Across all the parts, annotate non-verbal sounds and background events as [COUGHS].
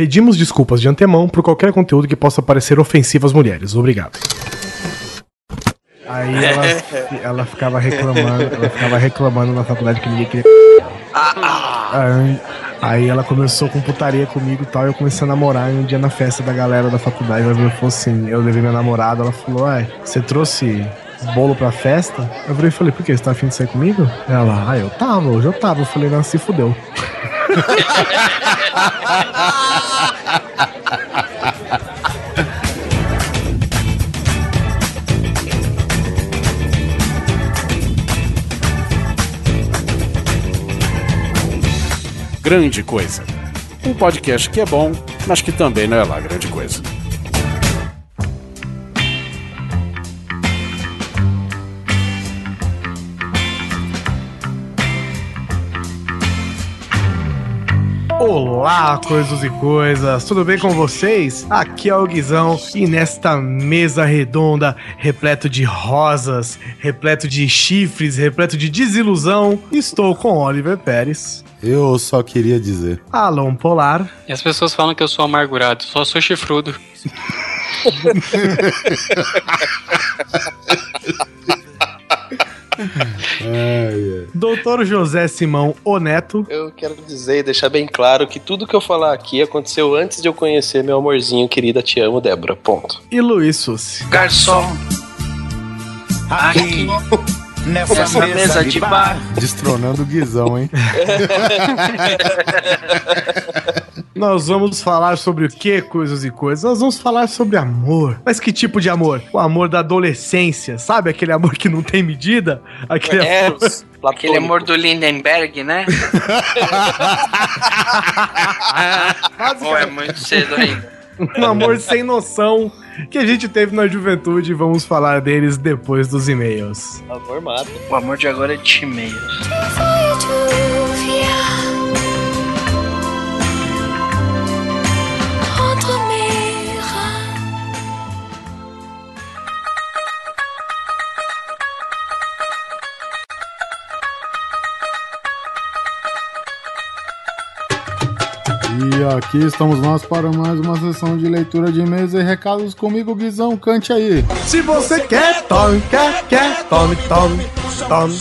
Pedimos desculpas de antemão por qualquer conteúdo que possa parecer ofensivo às mulheres. Obrigado. Aí ela, [LAUGHS] ela ficava reclamando, ela ficava reclamando na faculdade que ninguém queria. Aí, aí ela começou com putaria comigo e tal, e eu comecei a namorar e um dia na festa da galera da faculdade, ela falou assim, eu levei minha namorada, ela falou, ai, você trouxe bolo pra festa? Eu virei e falei, por quê? Você tá afim de sair comigo? Ela, ah, eu tava, hoje eu tava. Eu falei, não, se fudeu. Grande Coisa. Um podcast que é bom, mas que também não é lá grande coisa. Olá, coisas e coisas, tudo bem com vocês? Aqui é o Guizão e nesta mesa redonda, repleto de rosas, repleto de chifres, repleto de desilusão, estou com Oliver Pérez, Eu só queria dizer. Alon Polar, E as pessoas falam que eu sou amargurado, só sou chifrudo. [LAUGHS] Ai, ai. Doutor José Simão Oneto Eu quero dizer e deixar bem claro que tudo que eu falar aqui aconteceu antes de eu conhecer meu amorzinho querida, te amo, Débora. Ponto. e Luiz Sussi. Garçom, aqui nessa mesa de bar. Destronando o Guizão, hein? [LAUGHS] [LAUGHS] Nós vamos falar sobre o que, coisas e coisas? Nós vamos falar sobre amor. Mas que tipo de amor? O amor da adolescência, sabe? Aquele amor que não tem medida? Aquele É, amor... Aquele amor do Lindenberg, né? [LAUGHS] Ou é muito cedo ainda? um amor sem noção que a gente teve na juventude. Vamos falar deles depois dos e-mails. Amor mata. O amor de agora é de e-mail. E aqui estamos nós para mais uma sessão de leitura de e-mails e recados comigo, Guizão. Cante aí. Se você quer, tome, quer, quer, tome, tome, tome,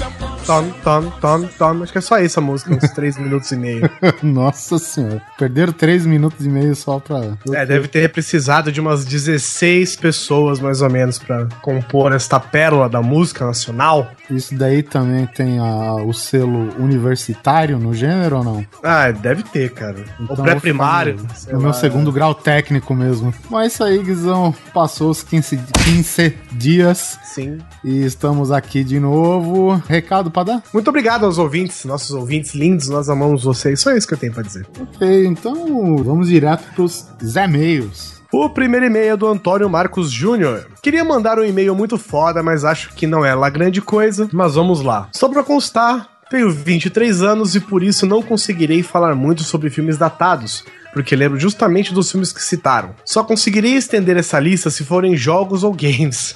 tome, tome, tome, tome. Acho que é só isso a música, uns [LAUGHS] 3 minutos e meio. Nossa senhora. Perderam três minutos e meio só pra. É, deve ter precisado de umas 16 pessoas, mais ou menos, pra compor esta pérola da música nacional. Isso daí também tem a- o selo universitário no gênero ou não? Ah, deve ter, cara. Então o pré-primário. No meu lá. segundo grau técnico mesmo. Mas é isso aí, Guizão. Passou os 15, 15 dias Sim. e estamos aqui de novo. Recado pra Muito obrigado aos ouvintes, nossos ouvintes lindos, nós amamos vocês. Só isso que eu tenho pra dizer. Ok, então vamos direto pros Zé Meios. O primeiro e-mail é do Antônio Marcos Júnior. Queria mandar um e-mail muito foda, mas acho que não é lá grande coisa. Mas vamos lá. Só pra constar, tenho 23 anos e por isso não conseguirei falar muito sobre filmes datados. Porque lembro justamente dos filmes que citaram. Só conseguirei estender essa lista se forem jogos ou games.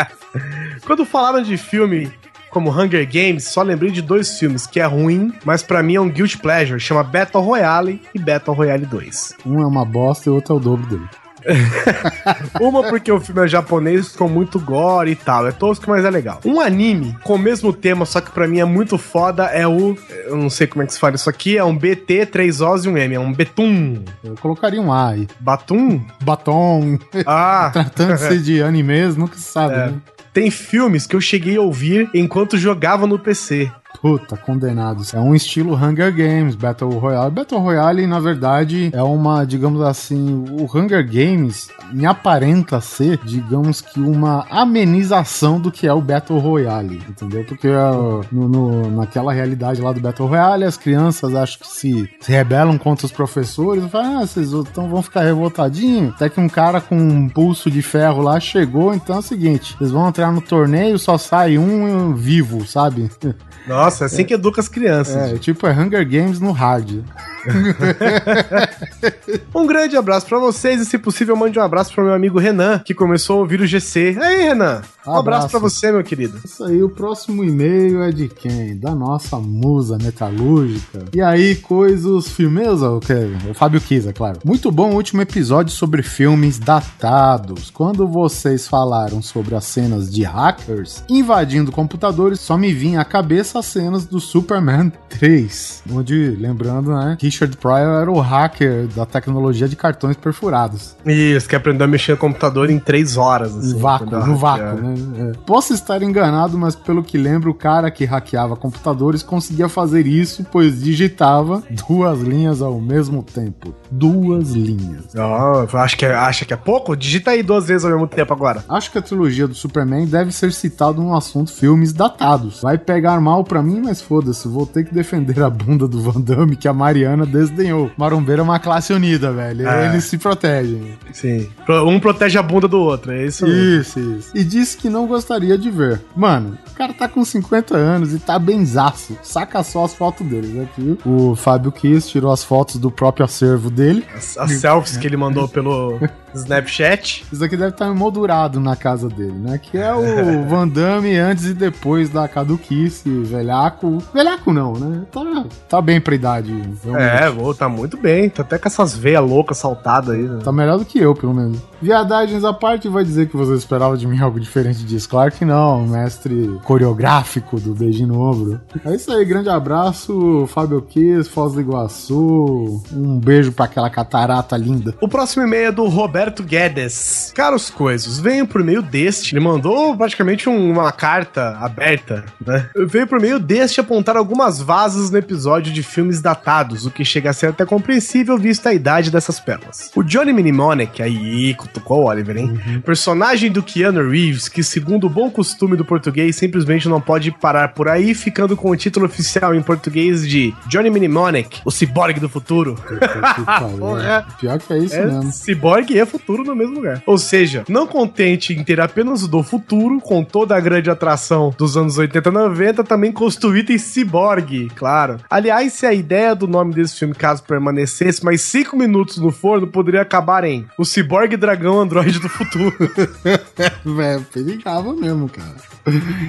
[LAUGHS] Quando falaram de filme como Hunger Games, só lembrei de dois filmes que é ruim, mas pra mim é um guilty pleasure, chama Battle Royale e Battle Royale 2. Um é uma bosta e o outro é o dobro dele. [LAUGHS] Uma porque o filme é japonês com muito gore e tal, é tosco, mas é legal. Um anime com o mesmo tema, só que pra mim é muito foda, é o. Eu não sei como é que se fala isso aqui, é um BT, 3 Os e um M, é um Betum. Eu colocaria um A aí. Batum? Batom. Ah! [LAUGHS] Tratando-se de [LAUGHS] animes, nunca se sabe, É. né? Tem filmes que eu cheguei a ouvir enquanto jogava no PC. Puta, condenados. É um estilo Hunger Games, Battle Royale. Battle Royale, na verdade, é uma, digamos assim, o Hunger Games me aparenta ser, digamos que, uma amenização do que é o Battle Royale, entendeu? Porque ó, no, no- naquela realidade lá do Battle Royale, as crianças acho que se, se rebelam contra os professores, falam, ah, vocês então vão ficar revoltadinhos. Até que um cara com um pulso de ferro lá chegou, então é o seguinte, eles vão entrar no torneio, só sai um vivo, sabe? [LAUGHS] Nossa, é assim que educa as crianças. É, tipo, é Hunger Games no hard. [LAUGHS] um grande abraço pra vocês e, se possível, mande um abraço pro meu amigo Renan, que começou a ouvir o GC. Aí, Renan. Um abraço, pra você, meu querido. Isso aí, o próximo e-mail é de quem? Da nossa musa metalúrgica. E aí, coisas filmes, o que? O Fábio Kisa, claro. Muito bom o último episódio sobre filmes datados. Quando vocês falaram sobre as cenas de hackers invadindo computadores, só me vinha à cabeça as cenas do Superman 3, onde, lembrando, né, Richard Pryor era o hacker da tecnologia de cartões perfurados. Isso, que aprendeu a mexer no computador em três horas. Assim, vácuo, no vácuo, né? É. Posso estar enganado, mas pelo que lembro, o cara que hackeava computadores conseguia fazer isso, pois digitava duas linhas ao mesmo tempo. Duas linhas. Oh, acho que é, acha que é pouco? Digita aí duas vezes ao mesmo tempo agora. Acho que a trilogia do Superman deve ser citada no assunto filmes datados. Vai pegar mal pra mim, mas foda-se, vou ter que defender a bunda do Van Damme que a Mariana desdenhou. Marombeiro é uma classe unida, velho. É. Eles se protegem. Sim. Um protege a bunda do outro, é isso mesmo. Isso, isso. E disse que não gostaria de ver. Mano, o cara tá com 50 anos e tá benzaço. Saca só as fotos dele, aqui. O Fábio Kiss tirou as fotos do próprio acervo dele. As, as selfies que ele mandou pelo [LAUGHS] Snapchat. Isso aqui deve estar tá emoldurado na casa dele, né? Que é o [LAUGHS] Van Damme antes e depois da caduquice, velhaco. Velhaco não, né? Tá, tá bem pra idade. Realmente. É, vou, tá muito bem. Tá até com essas veias loucas saltadas aí. Né? Tá melhor do que eu, pelo menos. Viadagens à parte, vai dizer que você esperava de mim algo diferente disso. Claro que não, mestre coreográfico do Beijinho no Ombro. É isso aí, grande abraço, Fábio Kiss, Foz do Iguaçu. Um beijo pra aquela catarata linda. O próximo e-mail é do Roberto Guedes. Caros coisas, venho por meio deste. Ele mandou praticamente um, uma carta aberta, né? Veio por meio deste apontar algumas vazas no episódio de filmes datados, o que chega a ser até compreensível visto a idade dessas pérolas. O Johnny Mnemonic, aí cutucou o Oliver, hein? Uhum. Personagem do Keanu Reeves, que segundo o bom costume do português, simplesmente não pode parar por aí, ficando com o título oficial em português de Johnny Mnemonic, o ciborgue do futuro. [LAUGHS] Porra. Pior que é isso é mesmo. Ciborgue e futuro no mesmo lugar. Ou seja, não contente em ter apenas o do futuro, com toda a grande atração dos anos 80 e 90, também construiu item ciborgue, claro. Aliás, se a ideia do nome desse filme, caso permanecesse mais 5 minutos no forno, poderia acabar em O Ciborgue Dragão Android do Futuro. [LAUGHS] Velho, perigava mesmo, cara.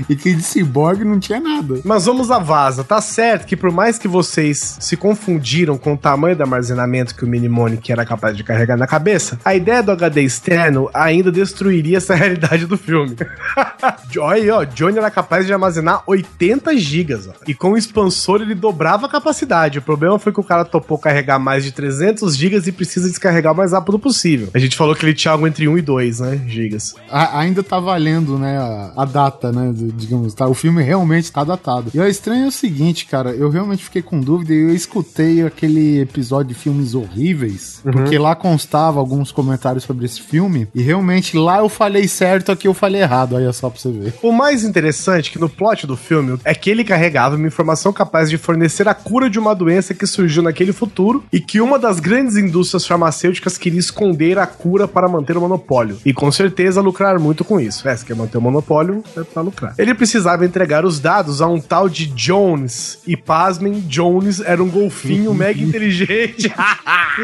e que de ciborgue não tinha nada. Mas vamos à vaza. Tá certo que por mais que vocês se confundiram com o tamanho do armazenamento que o Minimonic era capaz de carregar na cabeça, a ideia do HD externo ainda destruiria essa [LAUGHS] realidade do filme. [LAUGHS] Olha aí, ó, Johnny era capaz de armazenar 80 gigas, ó. E com o expansor ele dobrava a capacidade. O problema foi que o cara topou carregar mais de 300 gigas e precisa descarregar o mais rápido possível. A gente falou que ele tinha algo entre 1 e 2, né, gigas. A, ainda tá valendo, né, a, a data né? Digamos, tá? O filme realmente tá datado. E o estranho é o seguinte, cara, eu realmente fiquei com dúvida e eu escutei aquele episódio de filmes horríveis, uhum. porque lá constava alguns comentários sobre esse filme, e realmente lá eu falei certo, aqui eu falei errado, é só pra você ver. O mais interessante é que no plot do filme é que ele carregava uma informação capaz de fornecer a cura de uma doença que surgiu naquele futuro e que uma das grandes indústrias farmacêuticas queria esconder a cura para manter o monopólio. E com certeza lucrar muito com isso. É, se quer manter o monopólio, é pra lucrar. Ele precisava entregar os dados a um tal de Jones. E pasmem, Jones era um golfinho [LAUGHS] mega inteligente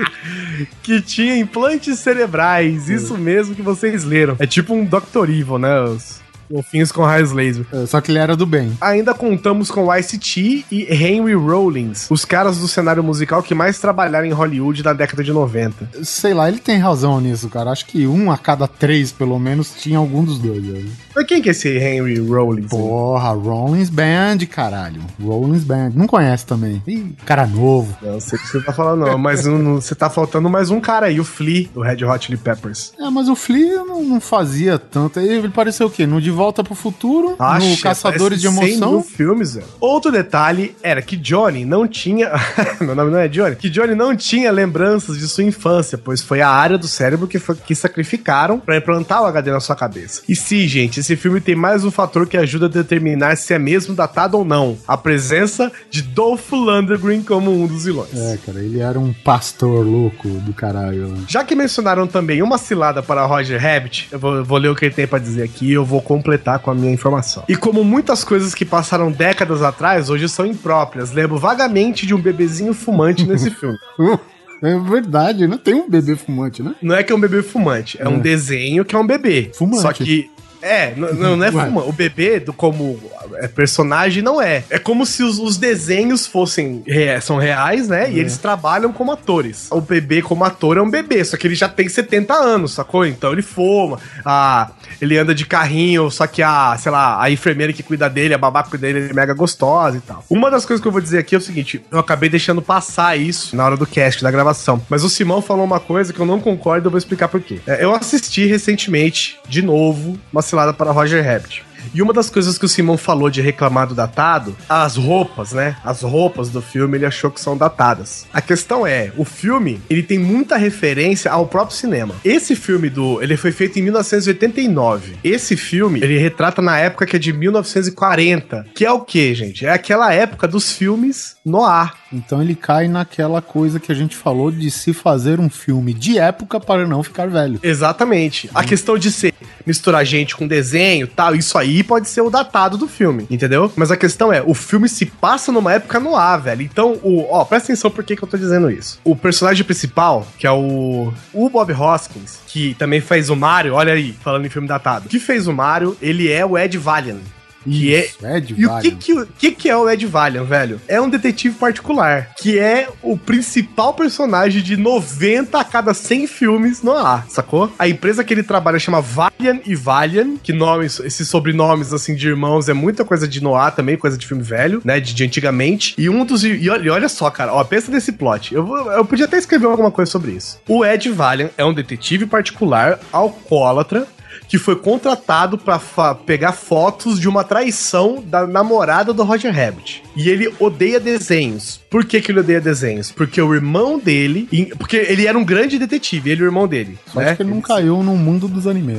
[LAUGHS] que tinha implantes cerebrais. Isso mesmo que vocês leram. É tipo um Dr. Evil, né? Os Golfinhos com raios laser. É, só que ele era do bem. Ainda contamos com Ice-T e Henry Rollins, os caras do cenário musical que mais trabalharam em Hollywood na década de 90. Sei lá, ele tem razão nisso, cara. Acho que um a cada três, pelo menos, tinha algum dos dois. Velho. Mas quem que é esse Henry Rollins? Porra, Rollins Band, caralho. Rollins Band. Não conhece também. Ih, cara novo. Não sei o que você tá falando, não. Mas você tá faltando mais um cara aí, o Flea, do Red Hot Chili Peppers. É, mas o Flea não, não fazia tanto. Ele pareceu o quê? No De Volta pro Futuro, Acha, no Caçadores de Emoção. filmes, velho. Outro detalhe era que Johnny não tinha. [LAUGHS] Meu nome não é Johnny. Que Johnny não tinha lembranças de sua infância, pois foi a área do cérebro que, foi, que sacrificaram para implantar o HD na sua cabeça. E sim, gente, esse filme tem mais um fator que ajuda a determinar se é mesmo datado ou não: a presença de Dolph Lundgren como um dos vilões. É, cara, ele era um pastor louco do caralho. Já que mencionaram também uma cilada para Roger Rabbit, eu vou, vou ler o que ele tem para dizer aqui, eu vou completar completar com a minha informação. E como muitas coisas que passaram décadas atrás, hoje são impróprias, lembro vagamente de um bebezinho fumante nesse filme. [LAUGHS] É verdade, né? Tem um bebê fumante, né? Não é que é um bebê fumante, é, um É. desenho que é um bebê. Fumante. Só que. É, não, não é fumante. O bebê, do, como é, personagem, não é. É como se os, os desenhos fossem. são reais, né? E eles trabalham como atores. O bebê, como ator, é um bebê, só que ele já tem 70 anos, sacou? Então ele fuma. Ah, ele anda de carrinho, só que a, sei lá, a enfermeira que cuida dele, a babá que cuida dele, é mega gostosa e tal. Uma das coisas que eu vou dizer aqui é o seguinte: eu acabei deixando passar isso na hora do cast, da gravação. Mas o Simão falou uma coisa que eu não concordo, eu vou explicar por quê. É, eu assisti recentemente, de novo, uma cilada para Roger Rabbit. E uma das coisas que o Simão falou de reclamar do datado, as roupas, né? As roupas do filme ele achou que são datadas. A questão é, o filme, ele tem muita referência ao próprio cinema. Esse filme do, ele foi feito em 1989. Esse filme, ele retrata na época que é de 1940, que é o que, gente? É aquela época dos filmes noir. Então ele cai naquela coisa que a gente falou de se fazer um filme de época para não ficar velho. Exatamente. A questão de ser misturar gente com desenho, tal, isso aí pode ser o datado do filme, entendeu? Mas a questão é, o filme se passa numa época no ar, velho. Então, o, ó, presta atenção por que, que eu tô dizendo isso. O personagem principal, que é o o Bob Hoskins, que também fez o Mario, olha aí, falando em filme datado. Que fez o Mario, ele é o Ed Valiant. Que é, Isso, Ed e o que Valiant. que, que que é o Ed Valiant, velho? É um detetive particular, que é o principal personagem de 90 a cada 100 filmes no ar, sacou? A empresa que ele trabalha chama Valiant e Valiant, que nomes, esses sobrenomes, assim, de irmãos, é muita coisa de Noir também, coisa de filme velho, né, de, de antigamente. E um dos... E olha, olha só, cara, ó, pensa nesse plot. Eu, eu podia até escrever alguma coisa sobre isso. O Ed Valiant é um detetive particular, alcoólatra, que foi contratado pra fa- pegar fotos de uma traição da namorada do Roger Rabbit. E ele odeia desenhos. Por que, que ele odeia desenhos? Porque o irmão dele. Porque ele era um grande detetive, ele e o irmão dele. Só né? que ele não caiu no mundo dos animes.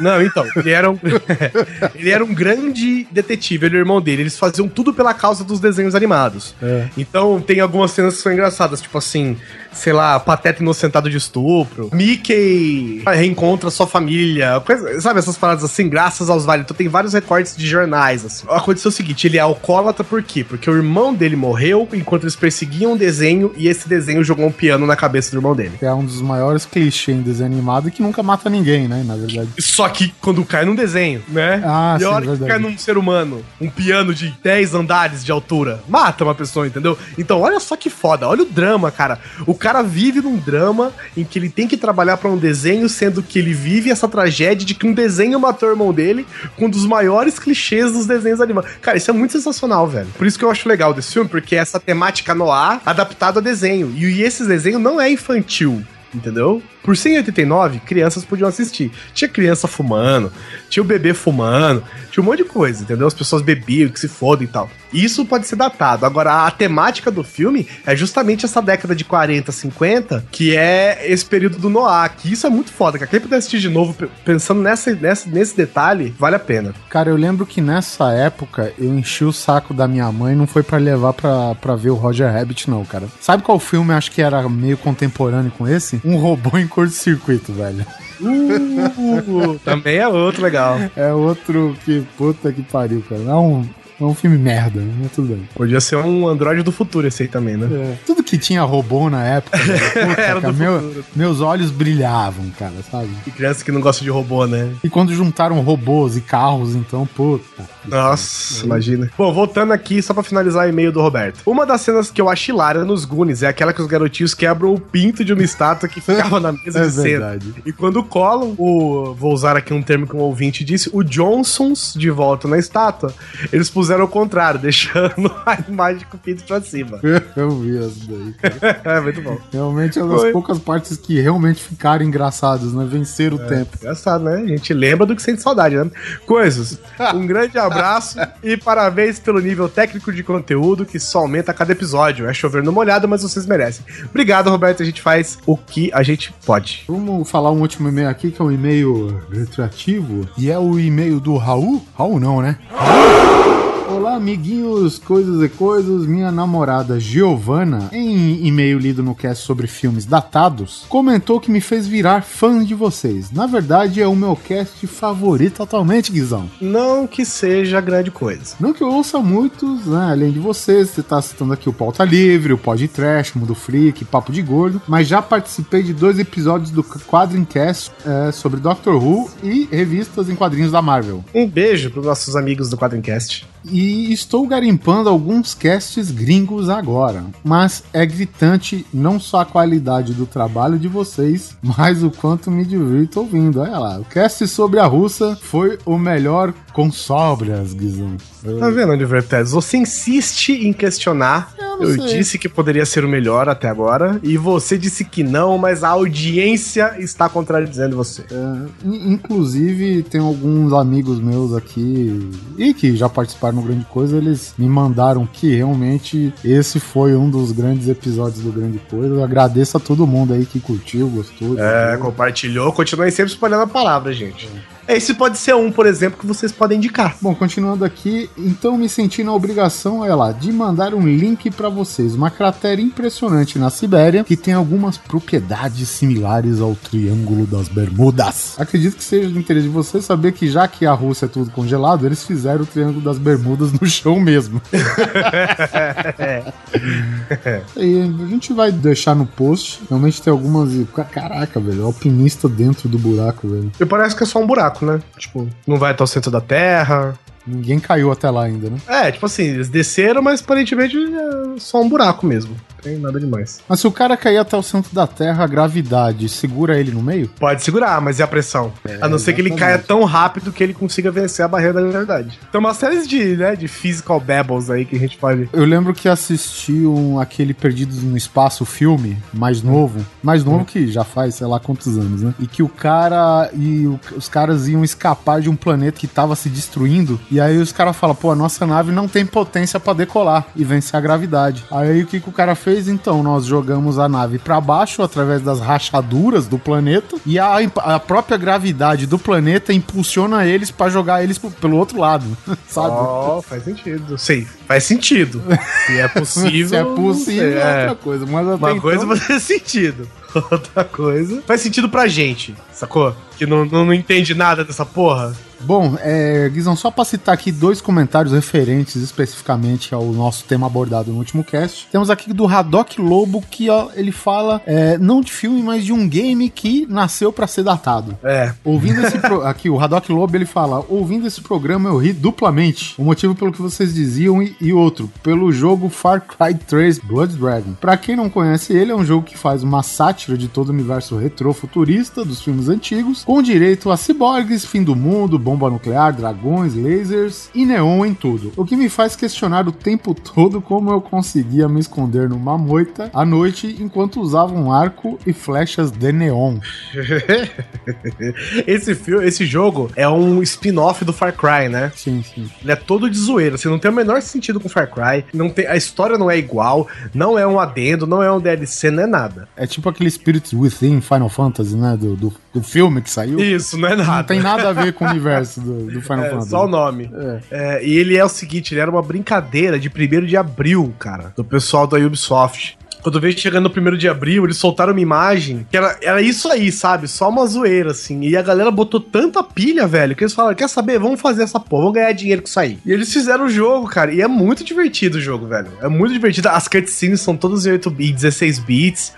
Não, então, ele era um. [LAUGHS] ele era um grande detetive, ele e o irmão dele. Eles faziam tudo pela causa dos desenhos animados. É. Então tem algumas cenas que são engraçadas, tipo assim, sei lá, Pateta inocentado de estupro, Mickey reencontra sua família, coisa- sabe, essas paradas assim, graças aos vales. Então tem vários recortes de jornais, assim. Aconteceu o seguinte, ele é alcoólatra por quê? Porque o irmão dele morreu enquanto eles perseguiam um desenho e esse desenho jogou um piano na cabeça do irmão dele. É um dos maiores clichês em desenho animado que nunca mata ninguém, né? Na verdade. Só que quando cai num desenho, né? Ah, e a sim, hora que verdade. cai num ser humano, um piano de 10 andares de altura, mata uma pessoa, entendeu? Então, olha só que foda, olha o drama, cara. O cara vive num drama em que ele tem que trabalhar pra um desenho, sendo que ele vive essa tragédia de que um desenho matou o irmão dele com um dos maiores clichês dos desenhos animados. Cara, isso é muito sensacional, velho. Por isso que eu acho legal desse filme, porque é essa temática no ar adaptada a desenho. E esse desenho não é infantil. Entendeu? Por 189, crianças podiam assistir. Tinha criança fumando, tinha o bebê fumando, tinha um monte de coisa, entendeu? As pessoas bebiam, que se fodam e tal. Isso pode ser datado. Agora, a temática do filme é justamente essa década de 40, 50, que é esse período do Noah, que isso é muito foda. Que quem puder assistir de novo, pe- pensando nessa, nessa, nesse detalhe, vale a pena. Cara, eu lembro que nessa época eu enchi o saco da minha mãe não foi pra levar pra, pra ver o Roger Rabbit, não, cara. Sabe qual filme acho que era meio contemporâneo com esse? Um robô em curto-circuito, velho. Uh, também é outro legal. É outro que puta que pariu, cara. É um, é um filme merda, mas tudo bem. Podia ser um Android do futuro esse aí também, né? Tudo que tinha robô na época, velho, [LAUGHS] puta, Era cara, meu- meus olhos brilhavam, cara, sabe? E criança que não gosta de robô, né? E quando juntaram robôs e carros, então, puta. Nossa, imagina. Bom, voltando aqui, só pra finalizar o e-mail do Roberto. Uma das cenas que eu acho hilária nos Goonies é aquela que os garotinhos quebram o pinto de uma estátua que ficava na mesa [LAUGHS] É de cena. verdade. E quando colam, o, vou usar aqui um termo que um ouvinte disse, o Johnsons de volta na estátua, eles puseram o contrário, [LAUGHS] deixando a imagem com o pinto pra cima. [LAUGHS] Eu vi isso daí, cara. [LAUGHS] é, muito bom. Realmente é uma das Foi. poucas partes que realmente ficaram engraçadas, né? Vencer o tempo. Engraçado, né? A gente lembra do que sente saudade, né? Coisas. Um grande abraço e parabéns pelo nível técnico de conteúdo que só aumenta a cada episódio. É chover no molhado, mas vocês merecem. Obrigado, Roberto. A gente faz o que a gente pode. Vamos falar um último e-mail aqui, que é um e-mail retroativo. E é o e-mail do Raul? Raul não, né? Olá, amiguinhos, coisas e coisas. Minha namorada Giovana, em e-mail lido no cast sobre filmes datados, comentou que me fez virar fã de vocês. Na verdade, é o meu cast favorito atualmente, Guizão. Não que seja grande coisa. Não que eu ouça muitos, né? Além de vocês, você tá citando aqui o Pauta Livre, o Pod Trash, Mundo Freak, Papo de Gordo, mas já participei de dois episódios do Quadrincast é, sobre Doctor Who e revistas em quadrinhos da Marvel. Um beijo pros nossos amigos do Quadrincast. E estou garimpando alguns casts gringos agora. Mas é gritante não só a qualidade do trabalho de vocês, mas o quanto me divirto ouvindo. Olha lá, o cast sobre a russa foi o melhor com sobras, Guizão. Tá vendo, Pérez? Você insiste em questionar. Eu, eu disse que poderia ser o melhor até agora. E você disse que não, mas a audiência está contradizendo você. É, inclusive, tem alguns amigos meus aqui e que já participaram no Grande Coisa, eles me mandaram que realmente esse foi um dos grandes episódios do Grande Coisa. Eu agradeço a todo mundo aí que curtiu, gostou. É, compartilhou. Continuem sempre espalhando a palavra, gente. Esse pode ser um, por exemplo, que vocês podem indicar. Bom, continuando aqui, então me senti na obrigação, olha lá, de mandar um link para vocês. Uma cratera impressionante na Sibéria que tem algumas propriedades similares ao Triângulo das Bermudas. Acredito que seja de interesse de vocês saber que já que a Rússia é tudo congelado, eles fizeram o Triângulo das Bermudas no chão mesmo. [LAUGHS] e a gente vai deixar no post. Realmente tem algumas. Caraca, velho, alpinista dentro do buraco, velho. E parece que é só um buraco buraco, né? Tipo, não vai até o centro da Terra. Ninguém caiu até lá ainda, né? É, tipo assim, eles desceram, mas aparentemente é só um buraco mesmo tem nada demais. Mas se o cara cair até o centro da Terra, a gravidade segura ele no meio? Pode segurar, mas e a pressão? É, a não ser que ele caia tão rápido que ele consiga vencer a barreira da gravidade. Tem uma série de, né, de physical babbles aí que a gente pode. Eu lembro que assisti um, aquele Perdidos no Espaço filme, mais novo. Mais novo hum. que já faz, sei lá quantos anos, né? E que o cara e o, os caras iam escapar de um planeta que tava se destruindo. E aí os caras falam, pô, a nossa nave não tem potência para decolar e vencer a gravidade. Aí o que, que o cara fez? Fez então? Nós jogamos a nave para baixo através das rachaduras do planeta e a, a própria gravidade do planeta impulsiona eles para jogar eles pelo outro lado, [LAUGHS] sabe? Oh, faz sentido. Sim, faz sentido. Se é possível. [LAUGHS] Se é possível, é outra coisa. Mas Uma então... coisa [LAUGHS] faz sentido. [LAUGHS] Outra coisa. Faz sentido pra gente, sacou? Que não, não, não entende nada dessa porra. Bom, é, Guizão, só para citar aqui dois comentários referentes especificamente ao nosso tema abordado no último cast. Temos aqui do Haddock Lobo, que ó, ele fala é, não de filme, mas de um game que nasceu para ser datado. É. Ouvindo esse [LAUGHS] pro... aqui, o Haddock Lobo ele fala: ouvindo esse programa eu ri duplamente. O motivo pelo que vocês diziam e, e outro, pelo jogo Far Cry 3 Blood Dragon. Para quem não conhece ele, é um jogo que faz uma sátira de todo o universo retrô futurista dos filmes antigos, com direito a ciborgues, fim do mundo, bomba nuclear, dragões, lasers e neon em tudo. O que me faz questionar o tempo todo como eu conseguia me esconder numa moita à noite enquanto usava um arco e flechas de neon. [LAUGHS] esse filme, esse jogo é um spin-off do Far Cry, né? Sim, sim. Ele é todo de zoeira, assim, não tem o menor sentido com Far Cry, não tem, a história não é igual, não é um adendo, não é um DLC, não é nada. É tipo aquele Spirits Within Final Fantasy, né? Do, do, do filme que saiu. Isso, não é nada. Não tem nada a ver com o universo [LAUGHS] universo do, do Final é, Fantasy. Só o nome. É. É, e ele é o seguinte, ele era uma brincadeira de 1 de abril, cara, do pessoal da Ubisoft. Quando veio chegando no 1 de abril, eles soltaram uma imagem que era, era isso aí, sabe? Só uma zoeira, assim. E a galera botou tanta pilha, velho, que eles falaram: quer saber? Vamos fazer essa porra, vamos ganhar dinheiro com isso aí. E eles fizeram o jogo, cara. E é muito divertido o jogo, velho. É muito divertido. As cutscenes são todas em 8 bits, 16 bits.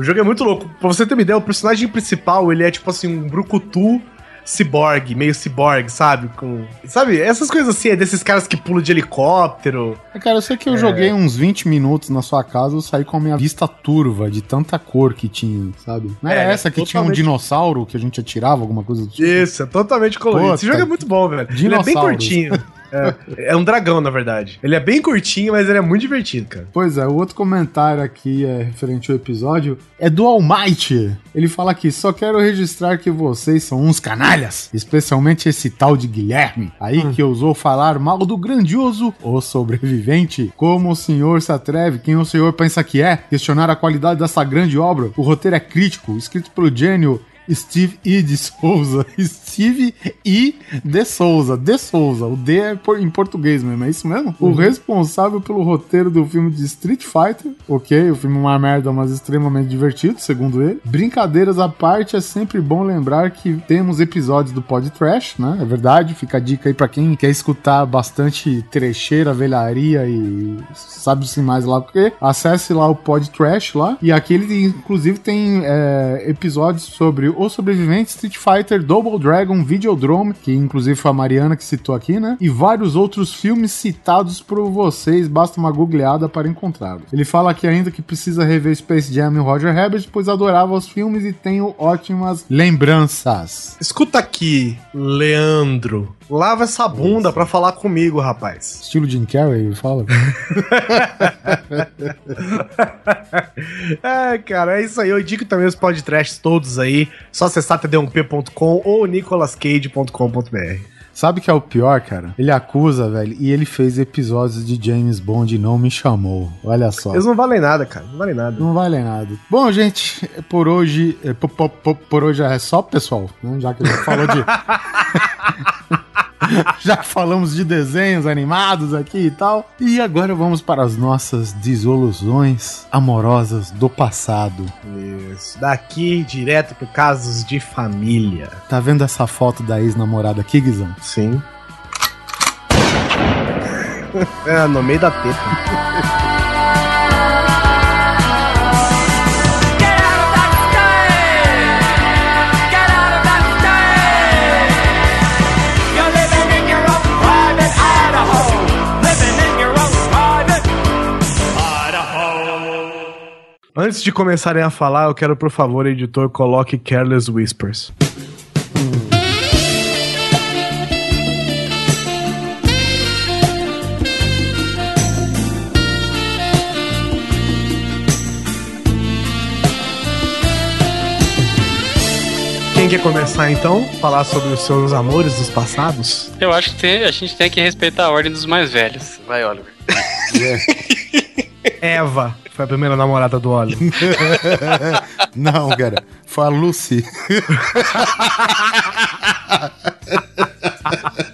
O jogo é muito louco. Pra você ter uma ideia, o personagem principal, ele é tipo assim, um brucutu ciborgue, meio ciborgue, sabe? Com, sabe, essas coisas assim, é desses caras que pulam de helicóptero. É, cara, eu sei que eu é... joguei uns 20 minutos na sua casa, eu saí com a minha vista turva de tanta cor que tinha, sabe? Não era é, essa que totalmente... tinha um dinossauro que a gente atirava, alguma coisa do tipo? Isso, é totalmente colorido. Esse jogo é muito bom, velho. Ele é bem curtinho. [LAUGHS] É, é, um dragão, na verdade. Ele é bem curtinho, mas ele é muito divertido, cara. Pois é, o outro comentário aqui é referente ao episódio é do Almighty. Ele fala aqui: só quero registrar que vocês são uns canalhas, especialmente esse tal de Guilherme, aí hum. que ousou falar mal do grandioso O Sobrevivente. Como o senhor se atreve, quem o senhor pensa que é, questionar a qualidade dessa grande obra? O roteiro é crítico, escrito pelo gênio Steve E. de Souza. [LAUGHS] Steve E. de Souza. De Souza. O D é em português mesmo, é isso mesmo? O responsável pelo roteiro do filme de Street Fighter. Ok, o filme é uma merda, mas extremamente divertido, segundo ele. Brincadeiras à parte, é sempre bom lembrar que temos episódios do Pod Trash, né? É verdade, fica a dica aí pra quem quer escutar bastante trecheira, velharia e sabe-se mais lá o quê. Acesse lá o Pod Trash lá. E aqui ele, inclusive, tem é, episódios sobre O Sobrevivente, Street Fighter, Double Dragon, Videodrome, que inclusive foi a Mariana que citou aqui, né? E vários outros filmes citados por vocês, basta uma googleada para encontrá-los. Ele fala aqui ainda que precisa rever Space Jam e Roger Rabbit, pois adorava os filmes e tenho ótimas lembranças. Escuta aqui, Leandro. Lava essa bunda pra falar comigo, rapaz. Estilo Jim Carrey, ele fala. [LAUGHS] é, cara, é isso aí. Eu indico também os podcasts todos aí. Só acessar td1p.com ou nicolascage.com.br. Sabe o que é o pior, cara? Ele acusa, velho, e ele fez episódios de James Bond e não me chamou. Olha só. Eles não valem nada, cara. Não valem nada. Não vale nada. Bom, gente, por hoje. é, po- po- po- Por hoje é só, pessoal. né? Já que a gente falou de. [LAUGHS] [LAUGHS] Já falamos de desenhos animados aqui e tal. E agora vamos para as nossas desilusões amorosas do passado. Isso. Daqui direto pro casos de família. Tá vendo essa foto da ex-namorada aqui, Guizão? Sim. [LAUGHS] é, no meio da teta. Antes de começarem a falar, eu quero, por favor, editor, coloque Careless Whispers. Quem quer começar então? Falar sobre os seus amores dos passados? Eu acho que tem- a gente tem que respeitar a ordem dos mais velhos. Vai, Oliver. [LAUGHS] [LAUGHS] Eva foi a primeira namorada do Oli. [LAUGHS] Não, cara. Foi a Lucy. [LAUGHS]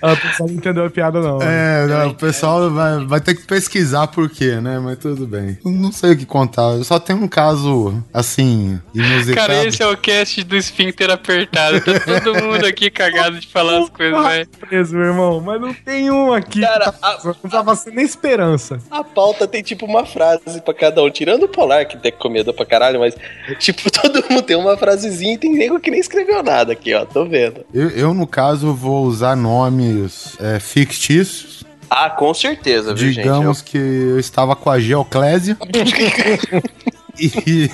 A pessoa não entendeu a piada, não. É, não, o pessoal vai, vai ter que pesquisar por quê, né? Mas tudo bem. Não sei o que contar. Eu só tenho um caso, assim, inusitado. Cara, esse é o cast do esfíncter apertado. Tá todo mundo aqui cagado de falar as coisas, velho. preso, meu irmão, mas não tem um aqui. Cara, tá- não tava sendo nem esperança. A pauta tem tipo uma frase pra cada um, tirando o Polar, que tem comida pra caralho, mas tipo, [LAUGHS] todo mundo tem uma frasezinha e tem nego que nem escreveu nada aqui, ó, tô vendo. Eu, eu, no caso, vou usar nomes é, fictícios. Ah, com certeza, viu, Digamos que eu estava com a Geoclésia. [LAUGHS] E.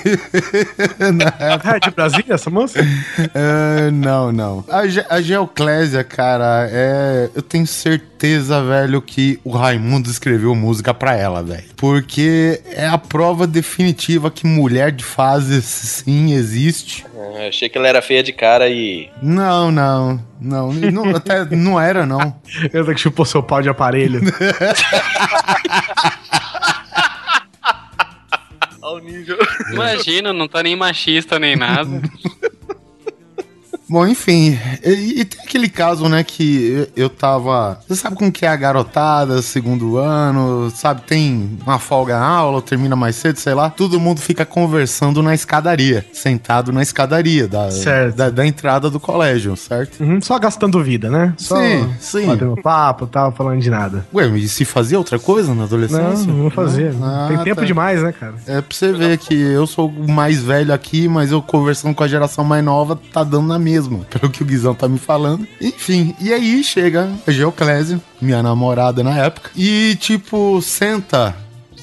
[LAUGHS] na época- É de Brasília, essa moça? É, não, não. A, Ge- a Geoclésia, cara, é. Eu tenho certeza, velho, que o Raimundo escreveu música pra ela, velho. Porque é a prova definitiva que mulher de fases sim existe. gente. Ah, achei que ela era feia de cara e. Não, não. Não, não até não era, não. Ela que chupou seu pau de aparelho. [LAUGHS] Nível. Imagina, não tá nem machista nem nada. [LAUGHS] Bom, enfim, e, e tem aquele caso, né, que eu, tava. Você sabe como que é a garotada, segundo ano, sabe? Tem uma folga na aula, termina mais cedo, sei lá. Todo mundo fica conversando na escadaria, sentado na escadaria da, da, da entrada do colégio, certo? Uhum, só gastando vida, né? Só Sim, sim. Batendo papo e tal, falando de nada. Ué, e se fazia outra coisa na Não, adolescência? não vou fazer. Ah, Tem tempo tá. demais, né, cara? É pra você ver que eu sou o mais velho aqui, mas eu conversando com a geração mais nova, tá dando na mesma, [LAUGHS] pelo que o Guizão tá me falando. Enfim, e aí chega a Geoclésio, minha namorada na época, e tipo, senta.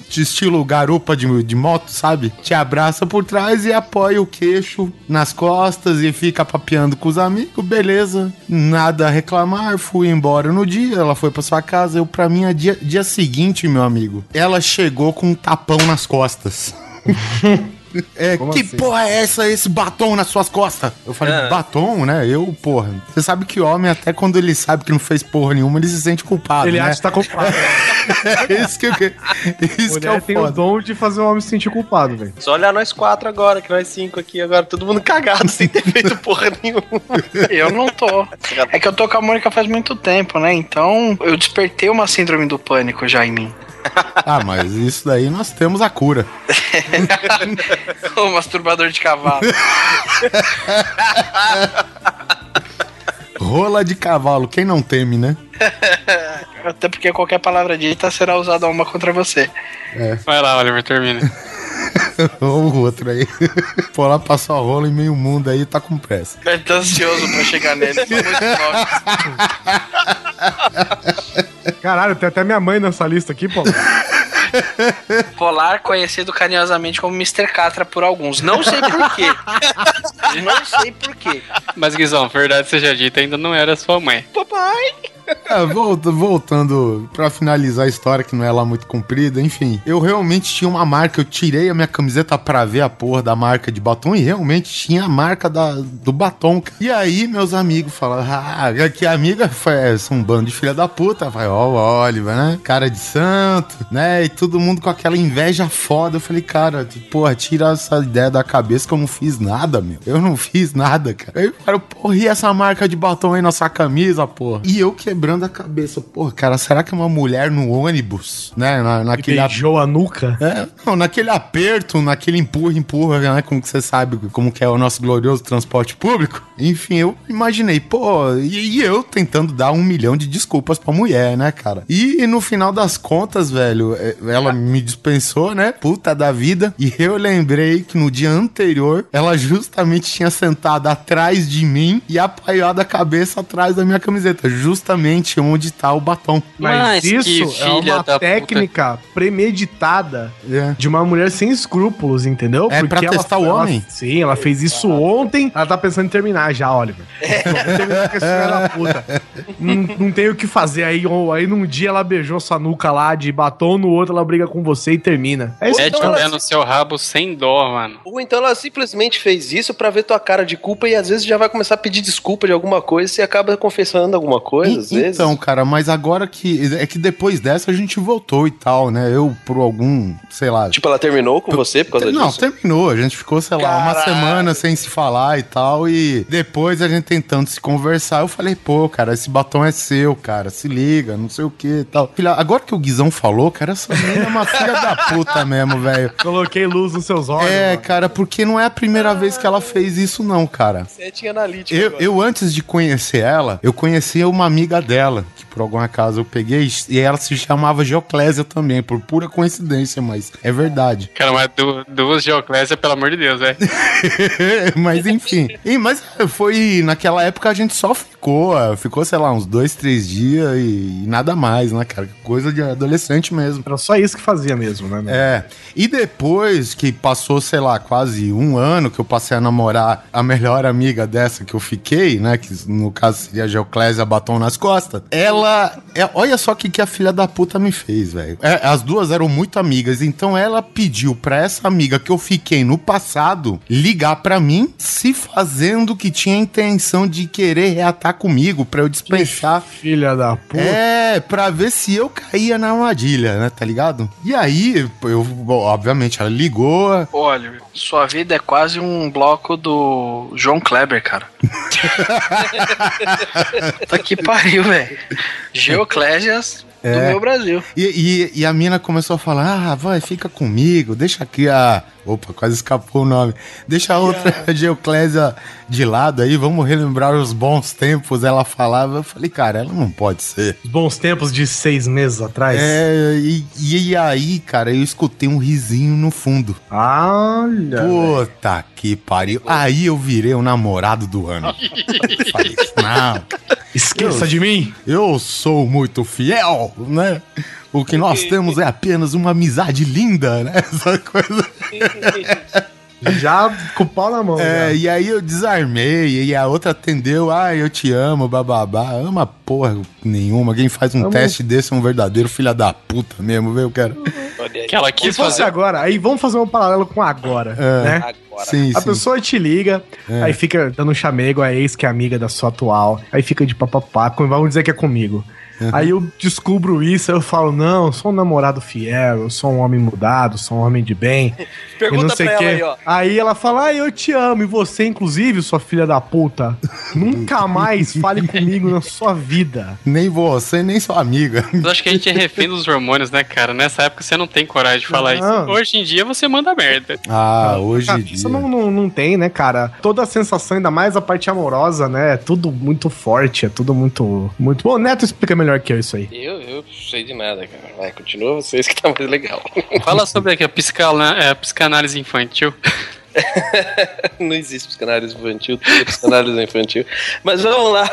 De estilo garupa de, de moto, sabe? Te abraça por trás e apoia o queixo nas costas e fica papeando com os amigos, beleza. Nada a reclamar, fui embora no dia, ela foi pra sua casa, eu pra mim, dia, dia seguinte, meu amigo, ela chegou com um tapão nas costas. [LAUGHS] É, Como que assim? porra é essa, esse batom nas suas costas? Eu falei, Ah. batom, né? Eu, porra. Você sabe que homem, até quando ele sabe que não fez porra nenhuma, ele se sente culpado, Ele né? acha que tá culpado. [LAUGHS] É isso que, eu- isso que é o tem o foda. dom de fazer o homem se sentir culpado, velho. Só olhar nós quatro agora, que nós cinco aqui agora, todo mundo cagado sem ter feito porra nenhuma. [LAUGHS] Eu não tô. É que eu tô com a Mônica faz muito tempo, né? Então eu despertei uma síndrome do pânico já em mim. [LAUGHS] Ah, mas isso daí nós temos a cura. [LAUGHS] O masturbador de cavalo. [LAUGHS] Rola de cavalo, quem não teme, né? Até porque qualquer palavra dita será usada uma contra você. Vai lá, Oliver, termina. [LAUGHS] Ou o outro aí. Pô, lá passou a rola em meio mundo aí tá com pressa. Ele tá ansioso pra chegar nele. Novos. [LAUGHS] Caralho, tem até minha mãe nessa lista aqui, pô. [LAUGHS] Polar, conhecido carinhosamente como Mr. Catra por alguns. Não sei porquê. não sei porquê. Mas, Guizão, verdade seja dita, ainda não era sua mãe. [LAUGHS] É, volta- voltando pra finalizar a história, que não é lá muito comprida, enfim. Eu realmente tinha uma marca, eu tirei a minha camiseta pra ver a porra da marca de batom e realmente tinha a marca da, do batom. E aí meus amigos falaram, ah, que amiga foi, é, são um bando de filha da puta. Vai, ó, o Oliver, né? Cara de santo, né? E todo mundo com aquela inveja foda. Eu falei, cara, porra, tira essa ideia da cabeça que eu não fiz nada, meu. Eu não fiz nada, cara. Aí eu porra, e essa marca de batom aí na sua camisa, porra? E eu quebrando a cabeça, porra, cara, será que é uma mulher no ônibus, né? Na, Que naquele beijou a nuca. é, não, naquele aperto, naquele empurra, empurra, né? Como que você sabe como que é o nosso glorioso transporte público. Enfim, eu imaginei, pô, e, e eu tentando dar um milhão de desculpas pra mulher, né, cara? E, no final das contas, velho, é, ela me dispensou, né? Puta da vida. E eu lembrei que no dia anterior, ela justamente tinha sentado atrás de mim e apoiado a cabeça atrás da minha camiseta, justamente onde tá o batom. Mas, Mas isso é uma da puta. técnica premeditada É. de uma mulher sem escrúpulos, entendeu? É pra ela- testar o ela- homem? sim, ela fez isso ontem. Ela tá pensando em terminar já, Oliver. Terminar com esse filho da puta. Não, não tem o que fazer. Aí, ou- aí num dia ela beijou sua nuca lá de batom, no outro ela briga com você e termina. É isso Mete então o ela- pé no seu rabo sem dó, mano. Ou então ela simplesmente fez isso pra ver tua cara de culpa e às vezes já vai começar a pedir desculpa de alguma coisa e você acaba confessando alguma coisa, E- vezes. Então, cara, mas agora que. É que depois dessa a gente voltou e tal, né? Eu, por algum, sei lá. Tipo, ela terminou com você por causa não, disso? terminou. A gente ficou, sei lá, uma Caralho. semana sem se falar e tal. E depois a gente tentando se conversar, eu falei, pô, cara, esse batom é seu, cara. Se liga, não sei o que e tal. Filha, agora que o Guizão falou, cara, essa menina é uma filha da puta mesmo, velho. Coloquei luz nos seus olhos. É, mano. cara, porque não é a primeira vez que ela fez isso, não, cara. Você tinha analítico. Eu, agora. eu, antes de conhecer ela, eu conhecia uma amiga dela, que por algum acaso eu peguei, e ela se chamava Geoclésia também, por pura coincidência, mas é verdade. Cara, mas du- duas Geoclésia, pelo amor de Deus, é. [LAUGHS] mas enfim. E, mas foi. Naquela época a gente só ficou, ah, ficou, sei lá, uns dois, três dias e, e nada mais, né, cara? Coisa de adolescente mesmo. Era só isso que fazia mesmo, né? É. E depois que passou, sei lá, quase um ano que eu passei a namorar a melhor amiga dessa que eu fiquei, né? Que no caso seria a Geoclésia Batom nas costas. Ela. é- olha só o que, que a filha da puta me fez, velho. É, as duas eram muito amigas, então ela pediu pra essa amiga que eu fiquei no passado ligar pra mim, se fazendo que tinha intenção de querer reatar comigo pra eu dispensar Filha da puta. é, pra ver se eu caía na armadilha, né? Tá ligado? E aí, eu, bom, obviamente, ela ligou. Olha, sua vida é quase um bloco do João Kleber, cara. [LAUGHS] tá que pariu, velho. Geoclésias do É. meu Brasil. E, e, e a mina começou a falar: ah, vai, fica comigo, deixa aqui a. Opa, quase escapou o nome. Deixa a outra [LAUGHS] Geoclésia de lado aí, vamos relembrar os bons tempos. Ela falava, eu falei, cara, ela não pode ser. Os bons tempos de seis meses atrás. É, e, e aí, cara, eu escutei um risinho no fundo. Olha. Puta que pariu. Aí eu virei o namorado do ano. [LAUGHS] Falei, não, Esqueça de mim. eu sou muito fiel, né? O que nós [LAUGHS] temos é apenas uma amizade linda, né? Essa coisa. [LAUGHS] Já com o pau na mão. É, já. e aí eu desarmei, e a outra atendeu, ah, eu te amo, bababá. Ama porra nenhuma. Quem faz um Amo. teste desse é um verdadeiro filho da puta mesmo, viu, cara? Que ela Se quis fosse fazer. agora, aí vamos fazer um paralelo com agora, É. né? Agora. Sim, A sim. pessoa te liga, É. aí fica dando um chamego a ex que é amiga da sua atual, aí fica de papapá, vamos dizer que é comigo. Aí eu descubro isso, aí eu falo, não, eu sou um namorado fiel, eu sou um homem mudado, sou um homem de bem. [LAUGHS] e não Pergunta sei pra o ela aí, ó. Aí ela fala, ah, eu te amo, e você, inclusive, sua filha da puta, [LAUGHS] nunca mais fale [LAUGHS] comigo na sua vida. Nem você, nem sua amiga. Eu acho que a gente é refém dos hormônios, né, cara? Nessa época você não tem coragem de falar Não. isso. Hoje em dia você manda merda. Ah, hoje Cara, em dia. Isso não, não, não tem, né, cara? Toda a sensação, ainda mais a parte amorosa, né? É tudo muito forte, é tudo muito. muito Bom, o Neto explica melhor que eu isso aí. Eu, eu sei de nada, cara. Vai, continua vocês que tá mais legal. Fala sobre aqui, a, psicana- é, a psicanálise infantil. [LAUGHS] Não existe psicanálise infantil, é psicanálise infantil. Mas vamos lá.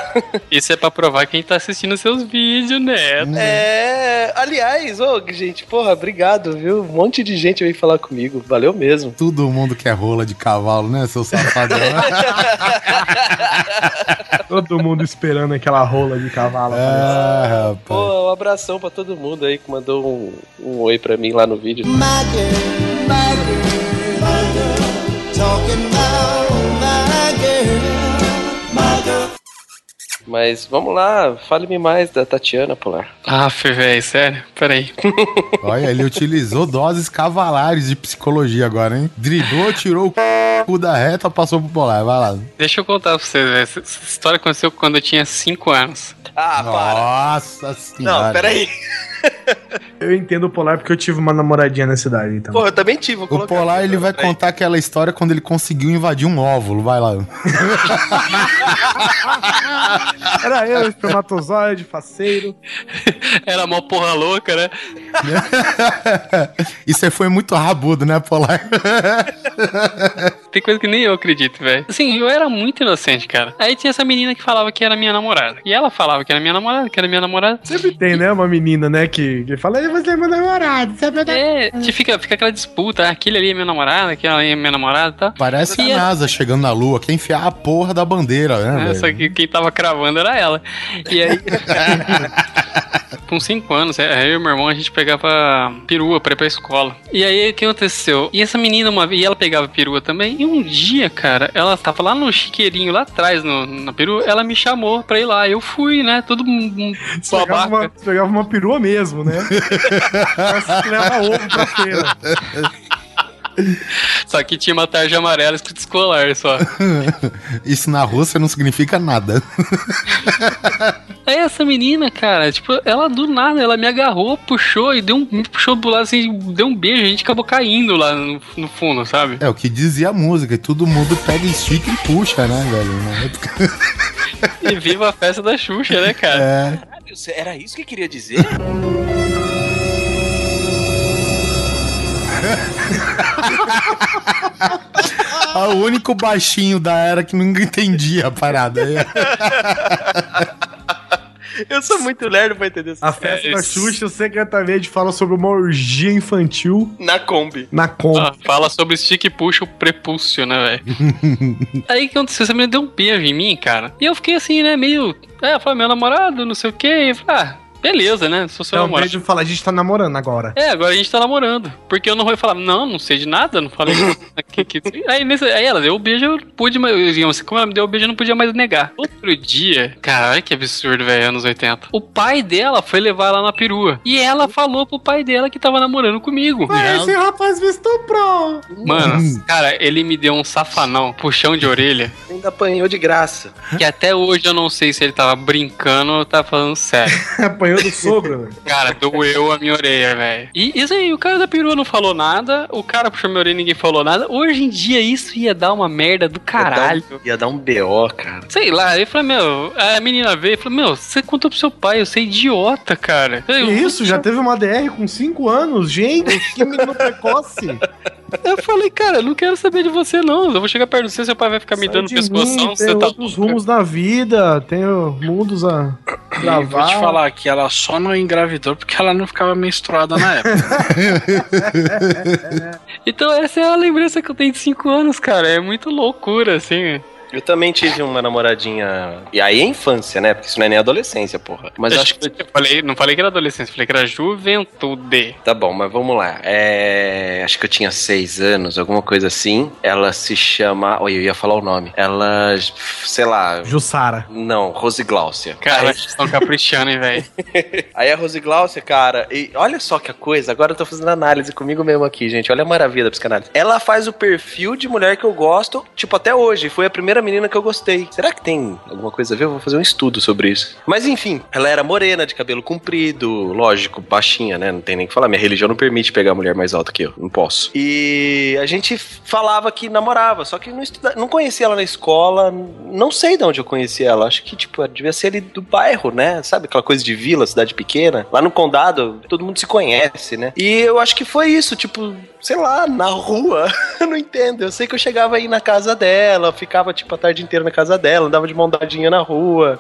Isso é pra provar quem tá assistindo seus vídeos, né? É. Aliás, ô, gente, porra, obrigado, viu? Um monte de gente veio falar comigo. Valeu mesmo. Todo mundo quer rola de cavalo, né, seu safadão? [LAUGHS] Todo mundo esperando aquela rola de cavalo. ah, rapaz. Pô, um abração pra todo mundo aí que mandou um, um oi pra mim lá no vídeo. Mas vamos lá, fale-me mais da Tatiana Polar. Ah, velho, sério? Peraí. [LAUGHS] Olha, ele utilizou doses cavalares de psicologia agora, hein? Driblou, tirou o cu da reta, passou pro polar. Vai lá. Deixa eu contar pra vocês, velho. Essa essa história aconteceu quando eu tinha 5 anos. Ah, para. Nossa senhora. Não, peraí. Eu entendo o Polar porque eu tive uma namoradinha nessa idade, então. Porra, eu também tive. O Polar aqui, ele vai contar aquela história quando ele conseguiu invadir um óvulo. Vai lá. [LAUGHS] Era eu, espermatozoide, faceiro. Era mó porra louca, né? [LAUGHS] Isso aí foi muito rabudo, né, Polar? [LAUGHS] Tem coisa que nem eu acredito, velho. Assim, eu era muito inocente, cara. Aí tinha essa menina que falava que era minha namorada. E ela falava que era minha namorada, que era minha namorada. Sempre tem, né? Uma menina, né? Que, que fala, "Ei, você é meu namorado, você é meu namorado. É, fica, fica aquela disputa, ah, aquele ali é meu namorado, aquele ali é minha namorada, tá? Parece E a NASA chegando na Lua. Quem enfiar a porra da bandeira, né? É, só que quem tava cravando era ela. E aí. [LAUGHS] Com 5 anos, é, eu e meu irmão, a gente pegava perua pra ir pra escola. E aí, o que aconteceu? E essa menina, uma vez, e ela pegava perua também. E um dia, cara, ela tava lá no chiqueirinho, lá atrás, no, na perua, ela me chamou pra ir lá. Eu fui, né? Todo mundo Você [LAUGHS] pegava, uma, você pegava uma perua mesmo, né? [LAUGHS] Leva ovo pra feira. Só que tinha uma tarja amarela escrito escolar só. [LAUGHS] Isso na Rússia não significa nada. Aí essa menina, cara, tipo, ela do nada, ela me agarrou, puxou e deu um, me puxou do lado assim, deu um beijo, a gente acabou caindo lá no, no fundo, sabe? É o que dizia a música. E todo mundo pega estica e puxa, né, velho? Na [LAUGHS] época. E viva a festa da Xuxa, né, cara? É. Caralho, Era isso que queria dizer? [LAUGHS] Ah, [LAUGHS] O único baixinho da era que nunca entendia a parada. É. Eu sou muito lerdo pra entender isso. A festa É, da. Xuxa secretamente fala sobre uma orgia infantil Na Kombi. na Kombi. Ah, fala sobre stick e puxa o prepúcio, né, velho? [LAUGHS] Aí o que aconteceu? Essa menina deu um beijo em mim, cara. E eu fiquei assim, né, meio. É, foi meu namorado, não sei o quê. E eu falei, ah, beleza, né? Sou seu Então, namorado. beijo fala, a gente tá namorando agora. É, agora a gente tá namorando. Porque eu não vou falar, não, não sei de nada, não falei. [LAUGHS] que, que, aí, nesse- aí ela deu o beijo, eu pude, mas digamos, como ela me deu o beijo, eu não podia mais negar. Outro dia, cara, olha que absurdo, velho, anos 80. O pai dela foi levar ela na perua. E ela falou pro pai dela que tava namorando comigo. Ah, esse rapaz me estuprou. Mano, cara, ele me deu um safanão, puxão de orelha, Ainda apanhou de graça. que até hoje eu não sei se ele tava brincando ou tava falando sério. [LAUGHS] Apanhou do sogro, velho. Cara, doeu a minha orelha, velho. E isso aí, o cara da perua não falou nada, o cara puxou minha orelha e ninguém falou nada. Hoje em dia isso ia dar uma merda do caralho. Ia dar um BO, cara. Sei lá, ele falou, meu, a menina veio e falou, meu, você contou pro seu pai, eu sou idiota, cara. Eu, Que isso? Já teve uma DR com 5 anos? Gente, que menino precoce. [LAUGHS] eu falei, cara, eu não quero saber de você, não. Eu vou chegar perto de você, seu pai vai ficar me Sai dando pescoção, mim, você tem tá outros louca. rumos na vida, tem mundos a gravar. vou te falar que ela só não engravidou porque ela não ficava menstruada na época. [LAUGHS] Então essa é a lembrança que eu tenho de 5 anos, cara. É muito loucura, assim. Eu também tive uma namoradinha. E aí é infância, né? Porque isso não é nem adolescência, porra. Mas eu acho que. Eu falei, não falei que era adolescência, falei que era juventude. Tá bom, mas vamos lá. É... Acho que eu tinha seis anos, alguma coisa assim. Ela se chama. Oi, eu ia falar o nome. Ela. Sei lá. Jussara. Não, Rose Glaucia. Cara, Aí- vocês estão caprichando, hein, velho. [LAUGHS] Aí a Rose Glaucia, cara, e olha só que a coisa, agora eu tô fazendo análise comigo mesmo aqui, gente. Olha a maravilha da psicanálise. Ela faz o perfil de mulher que eu gosto, tipo, até hoje. Foi a primeira menina que eu gostei. Será que tem alguma coisa a ver? Eu vou fazer um estudo sobre isso. Mas enfim, ela era morena, de cabelo comprido, lógico, baixinha, né? Não tem nem o que falar. Minha religião não permite pegar mulher mais alta que eu. Não posso. E a gente falava que namorava, só que não, estuda... não conhecia ela na escola. Não sei de onde eu conheci ela. Acho que, tipo, devia ser ali do bairro, né? Sabe aquela coisa de vila, cidade pequena? Lá no condado, todo mundo se conhece, né? E eu acho que foi isso, tipo, sei lá, na rua. [LAUGHS] eu não entendo. Eu sei que eu chegava aí na casa dela, ficava, tipo, a tarde inteira na casa dela, andava de mão dadinha na rua.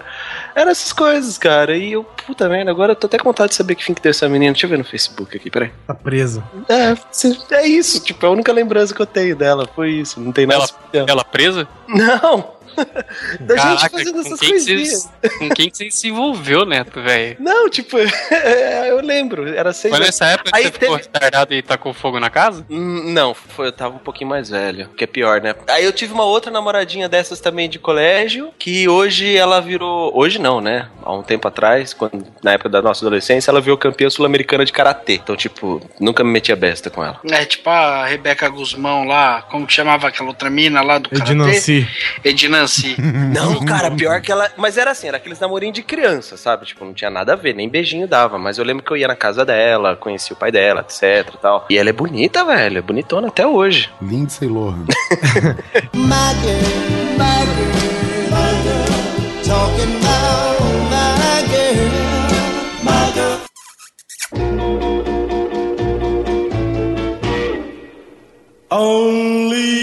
Eram essas coisas, cara. E eu, puta merda, agora eu tô até com vontade de saber que fim que deu essa menina. Deixa eu ver no Facebook aqui, peraí. Tá presa. É, é isso, tipo, é a única lembrança que eu tenho dela. Foi isso, não tem nada Ela, ela presa? Não! [LAUGHS] da gente Caraca, fazendo com essas quem, que coisinhas. você, com quem que você se envolveu, Neto, velho? Não, tipo, [LAUGHS] eu lembro, era seis Foi anos. nessa época que Aí você ficou teve- retardado e tacou fogo na casa? Hum, Não, foi, eu tava um pouquinho mais velho, que é pior, né? Aí eu tive uma outra namoradinha dessas também de colégio, que hoje ela virou. Hoje não, né? Há um tempo atrás, quando, na época da nossa adolescência, ela virou campeã sul-americana de karatê. Então, tipo, nunca me metia besta com ela. É tipo a Rebeca Guzmão lá, como que chamava aquela outra mina lá do karatê? Edinanci. Edinanci. [LAUGHS] Não, cara, pior que ela. Mas era assim, era aqueles namorinhos de criança, sabe? Tipo, não tinha nada a ver, nem beijinho dava. Mas eu lembro que eu ia na casa dela, conhecia o pai dela, etc e tal. E ela é bonita, velho, é bonitona até hoje. Lindsay Lohan. [LAUGHS] Eu,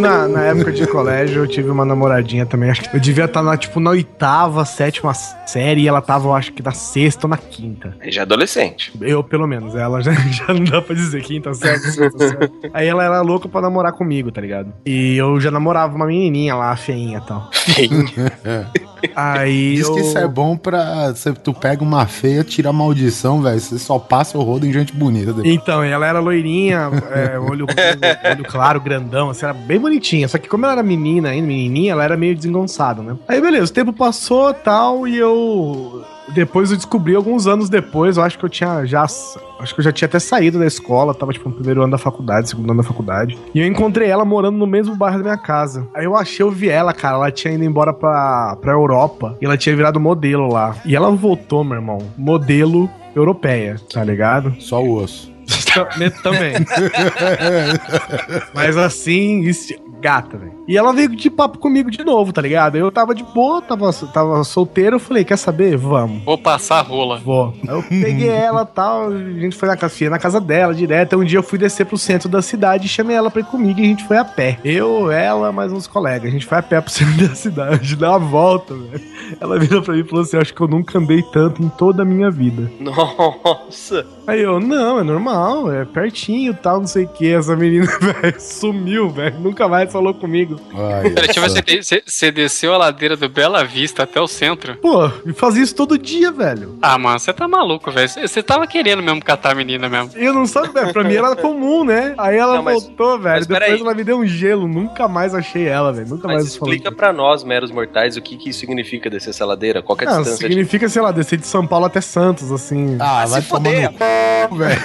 na, na época de colégio, eu tive uma namoradinha também. Acho que eu devia estar na, tipo, na oitava, sétima série e ela tava, eu acho que na sexta ou na quinta. Já é adolescente. Eu, pelo menos. Ela já, [LAUGHS] já não dá pra dizer quinta série, sexta série. Aí ela era louca pra namorar comigo, tá ligado? E eu já namorava uma menininha lá, feinha e tal. Aí [LAUGHS] Diz eu... que isso é bom pra. Cê, tu pega uma feia, tira a maldição, velho. Você só passa o rodo em gente bonita. depois. Então, ela era loirinha, é, olho, olho, [LAUGHS] olho claro, grandão, assim, era bem bonitinha. Só que como ela era menina ainda, menininha, ela era meio desengonçada, né? Aí, beleza, o tempo passou tal, e eu... Depois eu descobri, alguns anos depois, eu acho que eu tinha já... Acho que eu já tinha até saído da escola, tava, tipo, no primeiro ano da faculdade, segundo ano da faculdade. E eu encontrei ela morando no mesmo bairro da minha casa. Aí eu achei, eu vi ela, cara, ela tinha ido embora pra, pra Europa, e ela tinha virado modelo lá. E ela voltou, meu irmão, modelo europeia, tá ligado? Só o osso. Também. Mas assim, isso, gata, velho. E ela veio de papo comigo de novo, tá ligado? Eu tava de boa, tava, tava solteiro, eu falei, quer saber? Vamos. Vou passar a rola. Vou. Aí eu peguei [LAUGHS] ela e tal, a gente foi na casa, na casa dela direto. Um dia eu fui descer pro centro da cidade e chamei ela pra ir comigo e a gente foi a pé. Eu, ela, mais uns colegas. A gente foi a pé pro [LAUGHS] centro da cidade, dá uma volta, velho. Ela virou pra mim e falou assim: Acho que eu nunca andei tanto em toda a minha vida. Nossa. Aí eu, não, é normal, é pertinho tal, não sei o que. Essa menina, [LAUGHS] velho, sumiu, velho. Nunca mais falou comigo. Ai, tipo, você, você- você desceu a ladeira do Bela Vista até o centro? Pô, e fazia isso todo dia, velho. Ah, mano, você tá maluco, velho. Você- Você tava querendo mesmo catar a menina mesmo. Eu não sabia, velho. Pra mim era comum, né? Aí ela Não, mas- voltou, velho. mas Depois peraí. ela me deu um gelo. Nunca mais achei ela, velho. Nunca Mas mais explica pra nós, meros mortais, o que, que isso significa descer essa ladeira? Qual que é a Não, distância de... significa, sei lá, descer de São Paulo até Santos, assim. Ah, se vai tomar foder. velho.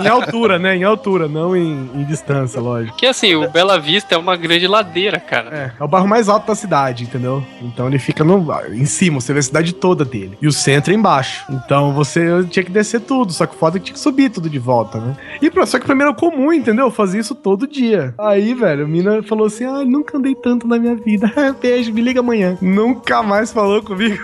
Em altura, né? Em altura, não em, em distância, lógico. Que assim, o Bela Vista é uma grande ladeira, cara. É, é o bairro mais alto da cidade, entendeu? Então ele fica no, em cima, você vê a cidade toda dele. E o centro é embaixo. Então você tinha que descer tudo, só que o foda é que tinha que subir tudo de volta, né? E pra, só que pra mim era comum, entendeu? Eu fazia isso todo dia. Aí, velho, a mina falou assim: ah, nunca andei tanto na minha vida. [LAUGHS] Beijo, me liga amanhã. Nunca mais falou comigo.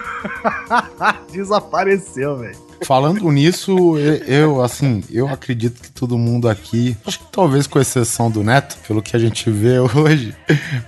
[LAUGHS] Desapareceu, velho. Falando nisso, eu, assim, eu acredito que todo mundo aqui, acho que talvez com exceção do Neto, pelo que a gente vê [LAUGHS] hoje,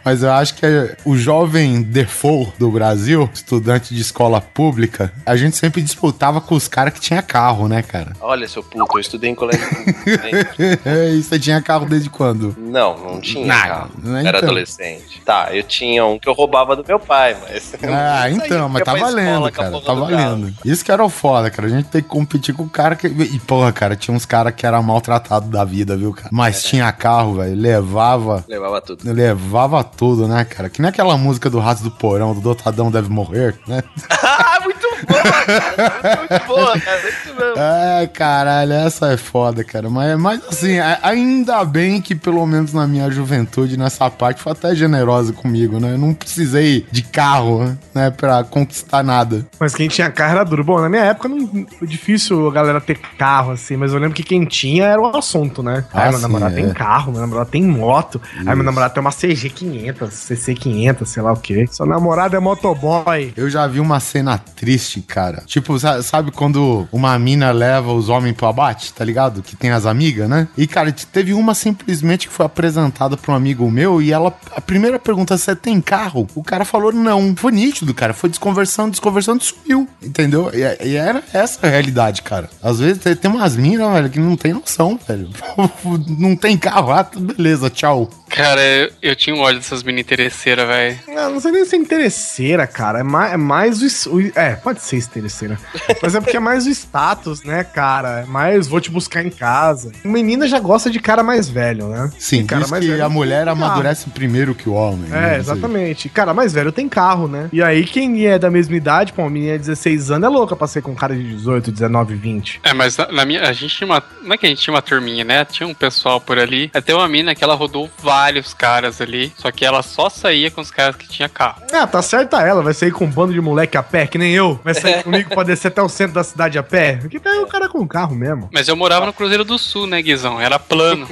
mas eu acho que o jovem default do Brasil, estudante de escola pública, a gente sempre disputava com os caras que tinha carro, né, cara? Olha, seu puto, eu estudei em colégio [LAUGHS] e você tinha carro desde quando? Não, não tinha Nada, carro. né, Era então. adolescente. Tá, eu tinha um que eu roubava do meu pai, mas... Ah, [LAUGHS] então, mas tá valendo, escola cara. Tá do valendo. Isso que era o foda, cara. A gente tem que competir com o cara que. E, porra, cara, tinha uns caras que era maltratado da vida, viu, cara? Mas É. tinha carro, velho. Levava. Levava tudo. Levava tudo, né, cara? Que nem aquela música do Rato do Porão, do Dotadão Deve Morrer, né? [LAUGHS] ah, muito boa, cara. Muito, muito boa, cara. Isso mesmo. É, caralho, essa é foda, cara. Mas, mas assim, ainda bem que pelo menos na minha juventude, nessa parte, foi até generosa comigo, né? Eu não precisei de carro, né, pra conquistar nada. Mas quem tinha carro era duro. Bom, na minha época não foi difícil a galera ter carro, assim, mas eu lembro que quem tinha era o assunto, né? Ah, Ah, meu sim, namorado é. tem carro, meu namorado tem moto. Aí meu namorado tem uma CG 500, CC 500, sei lá o quê. Seu namorado é motoboy. Eu já vi uma cena triste, cara. Tipo, sa- sabe quando uma mina leva os homens pro abate, tá ligado? Que tem as amigas, né? E, cara, teve uma simplesmente que foi apresentada pra um amigo meu e ela, a primeira pergunta, você tem carro? O cara falou não. Foi nítido, cara. Foi desconversando, desconversando e sumiu. Entendeu? E, e era essa a realidade, cara. Às vezes tem, umas minas, velho, que não tem noção, velho. [LAUGHS] não tem carro, ah, beleza, tchau. Cara, eu, eu tinha um ódio dessas mini interesseiras, velho. Não, não sei nem se é interesseira, cara. É mais, é mais o, É, pode ser interesseira. Mas é porque é mais o status, né, cara? É mais vou te buscar em casa. Menina já gosta de cara mais velho, né? Sim, E cara diz mais que velho a mulher amadurece primeiro que o homem. né? É, exatamente. Cara, mais velho tem carro, né? E aí, quem é da mesma idade, pô, uma menina de 16 anos é louca pra ser com um cara de 18, 19, 20. É, mas na, na minha. A gente tinha uma. Não é que a gente tinha uma turminha, né? Tinha um pessoal por ali. Até uma mina que ela rodou vários caras ali. Só que ela só saía com os caras que tinha carro. Ah, tá certa ela. Vai sair com um bando de moleque a pé, que nem eu. Vai sair comigo pra descer até o centro da cidade a pé. Que pega o cara com carro mesmo. Mas eu morava no Cruzeiro do Sul, né, Guizão? Era plano.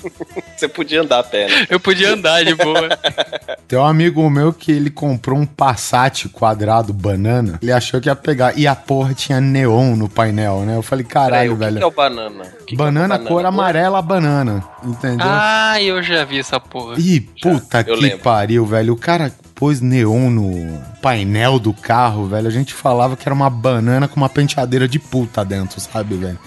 [LAUGHS] Você podia andar a pé, né? Eu podia andar de boa. Tem um amigo meu que ele comprou um Passat quadrado banana. Ele achou que ia pegar. E a porra tinha neon no painel, né? Eu falei, Peraí, caralho, o que, velho. que é o banana? Que que é banana, cor amarela banana. Entendeu? ah, eu já vi essa porra. Ih, puta eu que lembro. pariu, velho. O cara pôs neon no painel do carro, velho. A gente falava que era uma banana com uma penteadeira de puta dentro, sabe, velho?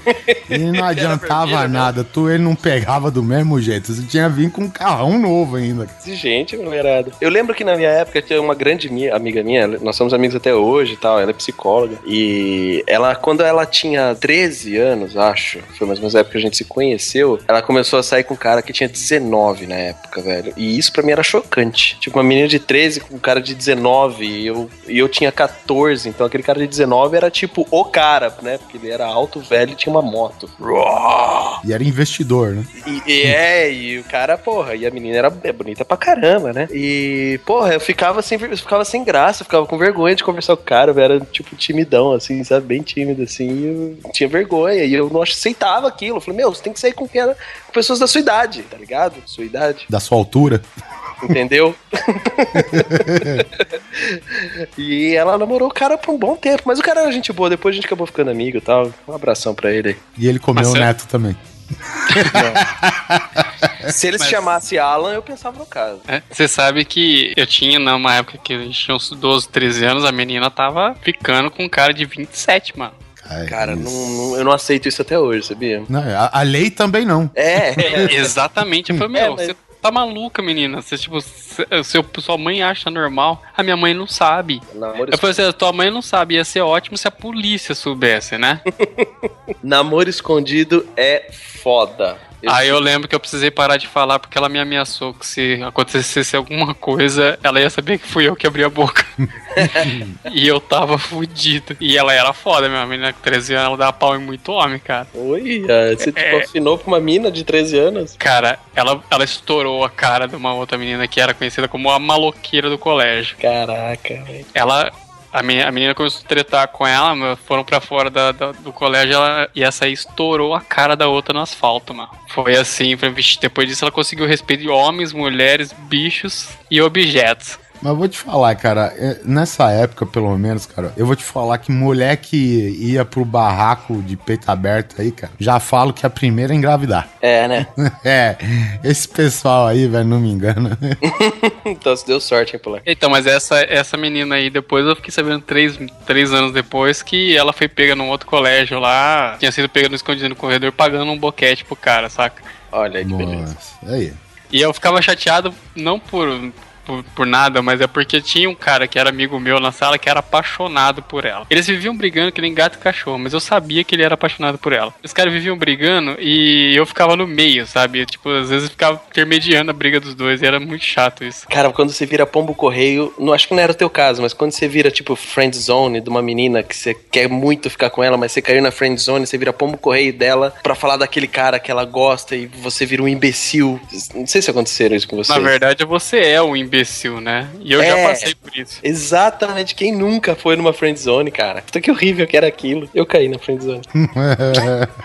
E não [LAUGHS] adiantava né? nada. Tu, ele não pegava do mesmo jeito. Você tinha vindo com um carrão novo ainda. Exigente, mulherada. Eu lembro que na minha época tinha uma grande mi- amiga minha, nós somos amigos até hoje e tal, ela é psicóloga. E ela, quando ela tinha 13 anos, acho, foi mais ou menos a época que a gente se conheceu, ela começou a sair com um cara que tinha 19 na época, velho. E isso pra mim era chocante. Tipo, uma menina de 13 com um cara de 19 e eu, e eu tinha 14, então aquele cara de 19 era tipo o cara, né? Porque ele era alto, velho e tinha uma moto. E era investidor, né? E, e é, e o cara, porra, e a menina era é bonita pra caramba, né? E, porra, eu ficava sem, eu ficava sem graça, eu ficava com vergonha de conversar com o cara, eu era, tipo, timidão, assim, sabe? Bem tímido, assim, e eu tinha vergonha, e eu não aceitava aquilo. Eu falei, meu, você tem que sair com, quem era- com pessoas da sua idade, tá ligado? Sua idade, Da sua altura. Entendeu? [LAUGHS] e ela namorou o cara por um bom tempo, mas o cara era gente boa, depois a gente acabou ficando amigo e tal. Um abração pra ele. E ele comeu Mas o neto também. [LAUGHS] Se ele se Mas- chamasse Alan, eu pensava no caso. É, Você sabe que eu tinha, numa época que a gente tinha uns 12, 13 anos, a menina tava ficando com um cara de 27, mano. Ai, Cara, não, não- eu não aceito isso até hoje, sabia? Não, a, a lei também não. É, [LAUGHS] Exatamente. Eu falei, É, meu, mas- você tá maluca, menina. Você, tipo, seu, sua mãe acha normal. A minha mãe não sabe. namoro, Eu falei assim, tua mãe não sabe. Ia ser ótimo se a polícia soubesse, né? [LAUGHS] namoro escondido é foda. Eu- Aí eu lembro que eu precisei parar de falar porque ela me ameaçou que se acontecesse alguma coisa, ela ia saber que fui eu que abri a boca. [LAUGHS] e eu tava fudido. E ela era foda, minha menina com 13 anos, ela dava pau em muito homem, cara. Oi, você tipo, É. afinou pra uma mina de 13 anos? Cara, ela, ela estourou a cara de uma outra menina que era conhecida como a maloqueira do colégio. Caraca, velho. Ela. A menina, a menina começou a tretar com ela, foram pra fora da- da- do colégio ela, e essa aí estourou a cara da outra no asfalto, mano. Foi assim, foi, depois disso ela conseguiu respeito de homens, mulheres, bichos e objetos. Mas eu vou te falar, cara, é, nessa época, pelo menos, cara, eu vou te falar que mulher que ia pro barraco de peito aberto aí, cara, já falo que a primeira é engravidar. É, né? [LAUGHS] é, esse pessoal aí, velho, não me engana. [LAUGHS] então você deu sorte, hein, Polar? Então, mas essa, essa menina aí, depois eu fiquei sabendo três, três anos depois que ela foi pega num outro colégio lá, tinha sido pega no escondido no corredor pagando um boquete pro cara, saca? Olha aí que beleza. Nossa, aí. E eu ficava chateado, não por, por, por nada, mas é porque tinha um cara que era amigo meu na sala que era apaixonado por ela. Eles viviam brigando que nem gato e cachorro, mas eu sabia que ele era apaixonado por ela. Os caras viviam brigando e eu ficava no meio, sabe? Tipo, às vezes eu ficava intermediando a briga dos dois e era muito chato isso. Cara, quando você vira pombo correio, não acho que não era o teu caso, mas quando você vira tipo friend zone de uma menina que você quer muito ficar com ela, mas você caiu na friend zone, você vira pombo correio dela pra falar daquele cara que ela gosta e você vira um imbecil. Não sei se aconteceram isso com você. Na verdade, você é um imbecil, né? E eu já É. passei por isso. Exatamente, quem nunca foi numa friend zone, cara? Puta que horrível que era aquilo. Eu caí na friend zone. [LAUGHS]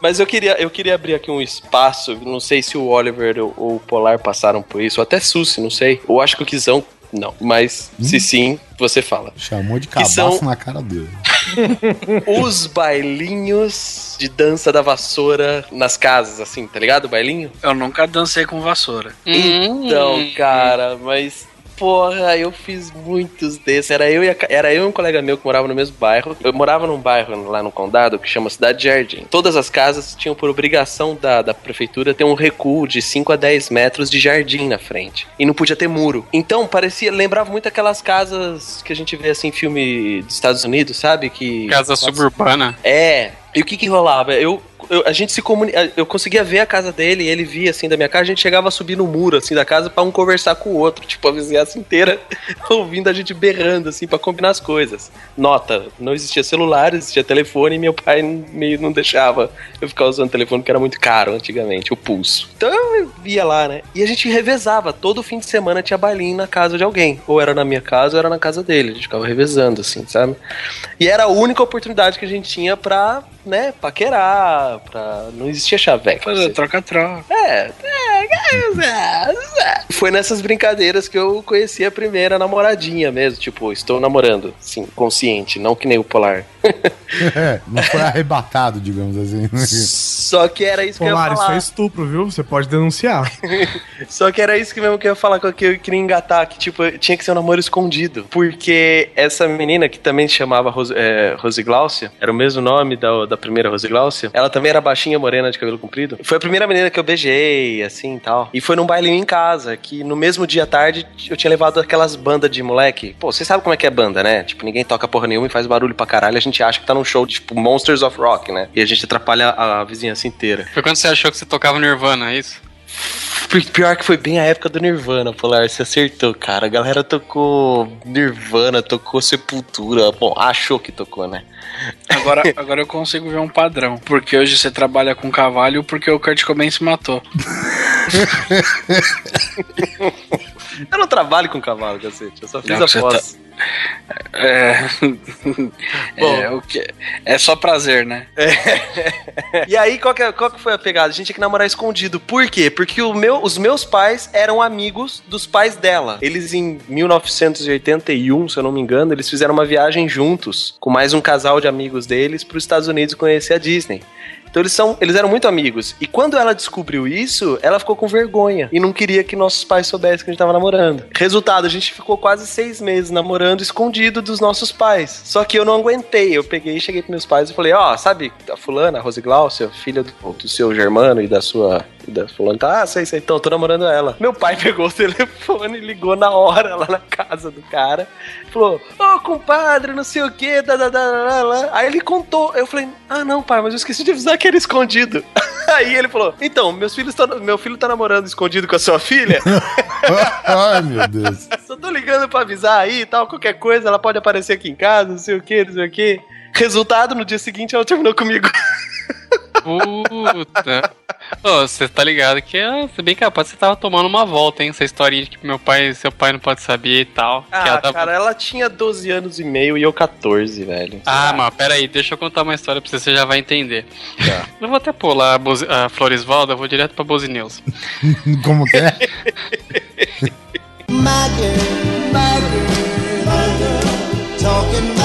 Mas eu queria, eu queria abrir aqui um espaço, não sei se o Oliver ou ou o Polar passaram por isso, ou até Susi, não sei. Ou acho que o Kizão, não. Mas se sim, você fala. Chamou de Que cabaço são- na cara dele. Os bailinhos de dança da vassoura nas casas, assim, tá ligado? O bailinho? Eu nunca dancei com vassoura. Então, Hum. cara, mas. Porra, eu fiz muitos desses. Era eu, e a era eu e um colega meu que morava no mesmo bairro. Eu morava num bairro lá no condado que chama Cidade Jardim. Todas as casas tinham por obrigação da, da prefeitura ter um recuo de 5 a 10 metros de jardim na frente. E não podia ter muro. Então, parecia, lembrava muito aquelas casas que a gente vê assim em filme dos Estados Unidos, sabe? Que. Casa suburbana. É. E o que que rolava? Eu, eu- a gente se comunica, eu conseguia ver a casa dele, ele via assim da minha casa, a gente chegava a subir no muro assim da casa pra um conversar com o outro, tipo a vizinhança inteira [LAUGHS] ouvindo a gente berrando assim pra combinar as coisas. Nota, não existia celular, existia telefone e meu pai meio não deixava eu ficar usando telefone porque era muito caro antigamente, o pulso. Então eu ia lá, né? E a gente revezava, todo fim de semana tinha bailinho na casa de alguém, ou era na minha casa ou era na casa dele, a gente ficava revezando assim, sabe? E era a única oportunidade que a gente tinha pra, né, paquerar, pra. Não existia chaveco. Fazer troca-troca. É, é, é. Foi nessas brincadeiras que eu conheci a primeira namoradinha mesmo. Tipo, estou namorando, sim, consciente, não que nem o Polar. [LAUGHS] É, não foi arrebatado, digamos assim. Só que era isso que eu ia Polar, isso falar. é estupro, viu? Você pode denunciar. [LAUGHS] Só que era isso que mesmo que eu ia falar, que eu queria engatar, que tipo, tinha que ser um namoro escondido. Porque essa menina, que também se chamava Rose, é, Rose Glaucia, era o mesmo nome da, da primeira Rose Glaucia, ela também era baixinha, morena, de cabelo comprido. Foi a primeira menina que eu beijei, assim e tal. E foi num bailinho em casa, que no mesmo dia à tarde eu tinha levado aquelas bandas de moleque. Pô, você sabe como é que é banda, né? Tipo, ninguém toca porra nenhuma e faz barulho pra caralho, a gente acha que tá num show tipo Monsters of Rock, né? E a gente atrapalha a vizinhança inteira. Foi quando você achou que você tocava Nirvana, é isso? Pior que foi bem a época do Nirvana, Polar. Você acertou, cara. A galera tocou Nirvana, tocou Sepultura. Bom, achou que tocou, né? Agora, [LAUGHS] agora eu consigo ver um padrão. Porque hoje você trabalha com cavalo porque o Kurt Cobain se matou. [LAUGHS] [LAUGHS] Eu não trabalho com cavalo, cacete. Eu só fiz Não, a você pós. É. [LAUGHS] [LAUGHS] é, o que, é só prazer, né? E aí, qual que, é- qual que foi a pegada? A gente tinha que namorar escondido. Por quê? Porque o meu, os meus pais eram amigos dos pais dela. Eles, em 1981, se eu não me engano, eles fizeram uma viagem juntos, com mais um casal de amigos deles, para os Estados Unidos conhecer a Disney. Então eles, são, eles eram muito amigos. E quando ela descobriu isso, ela ficou com vergonha. E não queria que nossos pais soubessem que a gente tava namorando. Resultado, a gente ficou quase seis meses namorando escondido dos nossos pais. Só que eu não aguentei. Eu peguei e cheguei pros meus pais e falei: Ó, sabe a fulana, a Rose Glaucia, filha do, do seu Germano e da sua. Da fulana, tá, ah, sei, sei, então, tô namorando ela. Meu pai pegou o telefone e ligou na hora lá na casa do cara. Falou, ô compadre, não sei o que, da, da, da, da, da. Aí ele contou. Eu falei, ah não, pai, mas eu esqueci de avisar que era escondido. [LAUGHS] Aí ele falou, então, meus filhos tão, meu filho tá namorando escondido com a sua filha. [LAUGHS] Ai, meu Deus. [LAUGHS] Só tô ligando pra avisar aí e tal, qualquer coisa, ela pode aparecer aqui em casa, não sei o que, não sei o que. Resultado, no dia seguinte ela terminou comigo. Puta. Você tá ligado que é bem capaz você tava tomando uma volta, hein? Essa historinha de que meu pai, seu pai não pode saber e tal. que Ah, ela tava- cara, ela tinha 12 anos e meio e eu 14, velho. Ah, mas peraí, deixa eu contar uma história pra você, você já vai entender. Tá. [LAUGHS] Eu vou até pular a, Bozi- a Floresvalda, eu vou direto pra Bozi News. [LAUGHS] Como que é? My girl, my girl, my girl, talking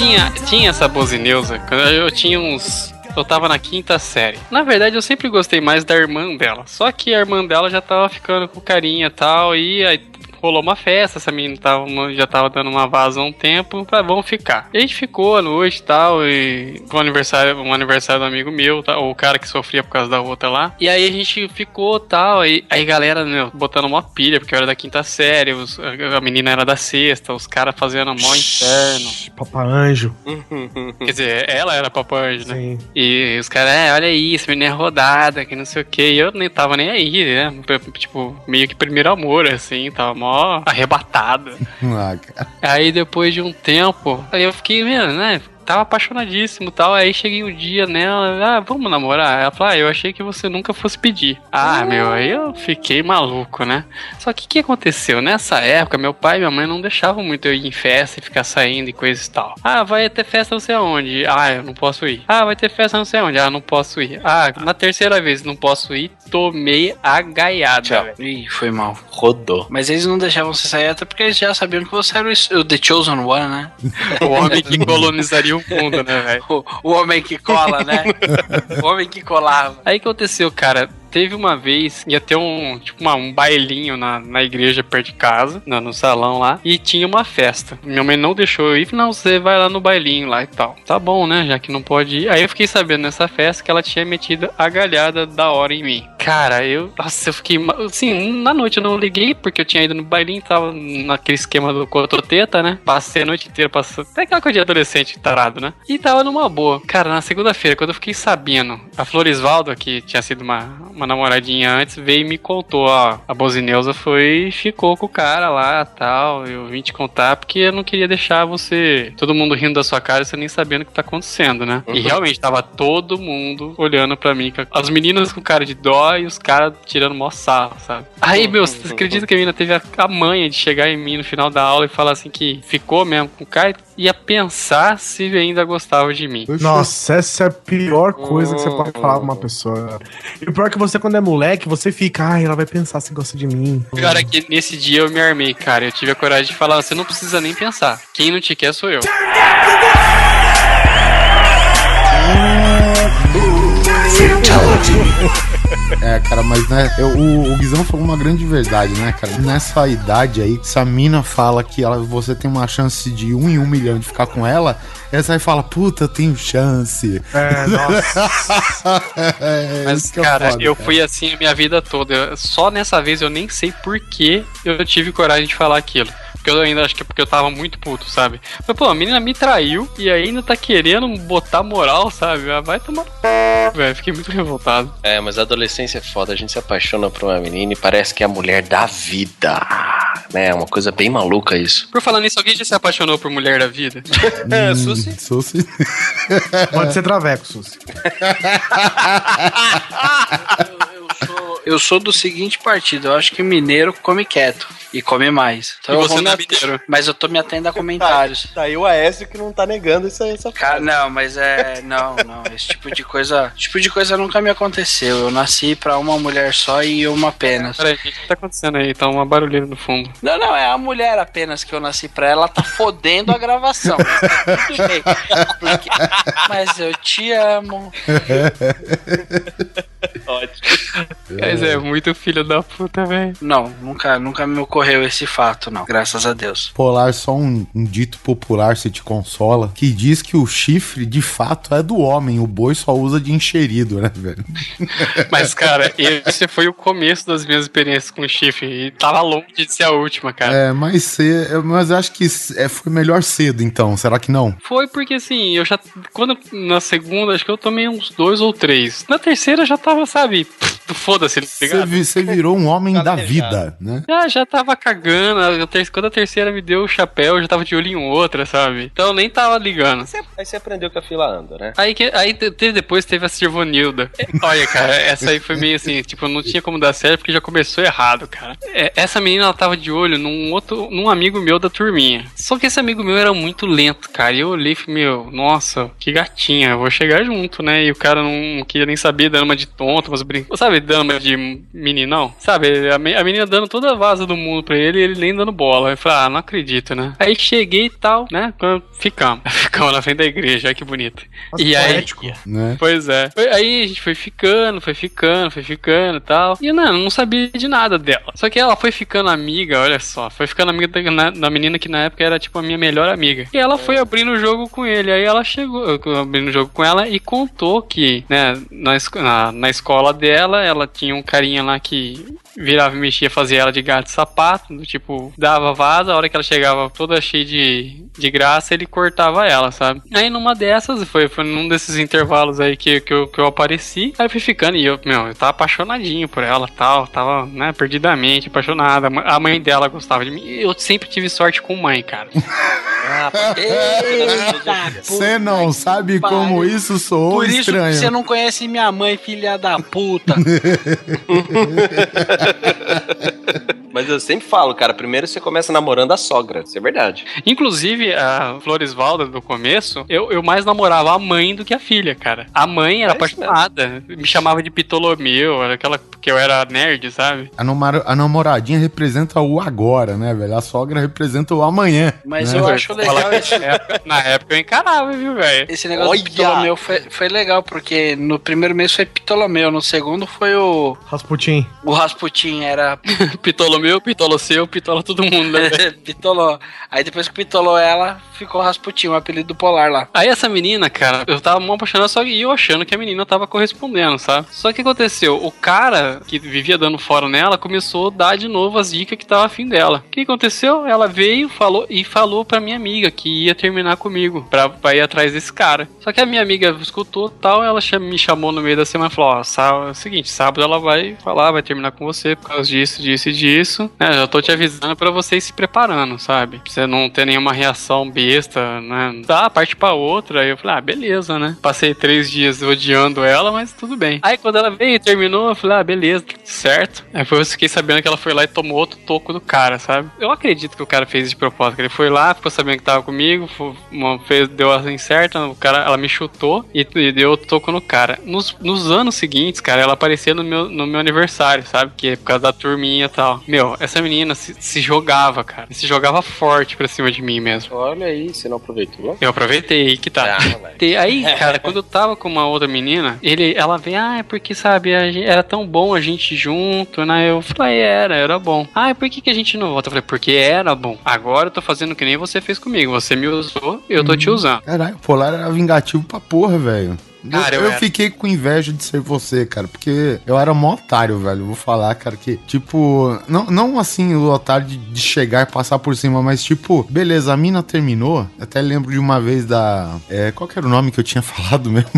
Tinha, tinha essa Bozineusa, quando eu tinha uns. Eu tava na quinta série. Na verdade, eu sempre gostei mais da irmã dela. Só que a irmã dela já tava ficando com carinha e tal. E aí rolou uma festa, essa menina tava, já tava dando uma vaza há um tempo. Pra vamos ficar. E a gente ficou à noite e tal. E foi um aniversário, um aniversário do amigo meu, tá, o cara que sofria por causa da outra lá. E aí a gente ficou tal. E aí galera, meu, botando uma pilha, porque eu era da quinta série, os- a a menina era da sexta, os caras fazendo mó inferno. Papa Anjo. [LAUGHS] Quer dizer, ela era papai anjo, né? Sim. E os caras, é, olha isso, menina é rodada, que não sei o que. E eu nem tava nem aí, né? Tipo, meio que primeiro amor, assim, tava mó arrebatado. [LAUGHS] Ah, cara. Aí depois de um tempo, aí eu fiquei, mesmo, né? Tava apaixonadíssimo e tal. Aí cheguei um dia nela, ah, vamos namorar? Ela falou, ah, eu achei que você nunca fosse pedir. Ah, meu, aí eu fiquei maluco, né? Só que o que aconteceu? Nessa época, meu pai e minha mãe não deixavam muito eu ir em festa e ficar saindo e coisas e tal. Ah, vai ter festa não sei aonde. Ah, eu não posso ir. Ah, vai ter festa não sei aonde. Ah, não posso ir. Ah, na terceira vez não posso ir. Tomei a gaiada. Tchau. Ih, foi mal. Rodou. Mas eles não deixavam você sair até porque eles já sabiam que você era o, o The Chosen One, né? [LAUGHS] O homem que colonizaria o mundo, né, velho? O, o homem que cola, né? [LAUGHS] o homem que colava. Aí que aconteceu, cara? Teve uma vez, ia ter um, tipo, uma- um bailinho na, na igreja perto de casa, no, no salão lá, e tinha uma festa. Minha mãe não deixou eu ir, não, você vai lá no bailinho lá e tal. Tá bom, né, já que não pode ir. Aí eu fiquei sabendo nessa festa que ela tinha metido a galhada da hora em mim. Cara, eu, nossa, eu fiquei, assim, na noite eu não liguei, porque eu tinha ido no bailinho, tava naquele esquema do cototeta, né? Passei a noite inteira, passando, até aquela coisa de adolescente tarado, né? E tava numa boa. Cara, na segunda-feira, quando eu fiquei sabendo, a Floresvaldo, que tinha sido uma, uma namoradinha antes, veio e me contou, ó, a Bozineusa foi e ficou com o cara lá, tal, eu vim te contar porque eu não queria deixar você, todo mundo rindo da sua cara e você nem sabendo o que tá acontecendo, né? E realmente tava todo mundo olhando pra mim, as meninas com cara de dó e os caras tirando mó sarro, sabe? Aí, meu, você acredita que a menina teve a, a manha de chegar em mim no final da aula e falar assim que ficou mesmo com o cara e ia pensar se ainda gostava de mim. Nossa, essa é a pior coisa que você pode falar pra uma pessoa. E o pior é que você, quando é moleque, você fica, ai, ela vai pensar se gosta de mim. O pior é que nesse dia eu me armei, cara. Eu tive a coragem de falar: você não precisa nem pensar. Quem não te quer sou eu. [LAUGHS] É, cara, mas né, eu- o, o Guizão falou uma grande verdade, né, cara? Nessa idade aí, se a mina fala que ela, você tem uma chance de um em um milhão de ficar com ela, essa aí fala, puta, eu tenho chance. É, nossa. [LAUGHS] É, Mas, isso que é cara, foda, eu fui assim a minha vida toda. Eu- Só nessa vez eu nem sei por que eu tive coragem de falar aquilo. Porque eu ainda acho que é porque eu tava muito puto, sabe? Mas, pô, a menina me traiu e ainda tá querendo botar moral, sabe? Ah, Vai tomar. [LAUGHS] Velho, fiquei muito revoltado. É, mas a adolescência é foda. A gente se apaixona por uma menina e parece que é a mulher da vida. Né? É uma coisa bem maluca isso. Por falar nisso, alguém já se apaixonou por mulher da vida? [LAUGHS] É, Hum, Susi. Susi. Pode ser traveco, Susi. [LAUGHS] Eu sou, eu sou do seguinte partido. Eu acho que mineiro come quieto e come mais. Então E eu você vou não é mineiro? Mas eu tô me atendo a comentários. Tá aí o Aécio que não tá negando isso aí, essa Cara, não, mas é. Não, não. Esse tipo de coisa. Esse tipo de coisa nunca me aconteceu. Eu nasci pra uma mulher só e uma apenas. Peraí, o que que tá acontecendo aí? Tá uma barulheira no fundo. Não, não, é a mulher apenas que eu nasci pra ela, tá fodendo a gravação. Mas tá tudo bem. Porque- Mas eu te amo. [LAUGHS] [LAUGHS] Ótimo. Mas é muito filho da puta, velho. Não, nunca, nunca me ocorreu esse fato, não. Graças a Deus. Polar, só um, um dito popular se te consola, que diz que o chifre de fato é do homem, o boi só usa de encherido, né, velho? [LAUGHS] Mas, cara, esse foi o começo das minhas experiências com chifre. E tava longe de ser a última, cara. É, mas, cê, é, mas eu acho que é, foi melhor cedo, então, será que não? Foi porque assim, eu já. Quando na segunda, acho que eu tomei uns dois ou três. Na terceira já tava, sabe? [LAUGHS] foda-se, tá Você ligado? você virou um homem da Calejado. vida, né? Já, já tava cagando. Quando a terceira me deu o chapéu, eu já tava de olho em outra, sabe? Então eu nem tava ligando. Aí você aprendeu que a fila anda, né? Aí, que, aí teve, depois teve a Sirvonilda. É, [LAUGHS] Olha, cara, essa aí foi meio assim, tipo, não tinha como dar certo porque já começou errado, cara. É, essa menina, ela tava de olho num outro, num amigo meu da turminha. Só que esse amigo meu era muito lento, cara. E eu olhei e falei, meu, nossa, que gatinha, eu vou chegar junto, né? E o cara não queria nem saber, dando uma de tonto, mas brin... Sabe, dando uma de meninão? Sabe, a, me- a menina dando toda a vaza do mundo pra ele e ele nem dando bola. Eu falei, ah, não acredito, né? Aí cheguei e tal, né? Ficamos. [LAUGHS] Ficamos na frente da igreja, olha que bonito. Nossa, e aí, poético. né? Pois é. Foi- Aí a gente foi ficando, foi ficando, foi ficando e tal. E não, não sabia de nada dela. Só que ela foi ficando amiga, olha só. Foi ficando amiga da, na- da menina que na época era tipo a minha melhor amiga. E ela foi abrindo o jogo com ele. Aí ela chegou, eu abrindo o jogo com ela e contou que, né, na, na, na escola dela, ela tinha um carinha lá que virava e mexia, fazia ela de gato e sapato. do Tipo, dava vaza, a hora que ela chegava toda cheia de, de graça, ele cortava ela, sabe? Aí numa dessas, foi, foi num desses intervalos aí que, que, eu, que eu apareci, aí eu fui ficando e eu, meu, eu tava apaixonadinho por ela tal, tava, né, perdidamente apaixonada. A mãe dela gostava de mim. Eu sempre tive sorte com mãe, cara. [LAUGHS] Ah, Você não sabe como isso soou Por isso estranho. que você não conhece minha mãe, filha da puta. [LAUGHS] [LAUGHS] Mas eu sempre falo, cara, primeiro você começa namorando a sogra, isso é verdade. Inclusive, a Floresvalda, do começo, eu, eu mais namorava a mãe do que a filha, cara. A mãe era É isso apaixonada. Me chamava de Ptolomeu, era aquela que eu era nerd, sabe? A, namora- a namoradinha representa o agora, né, velho? A sogra representa o amanhã. Mas né? eu acho legal esse, Na época, na época eu encarava, viu, velho? esse negócio Olha! do Ptolomeu. Foi, foi legal, porque no primeiro mês foi Ptolomeu, no segundo foi o, Rasputin. o Rasputin, era [LAUGHS] Pitolomeu, Pitoloceu, Pitola todo mundo, né? [LAUGHS] Pitolou. Aí depois que pitolou ela, ficou Rasputin, o apelido do polar lá. Aí essa menina, cara, eu tava mó apaixonado, só que eu achando que a menina tava correspondendo, sabe? Só que aconteceu, o cara que vivia dando fora nela começou a dar de novo as dicas que tava afim dela. O que aconteceu? Ela veio falou e falou pra minha amiga que ia terminar comigo, pra, pra ir atrás desse cara. Só que a minha amiga escutou tal, ela me chamou no meio da semana e falou: Ó, sá- é o seguinte, sábado ela vai falar, vai terminar com você por causa disso, disso e disso. Né, já tô te avisando pra vocês se preparando, sabe? Pra você não ter nenhuma reação besta, né? Dá, parte pra outra. Aí eu falei, ah, beleza, né? Passei três dias odiando ela, mas tudo bem. Aí quando ela veio e terminou, eu falei, ah, beleza, certo. Aí depois eu fiquei sabendo que ela foi lá e tomou outro toco do cara, sabe? Eu acredito que o cara fez de propósito. que Ele foi lá, ficou sabendo que tava comigo, fo- uma, fez, deu assim certa, o cara, ela me chutou e, e deu outro toco no cara. Nos, nos anos seguintes, cara, ela no meu, no meu aniversário, sabe? Que é por causa da turminha e tal. Meu, essa menina se, se jogava, cara. Se jogava forte pra cima de mim mesmo. Olha aí, você não aproveitou? Eu aproveitei, aí que tá. Ah, [LAUGHS] Aí, [LAUGHS] cara, quando eu tava com uma outra menina, ele, ela veio, ah, é porque, sabe, a gen- era tão bom a gente junto, né? Eu falei, era, era bom. Ah, e por que, que a gente não volta? Eu falei, porque era bom. Agora eu tô fazendo que nem você fez comigo. Você me usou, eu tô te usando. Caralho, o Polar era vingativo pra porra, velho. Cara, eu, eu eu fiquei com inveja de ser você, cara, porque eu era mó otário, velho. Vou falar, cara, que, tipo, não, não assim o otário de, de chegar e passar por cima, mas tipo, beleza, a mina terminou. Até lembro de uma vez da. É, qual que era o nome que eu tinha [LAUGHS] falado mesmo?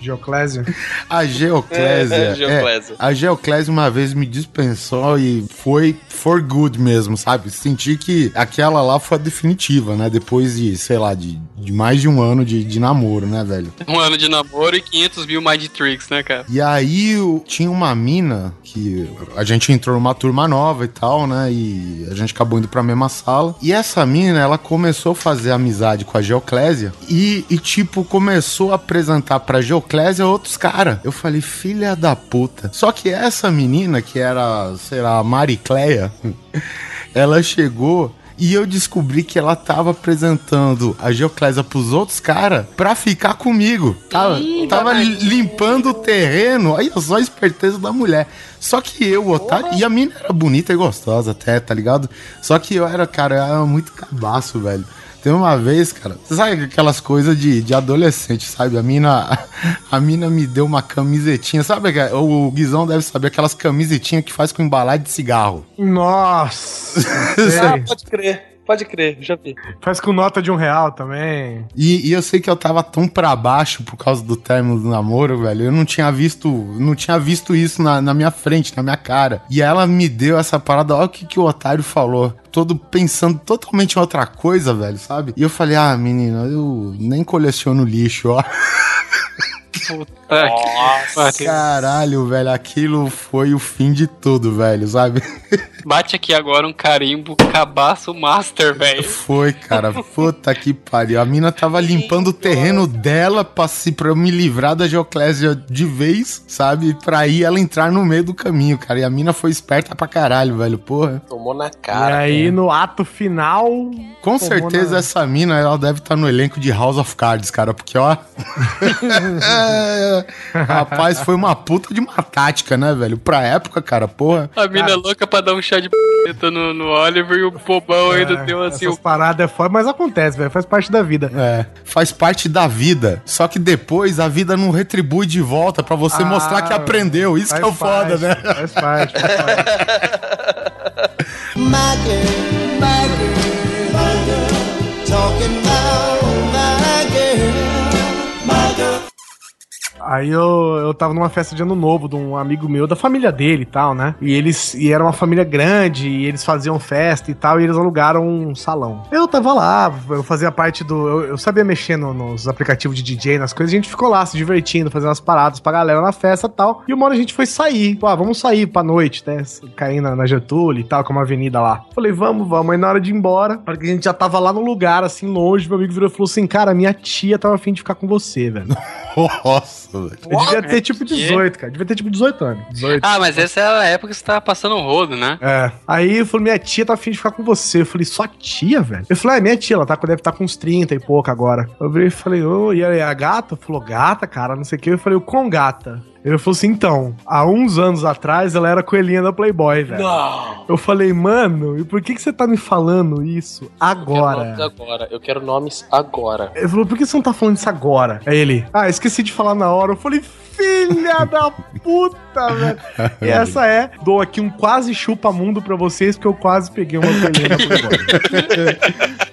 Geoclésio. A Geoclésia. [LAUGHS] É, Geoclésia. a Geoclésia uma vez me dispensou e foi for good mesmo, sabe? Senti que aquela lá foi a definitiva, né? Depois de, sei lá, de, de mais de um ano de, de namoro, né, velho? Um ano de namoro e 500 mil Mind Tricks, né, cara? E aí tinha uma mina que a gente entrou numa turma nova e tal, né? E a gente acabou indo pra mesma sala. E essa mina, ela começou a fazer amizade com a Geoclésia e, e, tipo, começou a apresentar pra Geoclésia outros caras. Eu falei, filha da puta. Só que essa menina, que era, sei lá, a Maricleia, [LAUGHS] ela chegou e eu descobri que ela tava apresentando a Geoclésia pros outros caras pra ficar comigo. Tava, tava li- limpando o terreno. Aí só a esperteza da mulher. Só que eu, otário. E a mina era bonita e gostosa até, tá ligado? Só que eu era, cara, eu era muito cabaço, velho. Tem uma vez, cara, você sabe aquelas coisas de, de adolescente, sabe? A mina, a mina me deu uma camisetinha, sabe? que- O Guizão deve saber aquelas camisetinhas que faz com embalagem de cigarro. Nossa. [LAUGHS] Ah, pode crer. Pode crer, já vi. Faz com nota de um real também. E, e eu sei que eu tava tão pra baixo por causa do término do namoro, velho. Eu não tinha visto, não tinha visto isso na, na minha frente, na minha cara. E ela me deu essa parada, olha o que, que o otário falou. Todo pensando totalmente em outra coisa, velho, sabe? E eu falei, ah, menina, eu nem coleciono lixo, ó. [LAUGHS] Puta que pariu. Caralho, velho, aquilo foi o fim de tudo, velho, sabe? [LAUGHS] Bate aqui agora um carimbo cabaço master, velho. Foi, cara. Puta que pariu. A mina tava limpando o terreno dela pra, se, pra eu me livrar da Geoclésia de vez, sabe? Pra ir ela entrar no meio do caminho, cara. E a mina foi esperta pra caralho, velho. Porra. Tomou na e cara. aí, no ato final. Com certeza na- essa mina, ela deve estar no elenco de House of Cards, cara. Porque, ó. [LAUGHS] Rapaz, foi uma puta de uma tática, né, velho? Pra época, cara, porra. A mina é louca pra dar um chá de p no, no Oliver e o bobão ainda É, deu assim. essas o- paradas é foda, mas acontece, velho. Faz parte da vida. É, faz parte da vida. Só que depois a vida não retribui de volta pra você Ah, mostrar que aprendeu. Isso que é o foda, parte, né? Faz parte, faz [LAUGHS] parte. Aí eu, eu tava numa festa de ano novo de um amigo meu, da família dele e tal, né? E eles. E era uma família grande, e eles faziam festa e tal, e eles alugaram um salão. Eu tava lá, eu fazia parte do. Eu, eu sabia mexer no- nos aplicativos de DJ, nas coisas, a gente ficou lá se divertindo, fazendo as paradas pra galera na festa e tal. E uma hora a gente foi sair. Pô, ah, vamos sair pra noite, né? Cair na, na Getúlio e tal, é uma avenida lá. Falei, vamos, vamos. Aí na hora de ir embora, hora que a gente já tava lá no lugar, assim, longe, meu amigo virou e falou assim: Cara, minha tia tava afim de ficar com você, velho. [LAUGHS] Nossa, velho. Eu devia ter tipo 18, cara. Devia ter tipo 18 anos. 18. Ah, mas essa era a época que você tava passando o rodo, né? É. Aí eu falei, minha tia tá afim de ficar com você. Eu falei, sua tia, velho? Eu falei, é, minha tia, ela tá, deve estar com uns 30 e pouco agora. Eu virei e falei, ô, e aí, a gata? Falou, gata, cara, não sei o que. Eu falei, o quão gata? Ele falou assim, então, há uns anos atrás ela era coelhinha da Playboy, velho. Não. Eu falei, mano, e por que, que você tá me falando isso Eu quero nomes agora? agora. Eu quero nomes agora. Ele falou, por que você não tá falando isso agora? Aí ele, ah, esqueci de falar na hora. Eu falei, filha [LAUGHS] da puta, velho. E essa é, dou aqui um quase chupa-mundo pra vocês, porque eu quase peguei uma coelhinha da Playboy. [LAUGHS]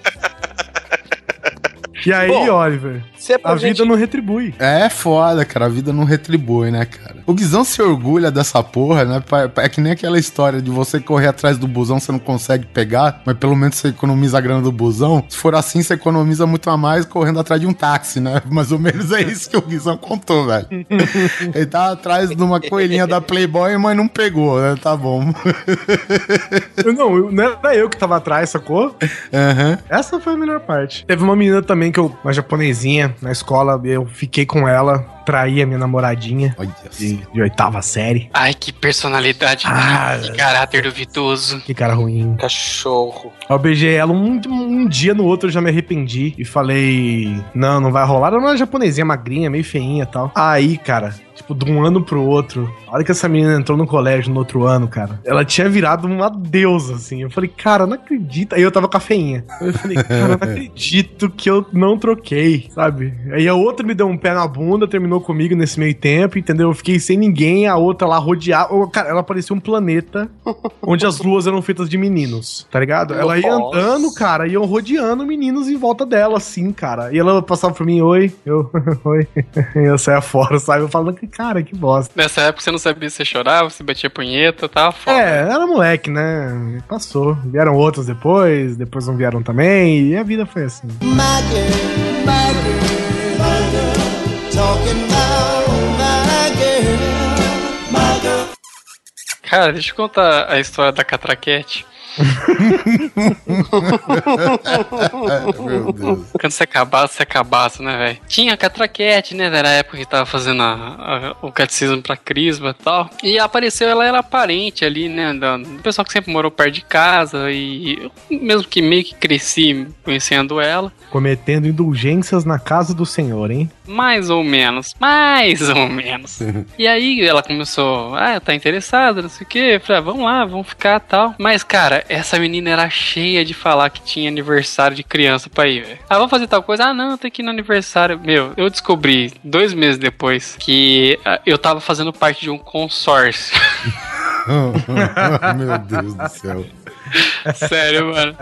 E aí, Bom, Oliver, Se é a gente... vida não retribui. É foda, cara. A vida não retribui, né, cara? O Guizão se orgulha dessa porra, né? É que nem aquela história de você correr atrás do busão, você não consegue pegar, mas pelo menos você economiza a grana do busão. Se for assim, você economiza muito a mais correndo atrás de um táxi, né? [LAUGHS] Mais ou menos é isso que o Guizão contou, velho. [LAUGHS] Ele tá atrás de uma coelhinha da Playboy, mas não pegou, né? Tá bom. Eu, não, não era eu que tava atrás, sacou? Aham. Essa foi a melhor parte. Teve uma menina também que eu, uma japonesinha, na escola, eu fiquei com ela, traí a minha namoradinha Olha de, de oitava série. Ai, que personalidade, Ah. que caráter duvidoso. Que cara ruim. Cachorro. Eu beijei ela um, um dia no outro, eu já me arrependi e falei: Não, não vai rolar. Ela era uma japonesinha magrinha, meio feinha e tal. Aí, cara, tipo, de um ano pro outro, a hora que essa menina entrou no colégio no outro ano, cara, ela tinha virado uma deusa, assim. Eu falei, cara, não acredito. Aí eu tava com a feinha. Eu falei, cara, não [LAUGHS] acredito que eu não troquei, sabe? Aí a outra me deu um pé na bunda, terminou comigo nesse meio tempo, entendeu? Eu fiquei sem ninguém, a outra lá rodeada. Ô, Cara, ela parecia um planeta [LAUGHS] onde as luas eram feitas de meninos, tá ligado? Ela ia Nossa. andando, cara, eu rodeando meninos em volta dela, assim, cara. E ela passava por mim, oi, eu, [LAUGHS] oi. E eu saia fora, sabe? Eu falando, cara, que bosta. Nessa época você não sabia se você chorava, se batia punheta, tava foda. É, era moleque, né? Passou. Vieram outros depois, depois não vieram também, e a vida foi assim. My girl, my girl, Cara, deixa eu contar a história da catraquete. Meu Deus. Quando você acabasse, você acabasse, né, velho? Tinha a catraquete, né? Era a época que tava fazendo a- a- o catecismo pra Crisma e tal. E apareceu, ela era parente ali, né? Da, do pessoal que sempre morou perto de casa. E eu, mesmo que meio que cresci conhecendo ela. Cometendo indulgências na casa do senhor, hein? Mais ou menos, mais ou menos. [LAUGHS] e aí ela começou, ah, tá interessada, não sei o que. Eu falei, ah, vamos lá, vamos ficar tal. Mas, cara, essa menina era cheia de falar que tinha aniversário de criança pra ir, velho. Ah, vamos fazer tal coisa? Ah, não, tem que ir no aniversário. Meu, eu descobri dois meses depois que ah, eu tava fazendo parte de um consórcio. [LAUGHS] [LAUGHS] Meu Deus do céu. Sério, mano.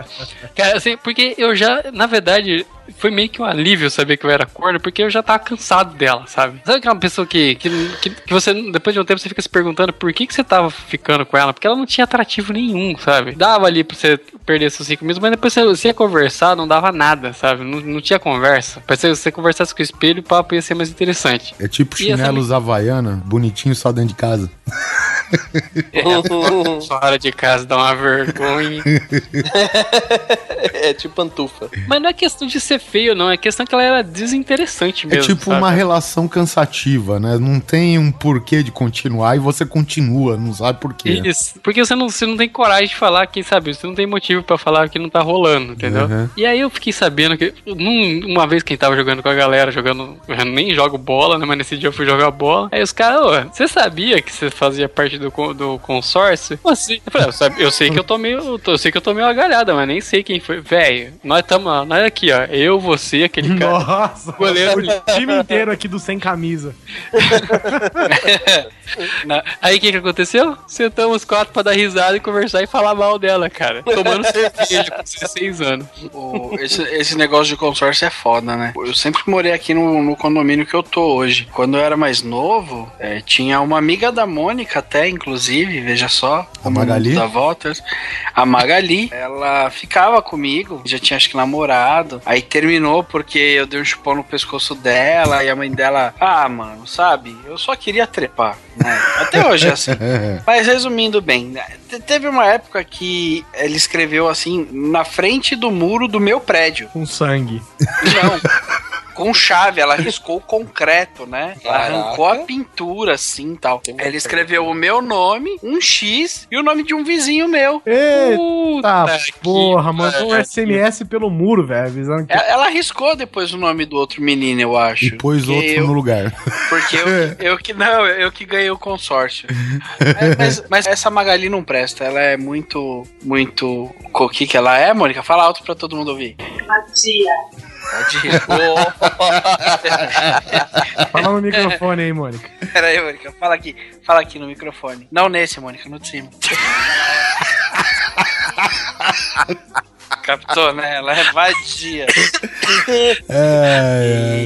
Cara, assim, porque eu já, na verdade, foi meio que um alívio saber que eu era corno, porque eu já tava cansado dela, sabe? Sabe aquela pessoa que, que, que, que você, depois de um tempo, você fica se perguntando por que, que você tava ficando com ela? Porque ela não tinha atrativo nenhum, sabe? Dava ali pra você perder seus cinco minutos, mas depois você, você ia conversar, não dava nada, sabe? Não, não tinha conversa. Mas se você conversasse com o espelho, o papo ia ser mais interessante. É tipo E essa chinelos Havaiana, bonitinho só dentro de casa. [LAUGHS] Fora de casa dá uma vergonha. [LAUGHS] é tipo pantufa. Mas não é questão de ser feio, não. É questão que ela era desinteressante É mesmo. tipo sabe? uma relação cansativa, né? Não tem um porquê de continuar e você continua, não sabe por quê. Isso. Porque você não, você não tem coragem de falar que, sabe, você não tem motivo pra falar que não tá rolando, entendeu? Uhum. E aí eu fiquei sabendo que, num- uma vez que a gente tava jogando com a galera, jogando, eu nem jogo bola, né, mas nesse dia eu fui jogar bola, aí os caras, ô, você sabia que você fazia parte do, do consórcio? Como assim? Eu falei, eu, sabe- eu sei que eu tô meio, eu sei que eu tô meio agalhada, mas nem sei quem foi. Velho, nós tamo, nós aqui, ó, eu, você, aquele cara. Nossa, Goleiro. o time inteiro aqui do sem camisa. [LAUGHS] Aí o que que aconteceu? Sentamos quatro pra dar risada e conversar e falar mal dela, cara. Tomando [LAUGHS] cerveja com 16 anos. O- esse, esse negócio de consórcio é foda, né? Eu sempre morei aqui no, no condomínio que eu tô hoje. Quando eu era mais novo, é, tinha uma amiga da Mônica até, inclusive, veja só. A Magali? Da Voltas. A Magali, ela ficava comigo, já tinha acho que namorado. Aí terminou porque eu dei um chupão no pescoço dela e a mãe dela, ah, mano, sabe? Eu só queria trepar, né? [LAUGHS] Até hoje é assim. Mas resumindo bem, né, te- teve uma época que ele escreveu assim, na frente do muro do meu prédio. Com sangue. Não. [LAUGHS] Com chave, ela riscou o concreto, né? Ela Caraca. arrancou a pintura assim e tal. Ele escreveu o meu nome, um X e o nome de um vizinho meu. Eita que porra, mandou um. SMS pelo muro, velho, avisando que. Ela, ela riscou depois o nome do outro menino, eu acho. E pôs outro eu- no lugar. Porque eu, eu que não, eu que ganhei o consórcio. [LAUGHS] É, mas, mas essa Magali não presta, ela é muito, muito. O que que ela é, Mônica? Fala alto pra todo mundo ouvir. Matia. Tadinha. [LAUGHS] Fala no microfone aí, Mônica. Pera aí, Mônica, fala aqui, fala aqui no microfone. Não nesse, Mônica, no de cima. [LAUGHS] Captou, né? Ela é vadia. É.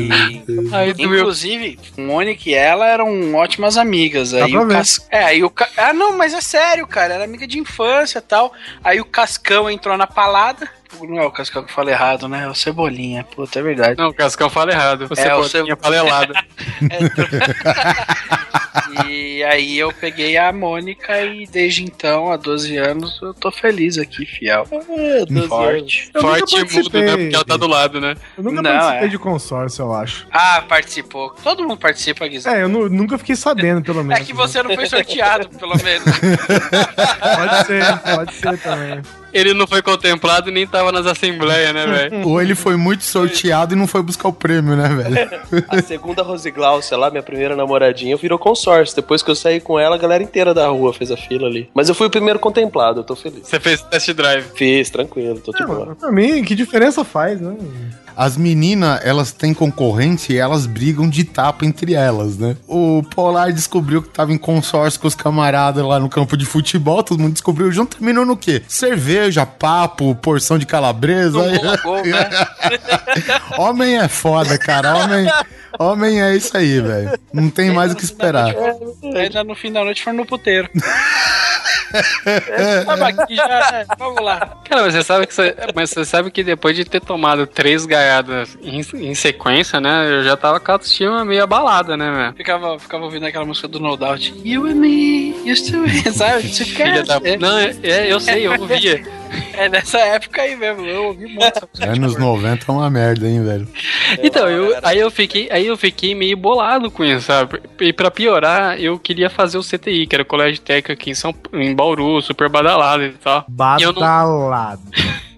Inclusive, Mônica e ela eram ótimas amigas. Aí o. Cas... É, aí o Ca... Ah, não, mas é sério, cara. Era amiga de infância e tal. Aí o Cascão entrou na palada. Não é o Cascão que fala errado, né? É o Cebolinha. Puta, é verdade. Não, o Cascão fala errado. É, o pode seu- tinha falelado. [LAUGHS] E aí eu peguei a Mônica e desde então, há 12 anos, eu tô feliz aqui, fiel. Forte. Eu nunca Forte e mudo, né? Porque ela tá do lado, né? Eu nunca Não, participei é. de consórcio, eu acho. Ah, participou. Todo mundo participa, Guizão. É, eu nu- nunca fiquei sabendo, pelo É menos. que você não foi sorteado, pelo menos. [LAUGHS] Pode ser, pode ser também. Ele não foi contemplado e nem tava nas assembleias, né, velho? [LAUGHS] Ou ele foi muito sorteado e não foi buscar o prêmio, né, velho? [LAUGHS] A segunda Rose Glaucia lá, minha primeira namoradinha, virou consórcio. Depois que eu saí com ela, a galera inteira da rua fez a fila ali. Mas eu fui o primeiro contemplado, eu tô feliz. Você fez test drive. Fiz, tranquilo, tô de É, boa. pra mim, que diferença faz, né? As meninas, elas têm concorrência e elas brigam de tapa entre elas, né? O Polar descobriu que tava em consórcio com os camaradas lá no campo de futebol, todo mundo descobriu junto, terminou no quê? Cerveja, papo, porção de calabresa. Né? [LAUGHS] Homem é foda, cara. Homem, homem é isso aí, velho. Não tem mais o que esperar. Ainda no fim da noite foram no puteiro. É, tava aqui já, né? Vamos lá. Cara, mas você sabe que você, mas você sabe que depois de ter tomado três gaiadas em, em sequência, né? Eu já tava com a autoestima meio abalada, né, velho? Ficava, ficava ouvindo aquela música do No Doubt. You and me used to be, sabe? Filha da... Não, é, é, eu sei, eu ouvia. [LAUGHS] É nessa época aí mesmo, eu ouvi muito. Anos 90 é uma merda, hein, velho. Então, eu, aí, eu fiquei, aí eu fiquei meio bolado com isso, sabe? E pra piorar, eu queria fazer o CTI, que era o colégio técnico aqui em, São, em Bauru, super badalado e tal. Badalado. [LAUGHS]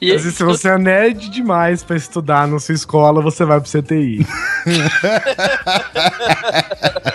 E, Mas e se você é nerd demais pra estudar na sua escola, você vai pro CTI. [LAUGHS]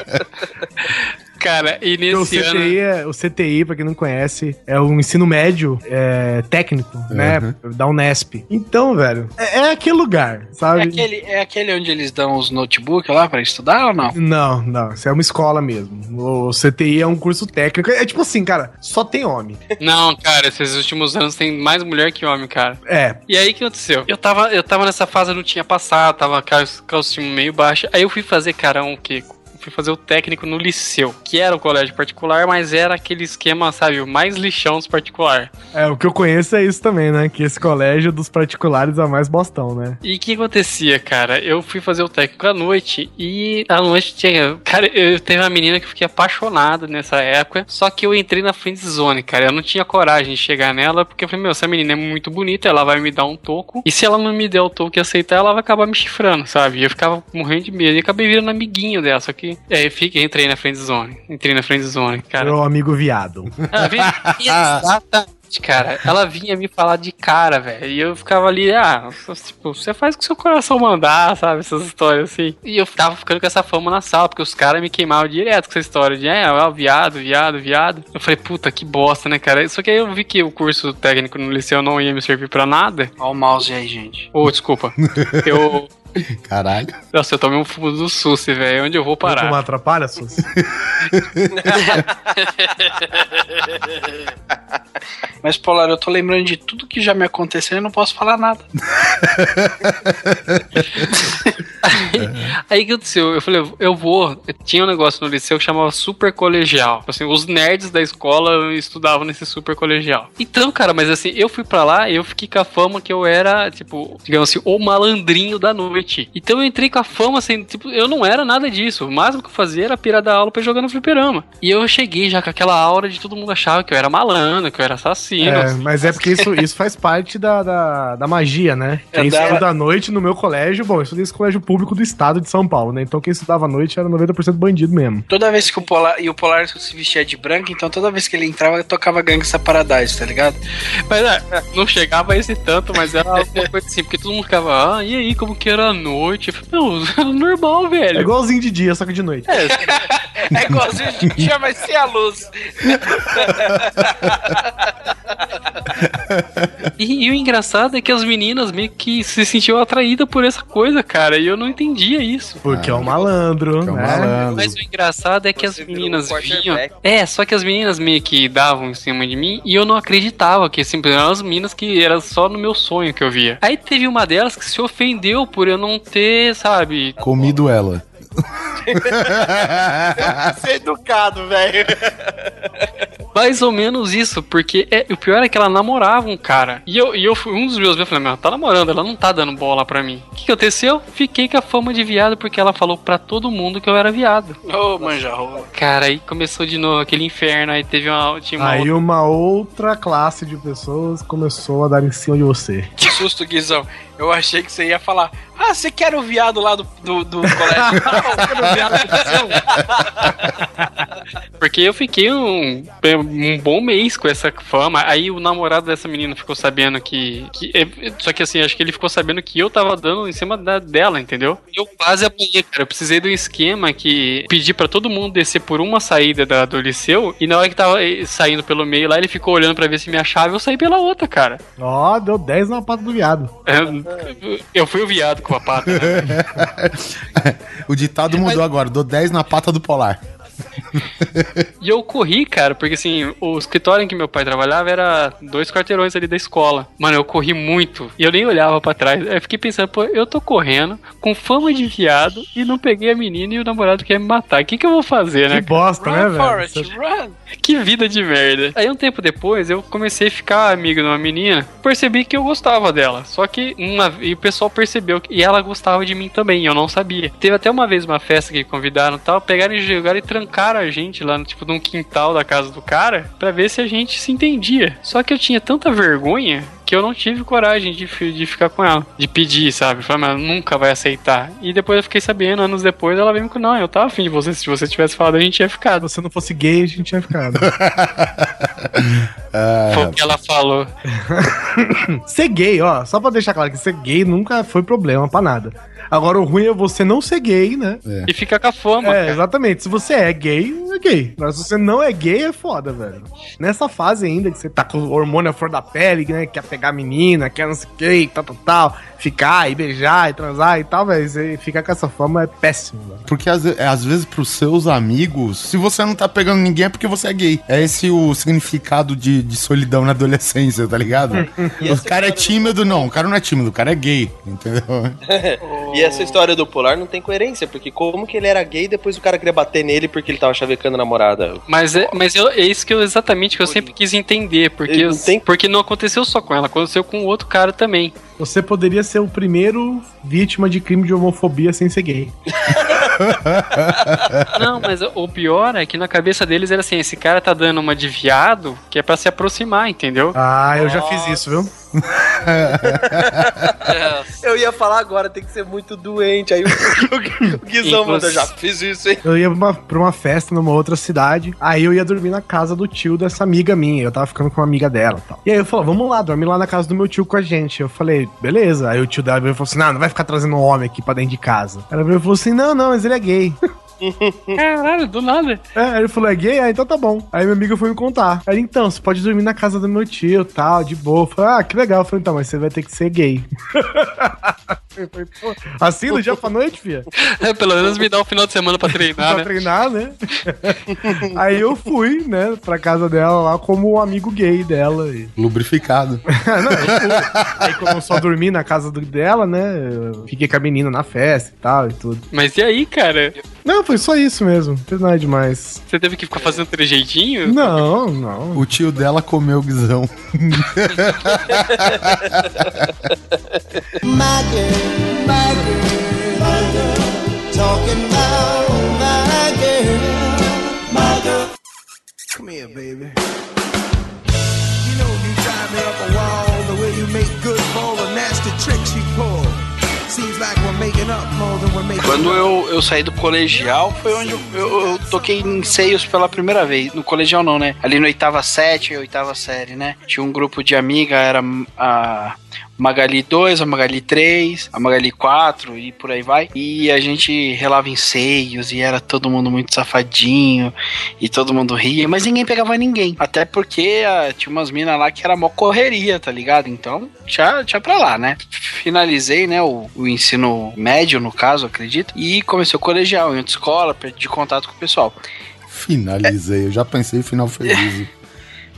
Cara, e O nesse ano. CTI, é, o CTI, pra quem não conhece, é o ensino médio é, técnico, né? Da Unesp. Então, velho, é, é aquele lugar, É sabe? aquele, é aquele onde eles dão os notebooks lá pra estudar ou não? Não, não, isso é uma escola mesmo. O CTI é um curso técnico. É tipo assim, cara, só tem homem. Não, cara, esses últimos anos tem mais mulher que homem, cara. É, E aí o que aconteceu? Eu tava, eu tava nessa fase, eu não tinha passado, tava com a meio baixa. Aí eu fui fazer, cara, um quê? Fui fazer o técnico no liceu, que era o colégio particular, mas era aquele esquema, sabe, o mais lixão dos particular. é, o que eu conheço é isso também, né? Que esse colégio dos particulares é mais bostão, né? E o que acontecia, cara? Eu fui fazer o técnico à noite e à noite tinha. Cara, eu teve uma menina que eu fiquei apaixonado nessa época, só que eu entrei na friend zone, cara. Eu não tinha coragem de chegar nela, porque eu falei, meu, essa menina é muito bonita, ela vai me dar um toco, e se ela não me der o toco e aceitar, ela vai acabar me chifrando, sabe? E eu ficava morrendo de medo e acabei virando amiguinho dela, só que. É, eu fiquei, entrei na friend zone. Entrei na friend zone, cara. Meu amigo viado. [LAUGHS] Exatamente, cara. Ela vinha me falar de cara, velho. E eu ficava ali, ah, tipo, você faz o que seu coração mandar, sabe? Essas histórias assim. E eu tava ficando com essa fama na sala, porque os caras me queimavam direto com essa história de, é, ó, viado, viado, viado. Eu falei, puta, que bosta, né, cara? Só que aí eu vi que o curso técnico no liceu não ia me servir pra nada. Olha o mouse aí, gente. Ô, desculpa. Eu. [LAUGHS] Caralho. Nossa, eu tomei um fumo do SUS, velho. Onde eu vou Como parar? atrapalha, Sus? [LAUGHS] Mas, Polar, eu tô lembrando de tudo que já me aconteceu e não posso falar nada. [LAUGHS] Aí o que aconteceu? Eu falei, eu vou. Tinha um negócio no liceu que chamava super colegial. Assim, os nerds da escola estudavam nesse super colegial. Então, cara, mas assim, eu fui pra lá e eu fiquei com a fama que eu era, tipo, digamos assim, o malandrinho da noite. Então eu entrei com a fama, assim, tipo, eu não era nada disso. O máximo que eu fazia era pirar da aula pra jogar no fliperama. E eu cheguei já com aquela aura de todo mundo achava que eu era malandro, que eu era assassino. É, mas é porque isso, isso faz parte da, da, da magia, né? Quem dava- estuda à noite no meu colégio, bom, eu estudei esse colégio público do estado de São Paulo, né? Então quem estudava à noite era 90% bandido mesmo. Toda vez que o Polar. E o Polar se vestia de branco, então toda vez que ele entrava, eu tocava Gangsta Paradise, tá ligado? Mas é, não chegava a esse tanto, mas era uma coisa assim, porque todo mundo ficava, ah, e aí, como que era noite? Eu falei, não, [LAUGHS] normal, É velho. igualzinho de dia, só que de noite. É igualzinho de dia, mas sem a luz. E, e o engraçado é que as meninas meio que se sentiam atraídas por essa coisa, cara, e eu não entendia isso. Porque é um malandro, Que é um né? malandro. Mas o engraçado é que as Você virou meninas um vinham. É, só que as meninas meio que davam em cima de mim e eu não acreditava que assim, eram as meninas que era só no meu sonho que eu via. Aí teve uma delas que se ofendeu por eu não ter, sabe, Comido ela. Ser educado, velho. Mais ou menos isso, porque é, o pior é que ela namorava um cara. E eu, e eu fui um dos meus, eu falei, meu, ela tá namorando, ela não tá dando bola pra mim. O que, que aconteceu? Fiquei com a fama de viado porque ela falou pra todo mundo que eu era viado. Ô, manja rola. Cara, aí começou de novo aquele inferno, aí teve uma. Tinha uma Aí uma outra classe de pessoas começou a dar em cima de você. Que susto, Guizão. Eu achei que você ia falar. Ah, você quer o viado lá do, do, do colégio? [LAUGHS] Não, eu quero o viado do seu. Porque eu fiquei um, um bom mês com essa fama. Aí o namorado dessa menina ficou sabendo que. que é, só que assim, acho que ele ficou sabendo que eu tava dando em cima da, dela, entendeu? Eu quase apanhei, cara. Eu precisei de um esquema que pedi pra todo mundo descer por uma saída da- do liceu. E na hora que tava eh, saindo pelo meio lá, ele ficou olhando pra ver se me achava. Eu saí pela outra, cara. Ó, deu 10 na pata do viado. Eu, eu fui o viado com a pata, né? [LAUGHS] o ditado mudou agora. Dou 10 na pata do polar. E eu corri, cara, porque assim, o escritório em que meu pai trabalhava era dois quarteirões ali da escola. Mano, eu corri muito e eu nem olhava pra trás. Aí eu fiquei pensando, pô, eu tô correndo com fama de viado e não peguei a menina e o namorado quer me matar. O que que eu vou fazer, né? Que bosta, né, Run, velho? Forrest, Você- run. [LAUGHS] Que vida de merda. Aí um tempo depois eu comecei a ficar amigo de uma menina, percebi que eu gostava dela. Só que uma, e o pessoal percebeu que e ela gostava de mim também, eu não sabia. Teve até uma vez uma festa que convidaram e tal, pegaram e jogaram e trancaram a gente lá no tipo num quintal da casa do cara pra ver se a gente se entendia. Só que eu tinha tanta vergonha que eu não tive coragem de, de ficar com ela, de pedir, sabe? Falei, mas nunca vai aceitar. E depois eu fiquei sabendo, anos depois, ela veio com, não, eu tava afim de você, se você tivesse falado, a gente tinha ficado. Se você não fosse gay, a gente tinha ficado. [LAUGHS] Foi o que ela falou. [LAUGHS] ser gay, ó, só pra deixar claro que ser gay nunca foi problema pra nada. Agora o ruim é você não ser gay, né? E fica com a fama. É, cara. exatamente. Se você é gay, é gay. Mas se você não é gay, é foda, velho. Nessa fase ainda, que você tá com o hormônio à flor da pele, né? Quer pegar a menina, quer não sei o que, tal, tal, tal. Ficar e beijar e transar e tal, velho. Você fica com essa fama, é péssimo, velho. Porque às, é, às vezes pros seus amigos, se você não tá pegando ninguém é porque você é gay. É esse o significado de, de solidão na adolescência, tá ligado? [LAUGHS] o cara é tímido, não. O cara não é tímido, o cara é gay, entendeu? [LAUGHS] [LAUGHS] E essa história do Polar não tem coerência, porque como que ele era gay e depois o cara queria bater nele porque ele tava chavecando a namorada? Mas, é, mas eu- é isso que eu exatamente que eu sempre quis entender. Porque, eu- tem- porque não aconteceu só com ela, aconteceu com outro cara também. Você poderia ser o primeiro vítima de crime de homofobia sem ser gay. [LAUGHS] Não, mas o pior é que na cabeça deles era assim: esse cara tá dando uma de viado que é pra se aproximar, entendeu? Ah, eu já fiz isso, viu? [LAUGHS] Eu ia falar agora, tem que ser muito doente. Aí o, [LAUGHS] o, Guizão manda, já fiz isso, hein? Eu ia pra uma, pra uma festa numa outra cidade. Aí eu ia dormir na casa do tio dessa amiga minha. Eu tava ficando com uma amiga dela e tal. E aí eu falei, vamos lá, dorme lá na casa do meu tio com a gente. Eu falei, beleza. Aí o tio dela veio e falou assim: não, não vai ficar trazendo um homem aqui pra dentro de casa. Ela veio e falou assim: não, não, mas ele é gay. [LAUGHS] Caralho, do nada. É, ele falou, é gay? Ah, então tá bom. Aí minha amiga foi me contar. Aí, então, você pode dormir na casa do meu tio, tal, de boa. Eu falei, ah, que legal. Eu falei, então, mas você vai ter que ser gay. [LAUGHS] Eu falei, "Pô, assim no dia pra noite, filha? É, pelo menos me dá um final de semana pra treinar, pra né? treinar, né? [LAUGHS] Aí eu fui, né, pra casa dela lá como um amigo gay dela. E... Lubrificado. [LAUGHS] Não, eu fui. Aí como eu só dormi na casa do- dela, né, eu fiquei com a menina na festa e tal e tudo. Mas e aí, cara? Não, foi só isso mesmo. Não fez nada demais. Você teve que ficar fazendo trejeitinho? Não, não. O tio dela comeu o guizão. Girl, my girl, talking about my girl. Come here, baby. You know you drive me up a wall the way you make good for Quando eu, eu saí do colegial, foi onde eu, eu- eu toquei em seios pela primeira vez. No colegial não, né? Ali no oitava sete oitava série, né? Tinha um grupo de amiga, era a Magali 2, a Magali 3, a Magali 4 e por aí vai. E a gente relava em seios e era todo mundo muito safadinho e todo mundo ria, mas ninguém pegava ninguém. Até porque ah, tinha umas minas lá que era mó correria, tá ligado? Então, tinha, tinha pra lá, né? Finalizei, né, o, o ensino médio, no caso, acredito, e comecei o colegial, em outra escola, perdi contato com o pessoal. Finalizei. Eu já pensei em final feliz. [LAUGHS]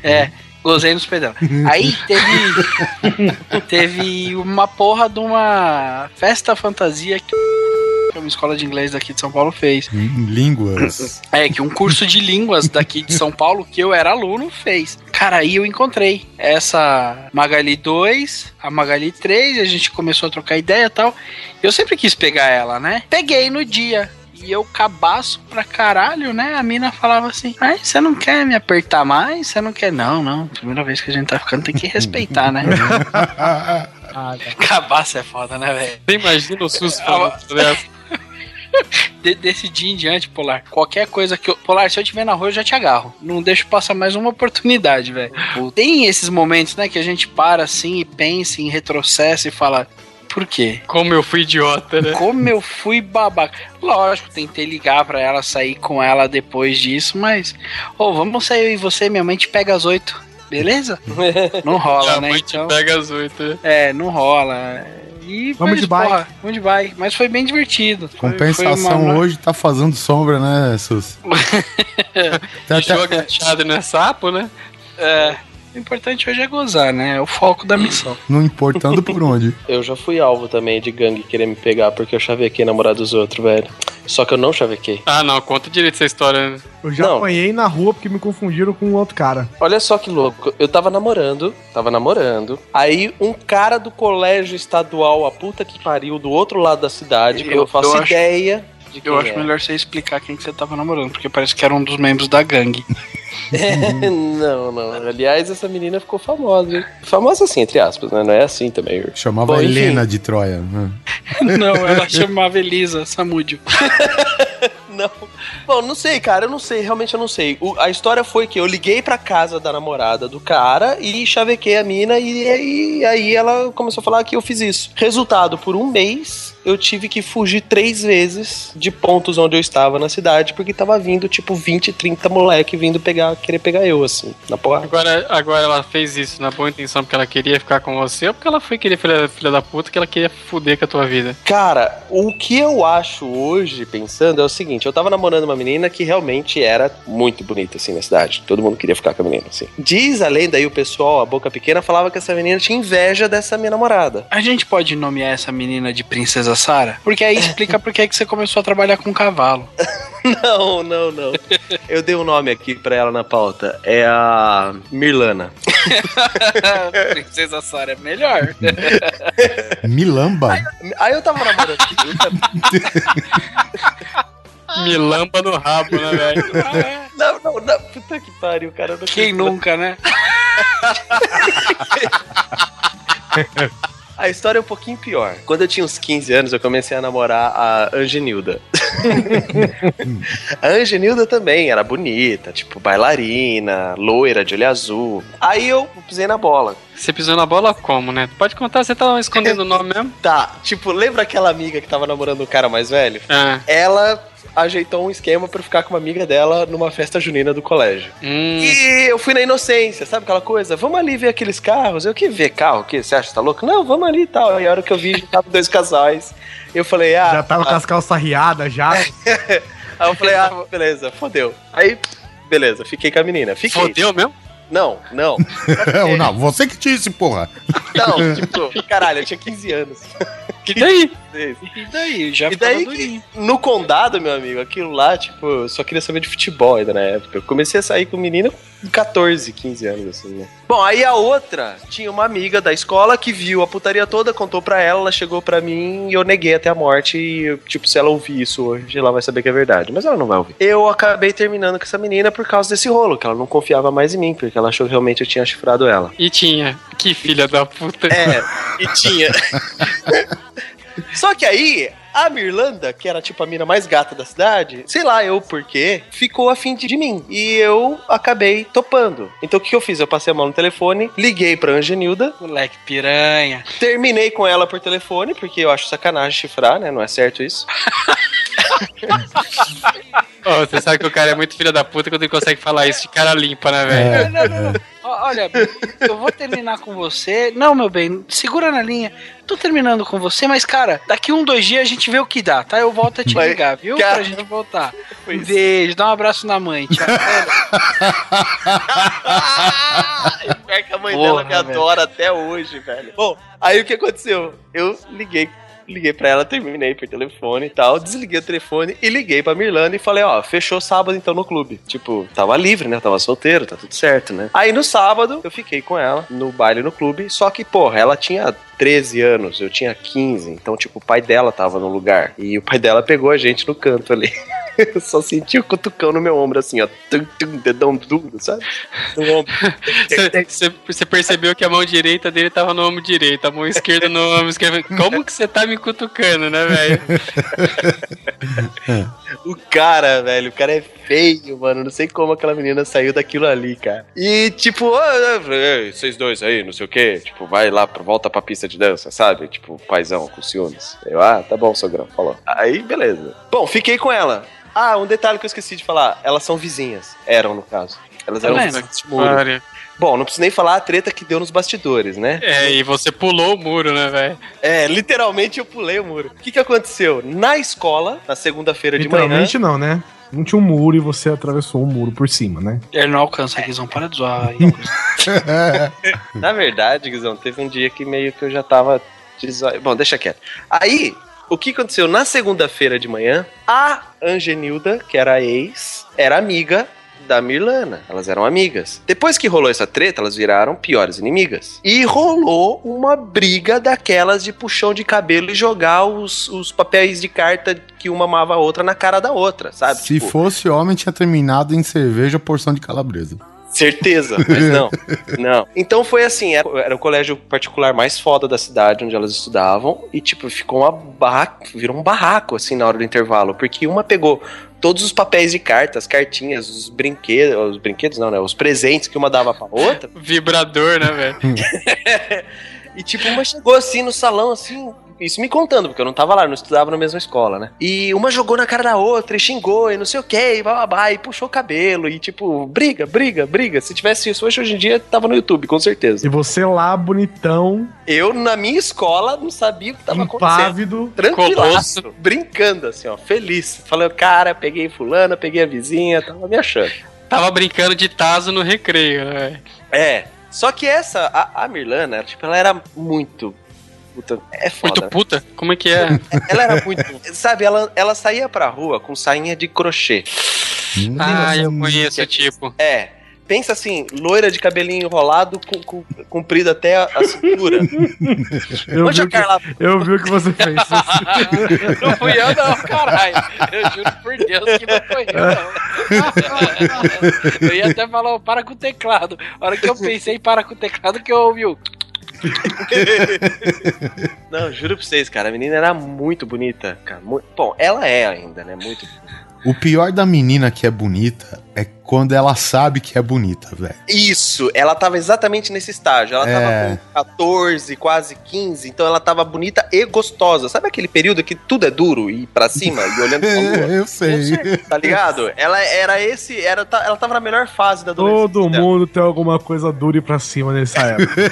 É, gozei nos pedal. Aí teve. [LAUGHS] teve uma porra de uma festa fantasia que que uma escola de inglês daqui de São Paulo fez. Línguas. É, que um curso de línguas daqui de São Paulo que eu era aluno fez. Cara, aí eu encontrei essa Magali 2, a Magali 3, e a gente começou a trocar ideia e tal. Eu sempre quis pegar ela, né? Peguei no dia. E eu cabaço pra caralho, né? A mina falava assim: Ai, você não quer me apertar mais? Você não quer? Não, não. Primeira vez que a gente tá ficando, tem que respeitar, né? [LAUGHS] Cabaço é foda, né, velho? Você imagina o SUS [LAUGHS] falando? [LAUGHS] De- desse dia em diante, Polar, qualquer coisa que eu. Polar, se eu te ver na rua, eu já te agarro. Não deixo passar mais uma oportunidade, velho. Tem esses momentos, né, que a gente para assim e pensa em retrocesso e fala. Por quê? Como eu fui idiota, né? Como eu fui babaca. Lógico, tentei ligar pra ela, sair com ela depois disso, mas. Ô, vamos sair eu e você, minha mãe te pega às oito. Beleza? [LAUGHS] Não rola, A né? mãe te Então, pega as oito. né? é, não rola. E, Vamos mas, de bike. porra, vamos de bike. Mas foi bem divertido. Compensação foi uma- hoje tá fazendo sombra, né, Sus? [LAUGHS] Tem até- Joga agachado não é sapo, né? É, o importante hoje é gozar, né? É o foco da missão. Não importando por onde. [LAUGHS] Eu já fui alvo também de gangue querer me pegar porque eu chavequei namorado dos outros, velho. Só que eu não chavequei. Ah, não, conta direito essa história. né? Eu já Não. apanhei na rua porque me confundiram com um outro cara. Olha só que louco. Eu tava namorando, tava namorando. Aí um cara do colégio estadual, a puta que pariu, do outro lado da cidade, que eu, Eu- não faço eu acho- ideia de quem Eu acho é. melhor você explicar quem que você tava namorando, porque parece que era um dos membros da gangue. [LAUGHS] [LAUGHS] não, não. Aliás, essa menina ficou famosa. hein? Famosa assim, entre aspas, né? Não é assim também. Chamava Bom, enfim. Helena de Troia. né? [LAUGHS] Não, ela chamava Elisa Samúdio. [LAUGHS] Não. Bom, não sei, cara, eu não sei, realmente eu não sei. O- a história foi que eu liguei pra casa da namorada do cara e chavequei a mina e, aí aí ela começou a falar que eu fiz isso. Resultado, por um mês eu tive que fugir três vezes de pontos onde eu estava na cidade porque tava vindo tipo 20, 30 moleque vindo pegar, querer pegar eu assim, na porra. Agora, agora ela fez isso na boa intenção porque ela queria ficar com você ou porque ela foi querer filha, filha da puta que ela queria fuder com a tua vida? Cara, o que eu acho hoje, pensando, é o seguinte: eu tava namorando uma menina que realmente era muito bonita, assim, na cidade. Todo mundo queria ficar com a menina, assim. Diz a lenda aí, o pessoal, a boca pequena, falava que essa menina tinha inveja dessa minha namorada. A gente pode nomear essa menina de Princesa Sara? Porque aí explica por que que você começou a trabalhar com cavalo. [LAUGHS] Não, não, não. Eu dei um nome aqui pra ela na pauta. É a Mirlana. [LAUGHS] Princesa Sara é melhor. [LAUGHS] Milamba? Aí eu tava namorando. Milamba no rabo, né, velho? Não, não, não. Puta que pariu, cara. eu Quem nunca, né? A história é um pouquinho pior. Quando eu tinha uns 15 anos, eu comecei a namorar a Angenilda. [LAUGHS] a Angenilda também era bonita, tipo bailarina, loira de olho azul. Aí eu pisei na bola. Você pisou na bola como, né? Pode contar, você tá escondendo o nome mesmo? Tá, tipo, lembra aquela amiga que tava namorando um cara mais velho? Ah. Ela ajeitou um esquema pra eu ficar com uma amiga dela numa festa junina do colégio. Hum. E eu fui na inocência, sabe aquela coisa? Vamos ali ver aqueles carros. Eu que ver carro, o que? Você acha que tá louco? Não, vamos ali e tal. E a hora que eu vi, já tava dois casais. Eu falei, ah. Já tava com as calças riadas já. [LAUGHS] Aí eu falei, ah, beleza, fodeu. Aí, beleza, fiquei com a menina. Fiquei. Fodeu mesmo? Não, [LAUGHS] não. não, você que disse, porra. Não, [LAUGHS] tipo, caralho, eu tinha 15 anos. [LAUGHS] E daí? E daí? Já E daí, durinho. no condado, meu amigo, aquilo lá, tipo, eu só queria saber de futebol ainda na época. Eu comecei a sair com menina com 14, 15 anos, assim, né? Bom, aí a outra tinha uma amiga da escola que viu a putaria toda, contou pra ela, ela chegou pra mim e eu neguei até a morte. E, tipo, se ela ouvir isso hoje, ela vai saber que é verdade. Mas ela não vai ouvir. Eu acabei terminando com essa menina por causa desse rolo, que ela não confiava mais em mim, porque ela achou que realmente eu tinha chifrado ela. E tinha. Que filha da puta. É, e tinha. [LAUGHS] Só que aí, a Mirlanda, que era tipo a mina mais gata da cidade, sei lá eu por quê, ficou afim de mim. E eu acabei topando. Então o que eu fiz? Eu passei a mão no telefone, liguei pra Angenilda, Moleque piranha. terminei com ela por telefone, porque eu acho sacanagem chifrar, né? Não é certo isso. Ô, você sabe que o cara é muito filha da puta quando ele consegue falar isso de cara limpa, né, velho? Não, não, não. Olha, eu vou terminar com você. Não, meu bem, segura na linha. Tô terminando com você, mas, cara, daqui um, dois dias a gente vê o que dá, tá? Eu volto a te Mas, ligar, viu? cara, Pra gente voltar. Um beijo, dá um abraço na mãe, tchau. Pior [LAUGHS] que a mãe Porra, dela me velho. adora até hoje, velho. Bom, aí o que aconteceu? Eu liguei. Liguei pra ela, terminei por telefone e tal, desliguei o telefone e liguei pra Mirlanda e falei, ó, fechou sábado então no clube. Tipo, tava livre, né? Tava solteiro, tá tudo certo, né? Aí no sábado eu fiquei com ela no baile no clube, só que, porra, ela tinha 13 anos, eu tinha 15, então, tipo, o pai dela tava no lugar. E o pai dela pegou a gente no canto ali. Eu [LAUGHS] só senti o cutucão no meu ombro, assim, ó. Tum, tum, dedão duro, sabe? No ombro. [LAUGHS] Você- percebeu que a mão direita dele tava no ombro direito, a mão esquerda no ombro esquerdo. Como que você tá me cutucando, né, velho? [LAUGHS] O cara, velho, o cara é feio, mano. Não sei como aquela menina saiu daquilo ali, cara. E tipo, eu falei, "Ei, vocês dois aí, não sei o quê. Tipo, vai lá, volta pra pista de dança, sabe? Tipo, paizão com ciúmes. Eu, ah, tá bom, sogrão, falou. Aí, beleza. Bom, fiquei com ela. Ah, um detalhe que eu esqueci de falar. Elas são vizinhas. Eram, no caso. Elas eram vizinhas muro. Pare. Bom, não preciso nem falar a treta que deu nos bastidores, né? É, e você pulou o muro, né, velho? É, literalmente eu pulei o muro. O que que aconteceu? Na escola, na segunda-feira de manhã... Literalmente não, né? Não tinha um muro e você atravessou o muro por cima, né? Ele não alcança a Guizão, para de zoar. [LAUGHS] Na verdade, Guizão, teve um dia que meio que eu já tava. Bom, deixa quieto. Aí, o que aconteceu? Na segunda-feira de manhã, a Angenilda, que era a ex, era amiga da Mirlana. Elas eram amigas. Depois que rolou essa treta, elas viraram piores inimigas. E rolou uma briga daquelas de puxão de cabelo e jogar os, os papéis de carta que uma amava a outra na cara da outra, sabe? Se Tipo, fosse homem, tinha terminado em cerveja porção de calabresa. Certeza, [LAUGHS] mas não. Não. Então foi assim, era, era o colégio particular mais foda da cidade onde elas estudavam e tipo, ficou uma barraco, virou um barraco assim na hora do intervalo, porque uma pegou todos os papéis de cartas, cartinhas, os brinquedos, os brinquedos não, né? Os presentes que uma dava pra outra. Vibrador, né, velho? [LAUGHS] [LAUGHS] E tipo, uma chegou assim no salão, assim, isso me contando, porque eu não tava lá, não estudava na mesma escola, né? E uma jogou na cara da outra e xingou e não sei o que, e bababá, e puxou o cabelo, e tipo, briga, briga, briga. Se tivesse isso hoje, hoje em dia, tava no YouTube, com certeza. E você lá, bonitão, Eu, na minha escola, não sabia o que tava acontecendo. impávido. Tranquilaço, brincando, assim, ó, feliz. Falando, cara, peguei fulana, peguei a vizinha, tava me achando. Tava brincando de taso no recreio, né? É. Só que essa, a, a Mirlana, tipo, ela era muito. Puta, é foda. Muito puta? Como é que é? [LAUGHS] Ela era muito. [LAUGHS] Sabe, ela, ela saía pra rua com sainha de crochê. ah, eu conheço o tipo. É. Pensa assim, loira de cabelinho enrolado, com, com, comprido até a, a cintura. [LAUGHS] Eu Onde vi, que, Carla- eu vi o que você fez. Não fui eu, não, caralho. Eu juro por Deus que não foi eu, não. Eu ia até falar, "Ô, para com o teclado. A hora que eu pensei, para com o teclado, que eu ouvi o. Não, juro pra vocês, cara, a menina era muito bonita. Cara, mu- Bom, ela é ainda, né? Muito O pior da menina que é bonita é quando ela sabe que é bonita, velho. Isso, ela tava exatamente nesse estágio. Ela É. tava com 14, quase 15, então ela tava bonita e gostosa. Sabe aquele período que tudo é duro e pra cima e olhando pra [LAUGHS] lua? Eu sei. Tá ligado? Ela era esse, era, ta- ela tava na melhor fase da adolescência. Todo mundo tem alguma coisa dura e pra cima nessa época. [LAUGHS]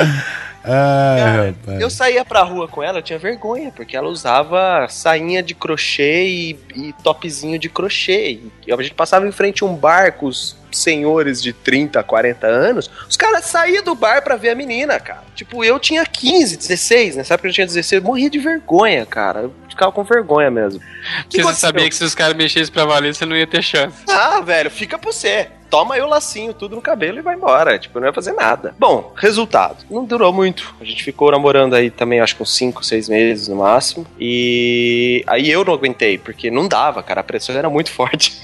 [LAUGHS] Ai, rapaz. Eu saía pra rua com ela, eu tinha vergonha, porque ela usava sainha de crochê e, e topzinho de crochê. E a gente passava em frente a um bar com os senhores de 30, 40 anos, os caras saíam do bar pra ver a menina, cara. Tipo, eu tinha 15, 16, nessa época eu tinha 16, eu morria de vergonha, cara. Eu ficava com vergonha mesmo. Que Porque você sabia que se os caras mexessem pra valer, você não ia ter chance. Ah, velho, fica pra você. Toma aí o lacinho, tudo no cabelo e vai embora. Tipo, não ia fazer nada. Bom, resultado. Não durou muito. A gente ficou namorando aí também, acho que uns 5, 6 meses no máximo. E aí eu não aguentei, porque não dava, cara. A pressão era muito [LAUGHS] forte.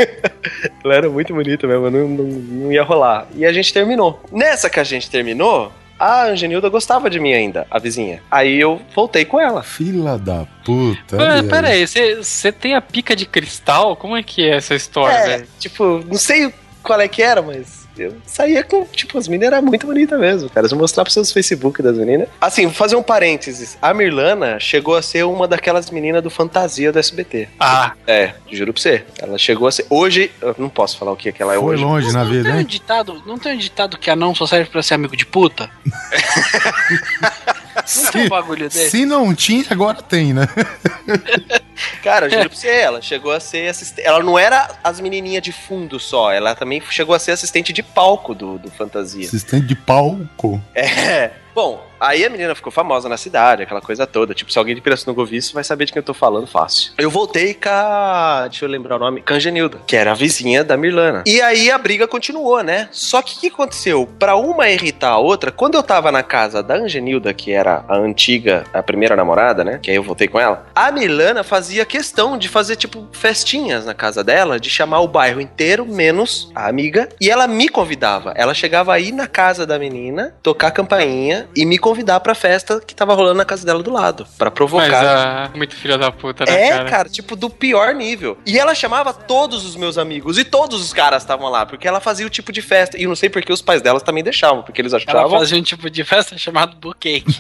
Ela era muito bonita mesmo, não, não, não ia rolar. E a gente terminou. Nessa que a gente terminou, a Angenilda gostava de mim ainda, a vizinha. Aí eu voltei com ela. Fila da puta. Mas, velho. pera aí, você você tem a pica de cristal? Como é que é essa história, É, velho? tipo, não sei qual é que era, mas eu saía com, tipo, as meninas eram muito bonitas mesmo, cara. Se eu mostrar pros seus Facebook das meninas. Assim, vou fazer um parênteses. A Mirlana chegou a ser uma daquelas meninas do Fantasia do SBT. Ah, É, juro pra você. Ela chegou a ser. Hoje, eu não posso falar o que, que ela é Foi hoje. longe na Não vida, tem um hein? ditado, não tem um ditado que anão só serve pra ser amigo de puta? [LAUGHS] Tem um Se, bagulho desse? se não tinha, agora tem, né? [LAUGHS] Cara, eu juro pra você, ela chegou a ser assistente. Ela não era as menininhas de fundo só, ela também chegou a ser assistente de palco do, do Fantasia. Assistente de palco. É. Bom, aí a menina ficou famosa na cidade, aquela coisa toda. Tipo, se alguém de Pirassununga ouvir vai saber de quem eu tô falando fácil. Eu voltei com a... Deixa eu lembrar o nome. Com a Angenilda, que era a vizinha da Mirlana. E aí a briga continuou, né? Só que o que aconteceu? Pra uma irritar a outra, quando eu tava na casa da Angenilda, que era a antiga, a primeira namorada, né? Que aí eu voltei com ela. A Mirlana fazia questão de fazer, tipo, festinhas na casa dela, de chamar o bairro inteiro, menos a amiga. E ela me convidava. Ela chegava aí na casa da menina, tocar campainha e me convidar pra festa que tava rolando na casa dela do lado. Pra mas provocar. ah, muito filha da puta, né, É, cara? cara? tipo, do pior nível. E ela chamava todos os meus amigos, e todos os caras estavam lá, porque ela fazia o tipo de festa. E eu não sei porque os pais delas também deixavam, porque eles Ela achavam. fazia um tipo de festa chamado buquê. [LAUGHS]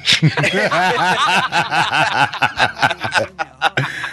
[LAUGHS]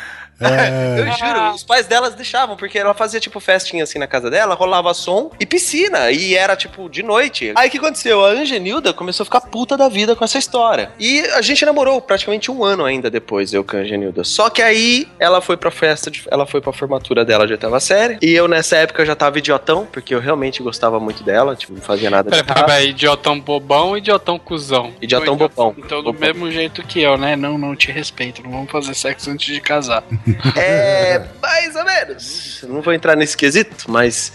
É, Eu juro, os pais delas deixavam, porque ela fazia tipo festinha assim na casa dela, rolava som e piscina, e era tipo de noite. Aí o que aconteceu? A Angenilda começou a ficar puta da vida com essa história. E a gente namorou praticamente um ano ainda depois, eu com a Angenilda. Só que aí ela foi pra festa, de, ela foi pra formatura dela de oitava série, e eu nessa época já tava idiotão, porque eu realmente gostava muito dela, tipo, não fazia nada de Pera, pera, idiotão bobão e idiotão cuzão. Idiotão bobão. Então, do Bobão. mesmo jeito que eu, né? Não, não te respeito. Não vamos fazer sexo antes de casar. [LAUGHS] É, [LAUGHS] mais ou menos. Não vou entrar nesse quesito, mas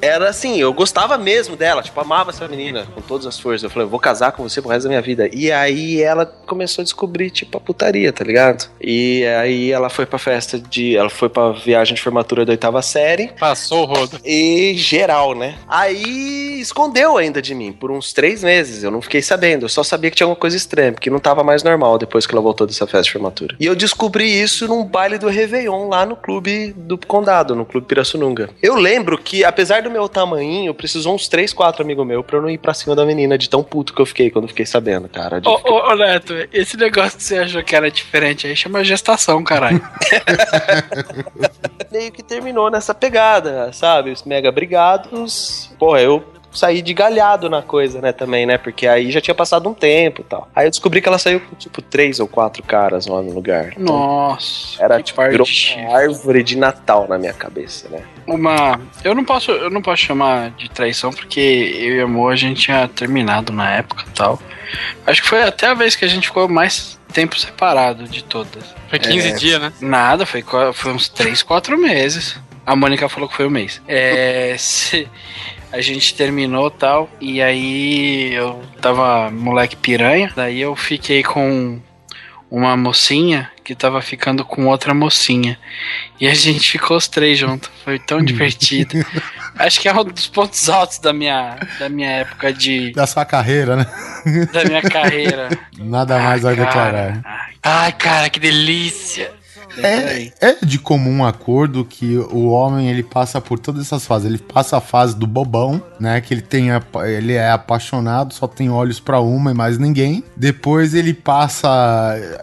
era assim, eu gostava mesmo dela, tipo, amava essa menina com todas as forças. Eu falei, eu vou casar com você pro resto da minha vida. E aí ela começou a descobrir, tipo, a putaria, tá ligado? E aí ela foi pra festa de. Ela foi pra viagem de formatura da oitava série. Passou o rodo. E geral, né? Aí escondeu ainda de mim por uns três meses. Eu não fiquei sabendo. Eu só sabia que tinha alguma coisa estranha, porque não tava mais normal depois que ela voltou dessa festa de formatura. E eu descobri isso num baile do Réveillon lá no clube do Condado, no clube Pirassununga. Eu lembro que, apesar do meu tamanhinho, precisou uns três, quatro amigos meus pra eu não ir pra cima da menina de tão puto que eu fiquei quando eu fiquei sabendo, cara. Ô, ô, ô, Neto, esse negócio que você achou que era diferente aí chama gestação, caralho. [LAUGHS] meio que terminou nessa pegada, sabe? Os mega brigados. Porra, eu saí de galhado na coisa, né, também, né? Porque aí já tinha passado um tempo e tal. Aí eu descobri que ela saiu com, tipo, três ou quatro caras lá no lugar. Então, Nossa. era, que tipo, uma árvore de Natal na minha cabeça, né? Uma. Eu não posso. Eu não posso chamar de traição porque eu e a Mo a gente tinha terminado na época e tal. Acho que foi até a vez que a gente ficou mais tempo separado de todas. Foi 15 É, dias, né? Nada, foi, foi uns 3, 4 meses. A Mônica falou que foi um mês. É. [LAUGHS] se- a gente terminou tal, e aí eu tava moleque piranha, daí eu fiquei com uma mocinha que tava ficando com outra mocinha. E a [LAUGHS] gente ficou os três juntos. Foi tão divertido. [LAUGHS] Acho que é um dos pontos altos da minha, da minha época de. Da sua carreira, né? da minha carreira. [LAUGHS] Nada mais a cara. declarar. Ai, cara, que delícia. É, é de comum acordo que o homem ele passa por todas essas fases. Ele passa a fase do bobão, né? Que ele tem apa- ele é apaixonado, só tem olhos pra uma e mais ninguém. Depois ele passa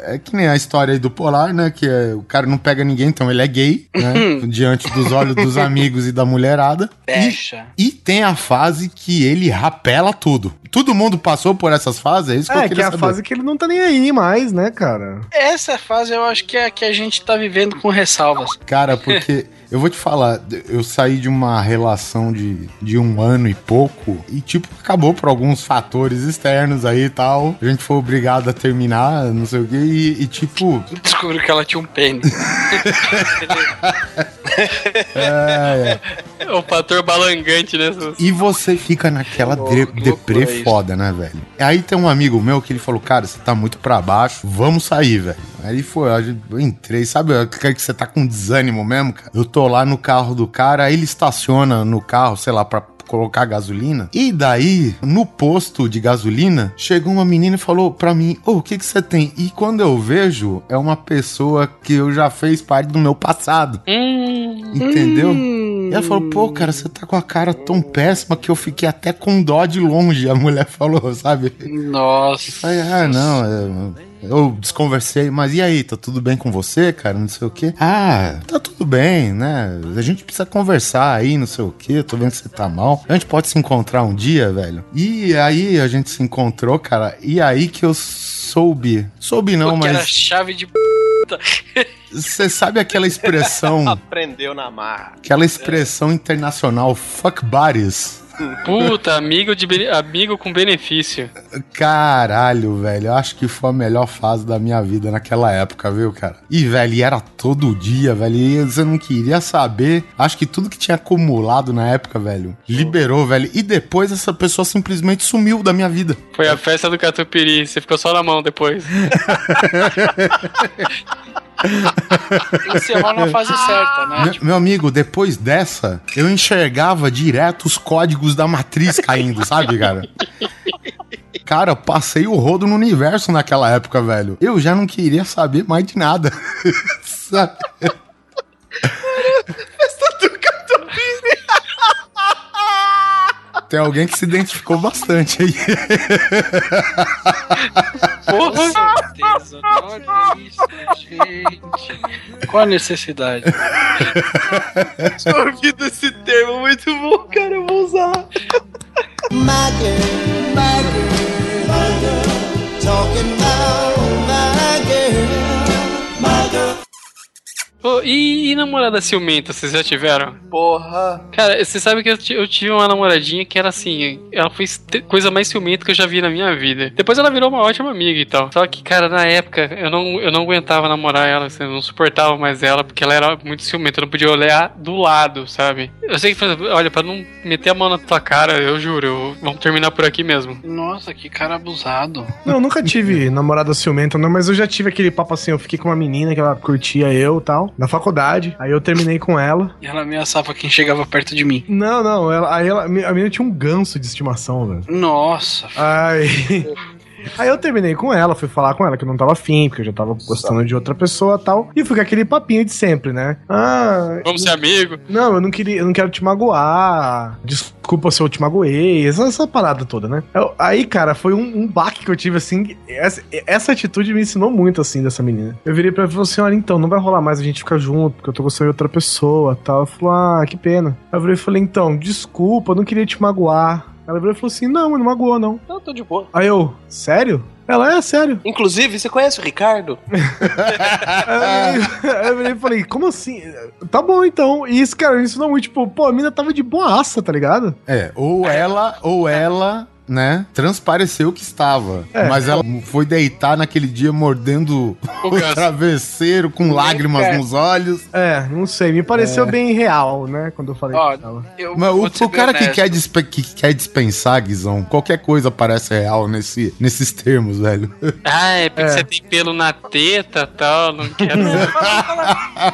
é que nem a história aí do Polar, né? Que é, o cara não pega ninguém, então ele é gay, né? [LAUGHS] diante dos olhos dos amigos e da mulherada. Fecha. E tem a fase que ele rapela tudo. Todo mundo passou por essas fases, é isso que eu É, que queria é a saber. fase que ele não tá nem aí mais, né, cara? Essa fase eu acho que é a que a gente tá vivendo com ressalvas. Cara, porque [LAUGHS] eu vou te falar, eu saí de uma relação de, de um ano e pouco e, tipo, acabou por alguns fatores externos aí e tal. A gente foi obrigado a terminar, não sei o quê, e, e, tipo. Descobriu que ela tinha um pênis. [LAUGHS] [LAUGHS] É, é. O fator balangante, né? E você fica naquela dre- que deprê foda, né, velho? Aí tem um amigo meu que ele falou, cara, você tá muito pra baixo, vamos sair, velho. Aí ele foi, eu entrei, sabe que você tá com desânimo mesmo, cara? Eu tô lá no carro do cara, aí ele estaciona no carro, sei lá, pra colocar gasolina. E daí, no posto de gasolina, chegou uma menina e falou pra mim: Ô, o que que você tem? E quando eu vejo, é uma pessoa que eu já fez parte do meu passado. Entendeu? E ela falou, pô, cara, você tá com a cara tão péssima que eu fiquei até com dó de longe, a mulher [LAUGHS] falou, sabe? Nossa. Aí, ah, não, eu, eu desconversei, mas e aí, tá tudo bem com você, cara? Não sei o quê. Ah, tá tudo bem, né? A gente precisa conversar aí, não sei o quê, tô vendo que você tá mal. A gente pode se encontrar um dia, velho? E aí a gente se encontrou, cara, e aí que eu soube. Soube não, Porque era mas chave de p. [LAUGHS] você sabe aquela expressão, [LAUGHS] Aprendeu na marra. aquela expressão internacional, fuck buddies? Puta, amigo, de amigo com benefício. Caralho, velho. Eu acho que foi a melhor fase da minha vida naquela época, viu, cara? E, velho, era todo dia, velho. E você não queria saber. Acho que tudo que tinha acumulado na época, velho, liberou, velho. E depois essa pessoa simplesmente sumiu da minha vida. Foi a festa do Catupiry, você ficou só na mão depois. [LAUGHS] Encerrou na fase certa, né? Meu, meu amigo, depois dessa, eu enxergava direto os códigos da matriz caindo, sabe, cara? Cara, passei o rodo no universo naquela época, velho. Eu já não queria saber mais de nada. [LAUGHS] sabe? Tem alguém que se identificou bastante aí. Porra! certeza. Olha isso, gente. Qual a necessidade? Tinha ouvido esse termo muito bom, cara. Eu vou usar. Girl, my girl, talking Ô, e, e namorada ciumenta, vocês já tiveram? Porra. Cara, você sabe que eu, eu tive uma namoradinha que era assim, ela foi a coisa mais ciumenta que eu já vi na minha vida. Depois ela virou uma ótima amiga e tal. Só que, cara, na época eu não, eu não aguentava namorar ela, assim, eu não suportava mais ela, porque ela era muito ciumenta, eu não podia olhar do lado, sabe? Eu sei que, por exemplo, olha, pra não meter a mão na tua cara, eu juro, eu- vamos terminar por aqui mesmo. Nossa, que cara abusado. Não, eu nunca tive namorada ciumenta, não, mas eu já tive aquele papo assim, eu fiquei com uma menina que ela curtia eu e tal, na faculdade, aí eu terminei com ela. E ela ameaçava quem chegava perto de mim. Não, não, ela, aí ela, a menina tinha um ganso de estimação, velho. Nossa. Aí. [LAUGHS] Aí eu terminei com ela, fui falar com ela que eu não tava afim, porque eu já tava gostando de outra pessoa e tal. E fui com aquele papinho de sempre, né? Ah. Vamos ser amigo? Não, eu não queria, eu não quero te magoar. Desculpa se eu te magoei. Essa, essa parada toda, né? Eu- aí, cara, foi um, um baque que eu tive, assim. Essa, essa atitude me ensinou muito, assim, dessa menina. Eu virei pra ela e falei assim: olha, então, não vai rolar mais a gente ficar junto, porque eu tô gostando de outra pessoa tal. Ela falou, ah, que pena. Aí eu virei e falei, então, desculpa, eu não queria te magoar. Ela virou e falou assim: não, não magoou, não. Não, tô de boa. Aí eu, sério? Ela é sério. Inclusive, você conhece o Ricardo? [LAUGHS] Aí eu virei e falei, como assim? Tá bom então. E isso, cara, isso não muito, tipo, pô, a mina tava de boaça, tá ligado? É, ou ela, ou ela, né, transpareceu que estava. É. mas ela foi deitar naquele dia mordendo O o travesseiro com lágrimas É. nos olhos. É, não sei, me pareceu bem real, né? Quando eu falei Ó. Eu Mas o, o cara que quer, que quer dispensar, Guizão, qualquer coisa parece real nesse, nesses termos, velho. Ah, é porque É. você tem pelo na teta e tal, não quero.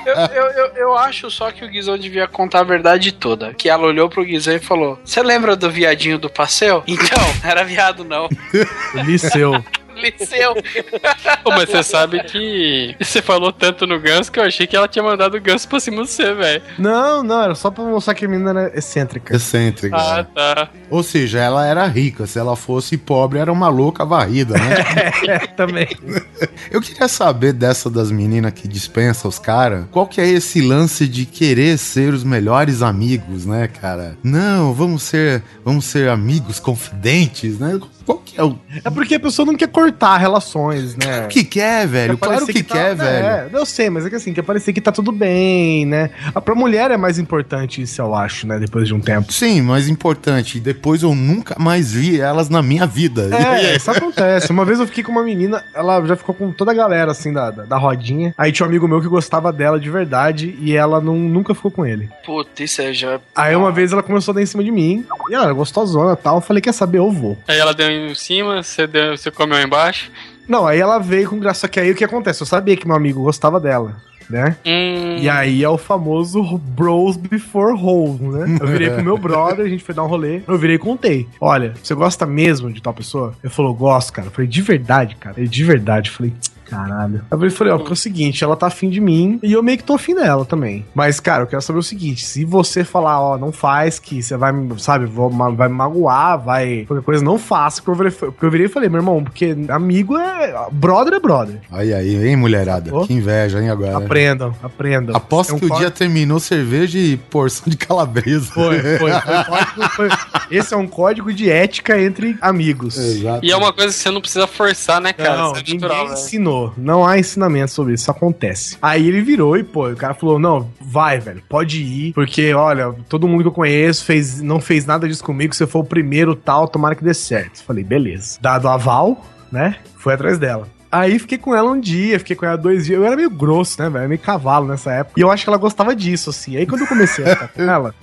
eu, eu, eu, eu acho só que o Guizão devia contar a verdade toda. Que ela olhou pro Guizão e falou: Você lembra do viadinho do passeio? Então, era viado não. [LAUGHS] Liceu. Liceu. [LAUGHS] Pô, mas você sabe que você falou tanto no ganso que eu achei que ela tinha mandado o ganso pra cima de você, velho. não, não, era só pra mostrar que a menina era excêntrica. Excêntrica. Ah, tá. Ou seja, ela era rica. Se ela fosse pobre, era uma louca varrida, né? [LAUGHS] É, também. [LAUGHS] Eu queria saber dessa das meninas que dispensa os caras. Qual que é esse lance de querer ser os melhores amigos, né, cara? Não, vamos ser, vamos ser amigos confidentes, né? Qual que é o É porque a pessoa não quer cortar relações, né? que quer, velho? Quer Claro parecer que, tá- quer, velho. É, eu sei, mas é que assim, quer parecer que tá tudo bem, né? Ah, Pra mulher é mais importante isso, eu acho, né? Depois de um tempo. Sim, mas importante, depois eu nunca mais vi elas na minha vida. É, [LAUGHS] isso acontece. Uma vez eu fiquei com uma menina, ela já ficou com toda a galera, assim, da, da, da rodinha. Aí tinha um amigo meu que gostava dela de verdade e ela não, nunca ficou com ele. Puta, isso é já. Aí uma vez ela começou a dar em cima de mim. E ela era gostosona e tal. Eu falei, quer saber? Eu vou. Aí ela deu em cima, você, deu, você comeu embaixo. Não, aí ela veio com graça. Só que aí o que acontece? Eu sabia que meu amigo gostava dela, né? Hum, E aí é o famoso bros before hoes, né? Eu virei pro meu [LAUGHS] brother, a gente foi dar um rolê. Eu virei e contei. Olha, você gosta mesmo de tal pessoa? Ele falou, gosto, cara. Eu falei, de verdade, cara? Ele, de verdade. Eu falei, caralho. Aí eu falei, ó, porque é o seguinte, ela tá afim de mim e eu meio que tô afim dela também. Mas, cara, eu quero saber o seguinte: se você falar, ó, não faz, que você vai, me- sabe, vou, vai me magoar, vai. Qualquer coisa, não faça. Porque eu virei, porque eu virei e falei, meu irmão, porque amigo é. Brother é brother. Aí, aí, hein, mulherada? Sacou? Que inveja, hein, agora. Aprendam, aprendam. Aposto É um que o código- dia terminou cerveja e porção de calabresa. Foi, foi. foi, [LAUGHS] código- foi- Esse é um código de ética entre amigos. Exato. E é uma coisa que você não precisa forçar, né, cara? Não, Isso é ninguém natural, né? ensinou. Não há ensinamento sobre isso, isso acontece. Aí ele virou e, pô, o cara falou: não, vai, velho, pode ir, porque, olha, todo mundo que eu conheço fez, não fez nada disso comigo, você foi o primeiro tal, tomara que dê certo. Falei, beleza. Dado aval, né? Foi atrás dela. Aí fiquei com ela um dia, fiquei com ela dois dias. Eu era meio grosso, né, velho? Meio cavalo nessa época. E eu acho que ela gostava disso, assim. Aí quando eu comecei a ficar com [LAUGHS] ela.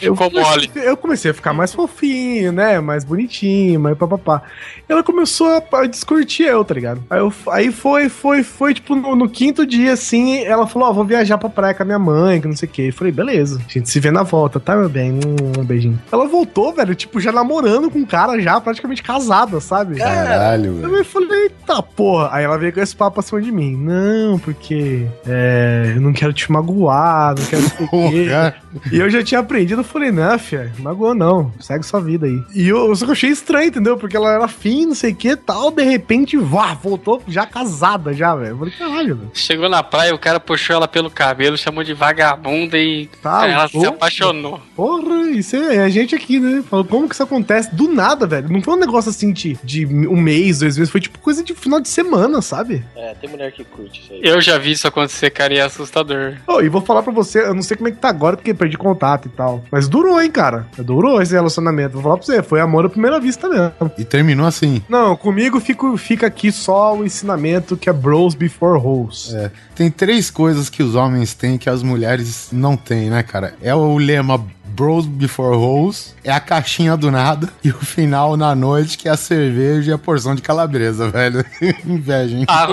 Eu Ficou comecei, mole. eu comecei a ficar mais fofinho, né? Mais bonitinho, mais papapá. Ela começou a, a descurtir eu, tá ligado? Aí, eu, aí foi, foi, foi, tipo, no, no quinto dia, assim, ela falou, ó, vou viajar pra praia com a minha mãe, que não sei o quê. Eu falei, beleza, a gente se vê na volta, tá, meu bem? Hum, um beijinho. Ela voltou, velho, tipo, já namorando com um cara já, praticamente casada, sabe? Caralho, velho. Eu falei, eita porra. Aí ela veio com esse papo acima de mim. Não, porque é, eu não quero te magoar, não quero não sei o quê. Porra. E eu já tinha aprendido falei, não, fia, magoou não, segue sua vida aí. E eu, só que eu achei estranho, entendeu? Porque ela era fim, não sei o que tal, de repente, vá, voltou já casada já, velho. Eu falei, caralho, velho. Chegou na praia, o cara puxou ela pelo cabelo, chamou de vagabunda e Tá ela se apaixonou. Porra, isso é, é a gente aqui, né? Falou, como que isso acontece? Do nada, velho. Não foi um negócio assim de, de um mês, dois meses, foi tipo coisa de final de semana, sabe? É, tem mulher que curte isso aí. Eu já vi isso acontecer, cara, e é assustador. Oh, e vou falar pra você, eu não sei como é que tá agora, porque perdi contato e tal. Mas durou, hein, cara. Durou esse relacionamento. Vou falar pra você, foi amor à primeira vista mesmo. E terminou assim. Não, comigo fico, fica aqui só o ensinamento que é bros before hoes. É, tem três coisas que os homens têm que as mulheres não têm, né, cara? É o lema Bros Before Hoes, é a caixinha do nada [LAUGHS] e o final na noite que é a cerveja e a porção de calabresa, [LAUGHS] velho. Inveja, hein? Tá,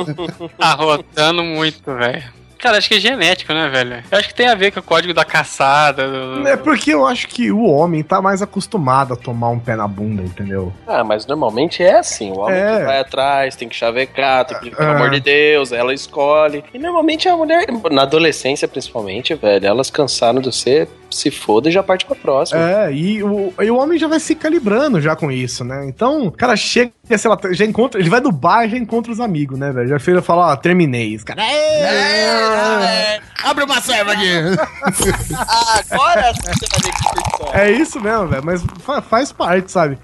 tá rotando muito, velho. Cara, acho que é genético, né, velho? Eu acho que tem a ver com o código da caçada. do- É porque eu acho que o homem tá mais acostumado a tomar um pé na bunda, entendeu? Ah, mas normalmente é assim. O homem É. que vai atrás, tem que chavecar, tem que pedir, pelo É. amor de Deus, ela escolhe. E normalmente a mulher, na adolescência principalmente, velho, elas cansaram de você, se foda e já parte pra próxima. É, e o, e o homem já vai se calibrando já com isso, né? Então, o cara chega, sei lá, já encontra, ele vai do bar e já encontra os amigos, né, velho? Já e fala, ó, terminei. Os caras, É, Abre uma serva aqui! [LAUGHS] Agora você vai ver que É isso mesmo, velho, mas fa- faz parte, sabe?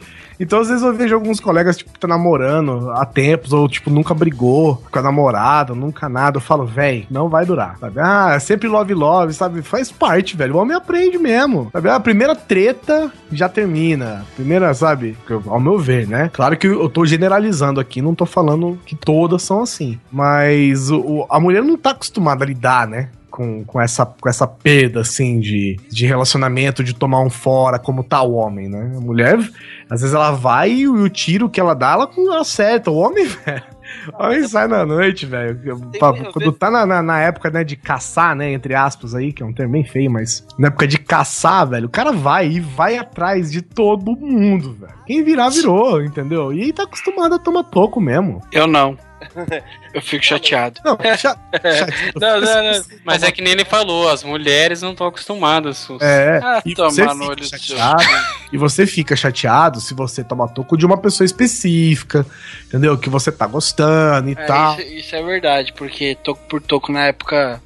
Então, às vezes eu vejo alguns colegas, tipo, que tá namorando há tempos, ou, tipo, nunca brigou com a namorada, nunca nada. Eu falo, velho, não vai durar, sabe? Ah, é sempre love, love, sabe? Faz parte, velho. O homem aprende mesmo, sabe? A primeira treta já termina. Primeira, sabe? Ao meu ver, né? Claro que eu tô generalizando aqui, não tô falando que todas são assim. Mas o- a mulher não tá acostumada a lidar, né? Com, com, essa, com essa perda, assim, de, de relacionamento, de tomar um fora, como tá o homem, né? A mulher, às vezes ela vai e o, tiro que ela dá, ela ela acerta. O homem, [LAUGHS] velho. O homem sai na noite, velho. Quando tá na, na, na época, né, de caçar, né, entre aspas aí, que é um termo bem feio, mas na época de caçar, velho, o cara vai e vai atrás de todo mundo, velho. Quem virar, virou, entendeu? E aí tá acostumado a tomar toco mesmo. Eu não. Eu fico chateado. Não, [LAUGHS] Não, não, não. Mas é que nem ele falou, as mulheres não estão acostumadas. Sus. É, Ah, e tomar você fica chateado, e você fica chateado se você toma toco de uma pessoa específica, entendeu? Que você tá gostando e É, tal. isso, isso é verdade, porque toco por toco na época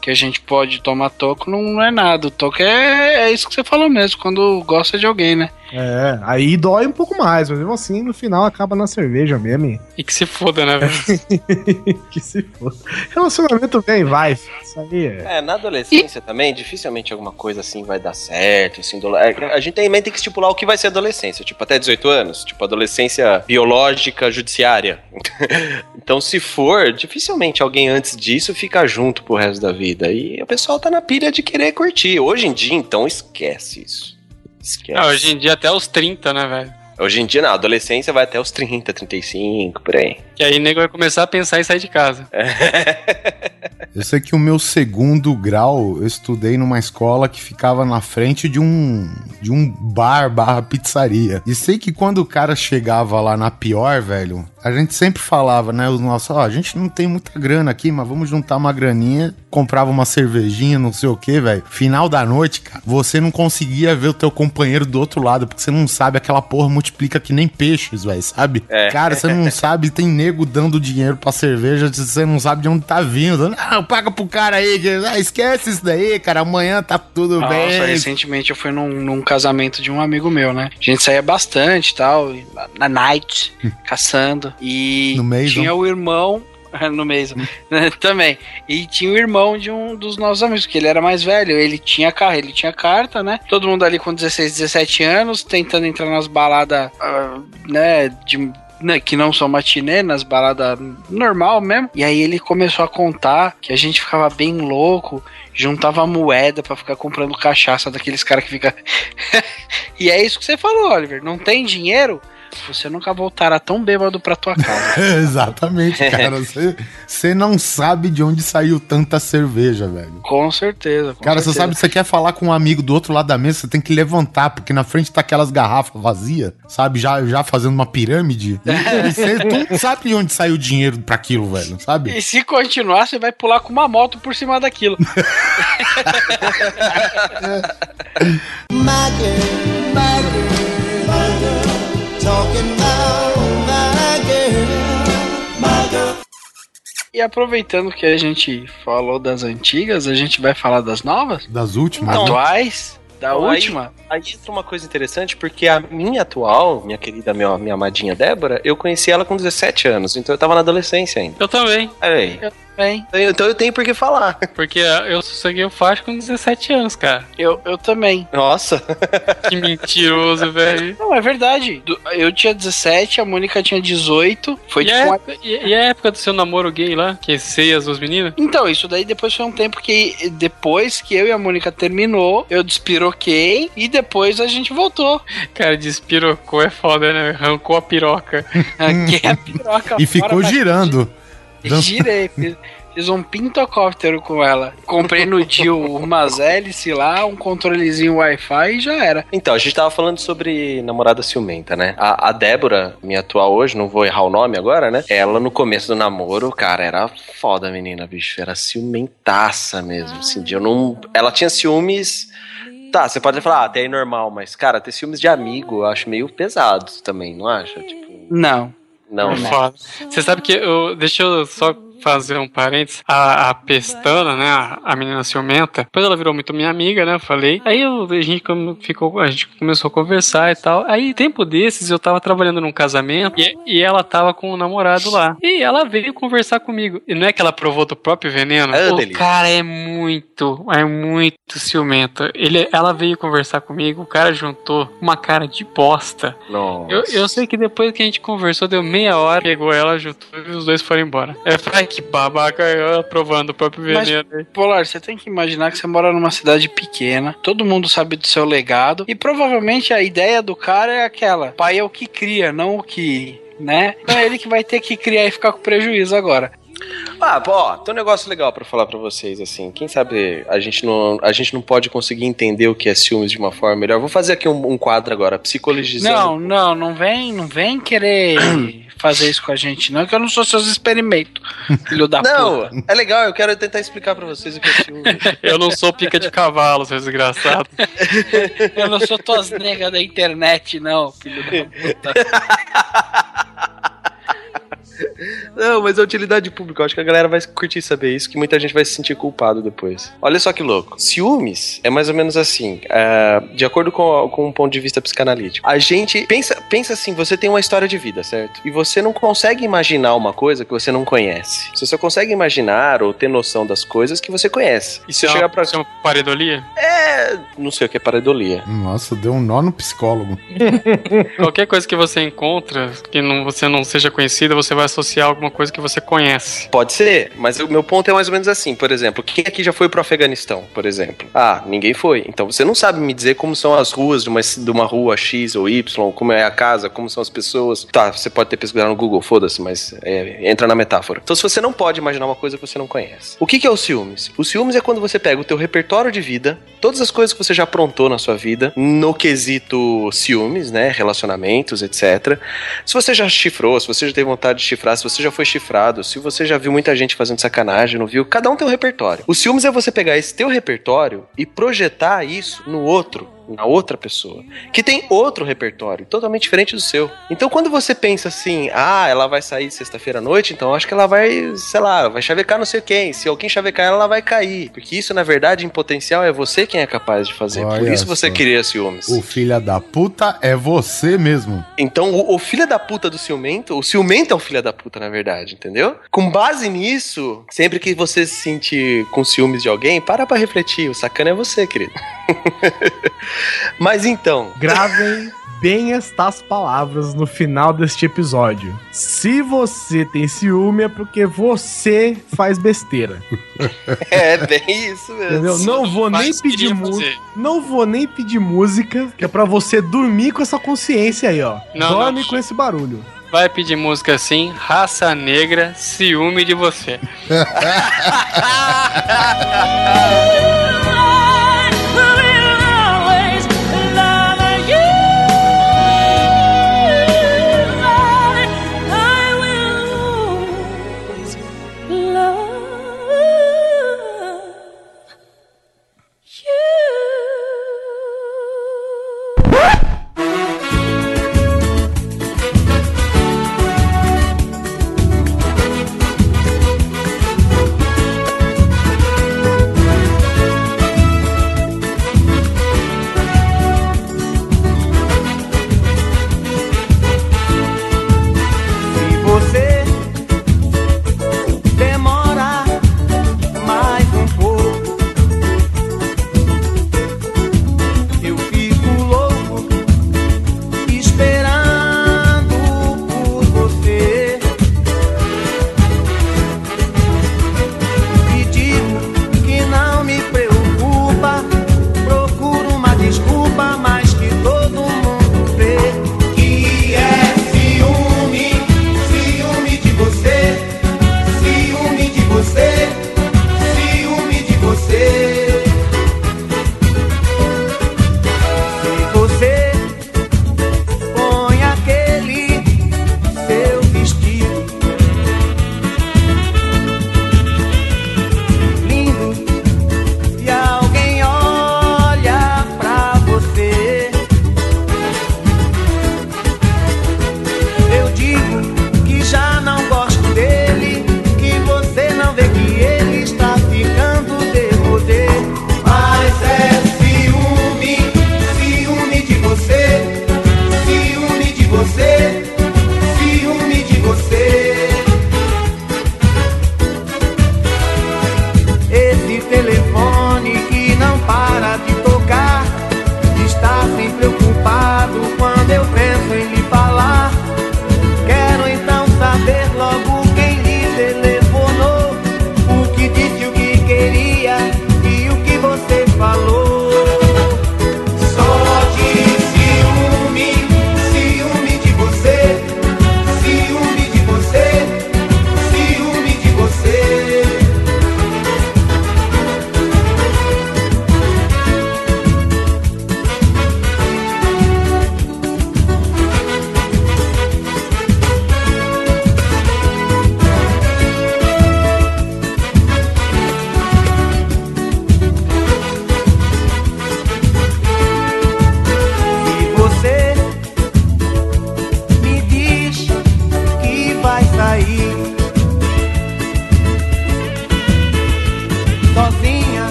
que a gente pode tomar toco não, não é nada. O toco é, é isso que você falou mesmo, quando gosta de alguém, né? É, aí dói um pouco mais, mas mesmo assim, no final acaba na cerveja mesmo. e- E que se foda, né, velho? [LAUGHS] que se for. Relacionamento vem, vai. Isso aí é. É, na adolescência também, dificilmente alguma coisa assim vai dar certo, assim, do- a gente também tem que estipular o que vai ser adolescência, tipo, até 18 anos, tipo, adolescência biológica judiciária. [LAUGHS] então, se for, dificilmente alguém antes disso fica junto pro resto da vida, e o pessoal tá na pilha de querer curtir. Hoje em dia, então, esquece isso. Esquece. Ah, hoje em dia até os 30, né, velho? Hoje em dia, não, a adolescência vai até os 30, 35, por aí. Que aí o nego vai começar a pensar em sair de casa. [LAUGHS] Eu sei que o meu segundo grau eu estudei numa escola que ficava na frente de um de um bar barra pizzaria. E sei que quando o cara chegava lá na pior, velho, a gente sempre falava, né? Os nossos, ó, a gente não tem muita grana aqui, mas vamos juntar uma graninha, comprava uma cervejinha, não sei o que, velho. Final da noite, cara, você não conseguia ver o teu companheiro do outro lado, porque você não sabe, aquela porra multiplica que nem peixes, velho, sabe? É. Cara, você não [LAUGHS] sabe, tem nego dando dinheiro pra cerveja, você não sabe de onde tá vindo. Não, paga pro cara aí, ah, esquece isso daí, cara, amanhã tá tudo Nossa, bem. recentemente eu fui num, num casamento de um amigo meu, né? A gente saía bastante e tal, na- night, [LAUGHS] caçando. E tinha o irmão. [LAUGHS] No mês [LAUGHS] também. E tinha o irmão de um dos nossos amigos, que ele era mais velho. Ele tinha carro, ele tinha carta, né? Todo mundo ali com 16, 17 anos, tentando entrar nas baladas, ah, né? De, né, que não são matinê, nas baladas normal mesmo. E aí ele começou a contar que a gente ficava bem louco, juntava moeda pra ficar comprando cachaça daqueles caras que fica. [LAUGHS] e é isso que você falou, Oliver. Não tem dinheiro? Você nunca voltará tão bêbado pra tua casa. [LAUGHS] Exatamente, cara. Você- Você não sabe de onde saiu tanta cerveja, velho. com certeza. com Cara, você sabe, você quer falar com um amigo do outro lado da mesa, você tem que levantar, porque na frente tá aquelas garrafas vazias, sabe? Já, já fazendo uma pirâmide. [LAUGHS] E, você tu não sabe de onde saiu o dinheiro pra aquilo, velho, sabe? E se continuar, você vai pular com uma moto por cima daquilo. [LAUGHS] My girl, talking about my girl, my girl. E aproveitando que a gente falou das antigas, a gente vai falar das novas? Das últimas. Então, né? Atuais? Da Então, aí- última? Aí entra uma coisa interessante, porque a minha atual, minha querida, minha, minha amadinha Débora, eu conheci ela com 17 anos, então eu tava na adolescência ainda. Eu também, aí. Bem, Então eu tenho por que falar. [LAUGHS] porque eu sosseguei o facho com 17 anos, cara. eu, eu também. Nossa. [LAUGHS] Que mentiroso, velho. Não, é verdade. Eu tinha 17, a Mônica tinha 18. Foi E tipo a, uma época, e, e a época do seu namoro gay lá, que ceia as duas meninas? Então, isso daí depois foi um tempo que depois que eu e a Mônica terminou, eu despiroquei e depois a gente voltou. Cara, despirocou é foda, né? Arrancou a piroca. [LAUGHS] Que é a piroca E fora, ficou girando. Girei, fiz, fiz um pintocóptero com ela. Comprei no Dio umas hélices lá, um controlezinho Wi-Fi e já era. Então, a gente tava falando sobre namorada ciumenta, né? A, a Débora, minha atual hoje, não vou errar o nome agora, né? Ela no começo do namoro, cara, era foda a menina, bicho. Era ciumentaça mesmo. Assim, de eu não. Ela tinha ciúmes. Tá, você pode falar, ah, até aí normal, mas, cara, ter ciúmes de amigo eu acho meio pesado também, não acha? Tipo, Não. Não, né? Foda. Você sabe que eu. Deixa eu só fazer um parênteses. A, a Pestana, né? A, a menina ciumenta. Depois ela virou muito minha amiga, né? eu Falei. Aí eu, a, gente ficou, a gente começou a conversar e tal. Aí, tempo desses, eu tava trabalhando num casamento e, e ela tava com o namorado lá. E ela veio conversar comigo. E não é que ela provou do próprio veneno? Ah, o delícia. cara é muito, é muito ciumento. Ele, ela veio conversar comigo, o cara juntou uma cara de bosta. Nossa. Eu, eu sei que depois que a gente conversou, deu meia hora, pegou ela, juntou e os dois foram embora. Ai, que babaca, aprovando o próprio Mas- veneno. aí. Polar, você tem que imaginar que você mora numa cidade pequena, todo mundo sabe do seu legado, e provavelmente a ideia do cara é aquela: pai é o que cria, não o que. Né? Então é ele que vai ter que criar e ficar com prejuízo agora. Ah, pô, ó, tem um negócio legal pra falar pra vocês, assim. Quem sabe a gente, não, a gente não pode conseguir entender o que é ciúmes de uma forma melhor. Vou fazer aqui um, um quadro agora, psicologizando. Não, não, não vem, não vem querer [COUGHS] fazer isso com a gente, não, que eu não sou seus experimentos, filho da Não, puta. é legal, eu quero tentar explicar pra vocês o que é ciúmes. [LAUGHS] Eu não sou pica de cavalo, seu desgraçado. [LAUGHS] Eu não sou tuas negas da internet, não, filho da puta. [LAUGHS] [LAUGHS] Não, mas é utilidade pública. Eu acho que a galera vai curtir saber isso, que muita gente vai se sentir culpado depois. Olha só que louco. Ciúmes é mais ou menos assim, é, de acordo com, com um ponto de vista psicanalítico. A gente pensa, pensa assim, você tem uma história de vida, certo? E você não consegue imaginar uma coisa que você não conhece. Você só consegue imaginar ou ter noção das coisas que você conhece. E se Isso é, chegar pra... isso é uma pareidolia? É, não sei o que é pareidolia. Nossa, deu um nó no psicólogo. [LAUGHS] Qualquer coisa que você encontra, que não, você não seja conhecida, você vai associar alguma coisa que você conhece. Pode ser, mas o meu ponto é mais ou menos assim. Por exemplo, quem aqui já foi pro Afeganistão, por exemplo? Ah, ninguém foi. Então você não sabe me dizer como são as ruas de uma, de uma rua X ou Y, como é a casa, como são as pessoas. Tá, você pode ter pesquisado no Google, foda-se, mas é, entra na metáfora. Então se você não pode imaginar uma coisa que você não conhece. O que, que é o ciúmes? O ciúmes é quando você pega o teu repertório de vida, todas as coisas que você já aprontou na sua vida, no quesito ciúmes, né, relacionamentos, etc. Se você já chifrou, se você já teve vontade de chifrar, se você já foi chifrado, se você já viu muita gente fazendo sacanagem, não viu? Cada um tem um repertório. O ciúmes é você pegar esse teu repertório e projetar isso no outro, na outra pessoa, que tem outro repertório, totalmente diferente do seu. Então quando você pensa assim, ah, ela vai sair sexta-feira à noite, então acho que ela vai, sei lá, vai chavecar não sei quem. Se alguém chavecar ela, ela vai cair. Porque isso, na verdade, em potencial, é você quem é capaz de fazer. Por Olha isso você só. queria ciúmes. O filho da puta é você mesmo. Então, o, o filho da puta do ciumento, o ciumento é o filho da puta, na verdade, entendeu? Com base nisso, sempre que você se sentir com ciúmes de alguém, para pra refletir. O sacana é você, querido. [LAUGHS] Mas então, Gravem bem estas palavras no final deste episódio. Se você tem ciúme é porque você faz besteira. [LAUGHS] é bem isso mesmo. Entendeu? Não vou nem Mas pedir queria música. Não vou nem pedir música, que é pra você dormir com essa consciência aí, ó. Não, Dorme não. com esse barulho. Vai pedir música assim, raça negra, ciúme de você. [LAUGHS]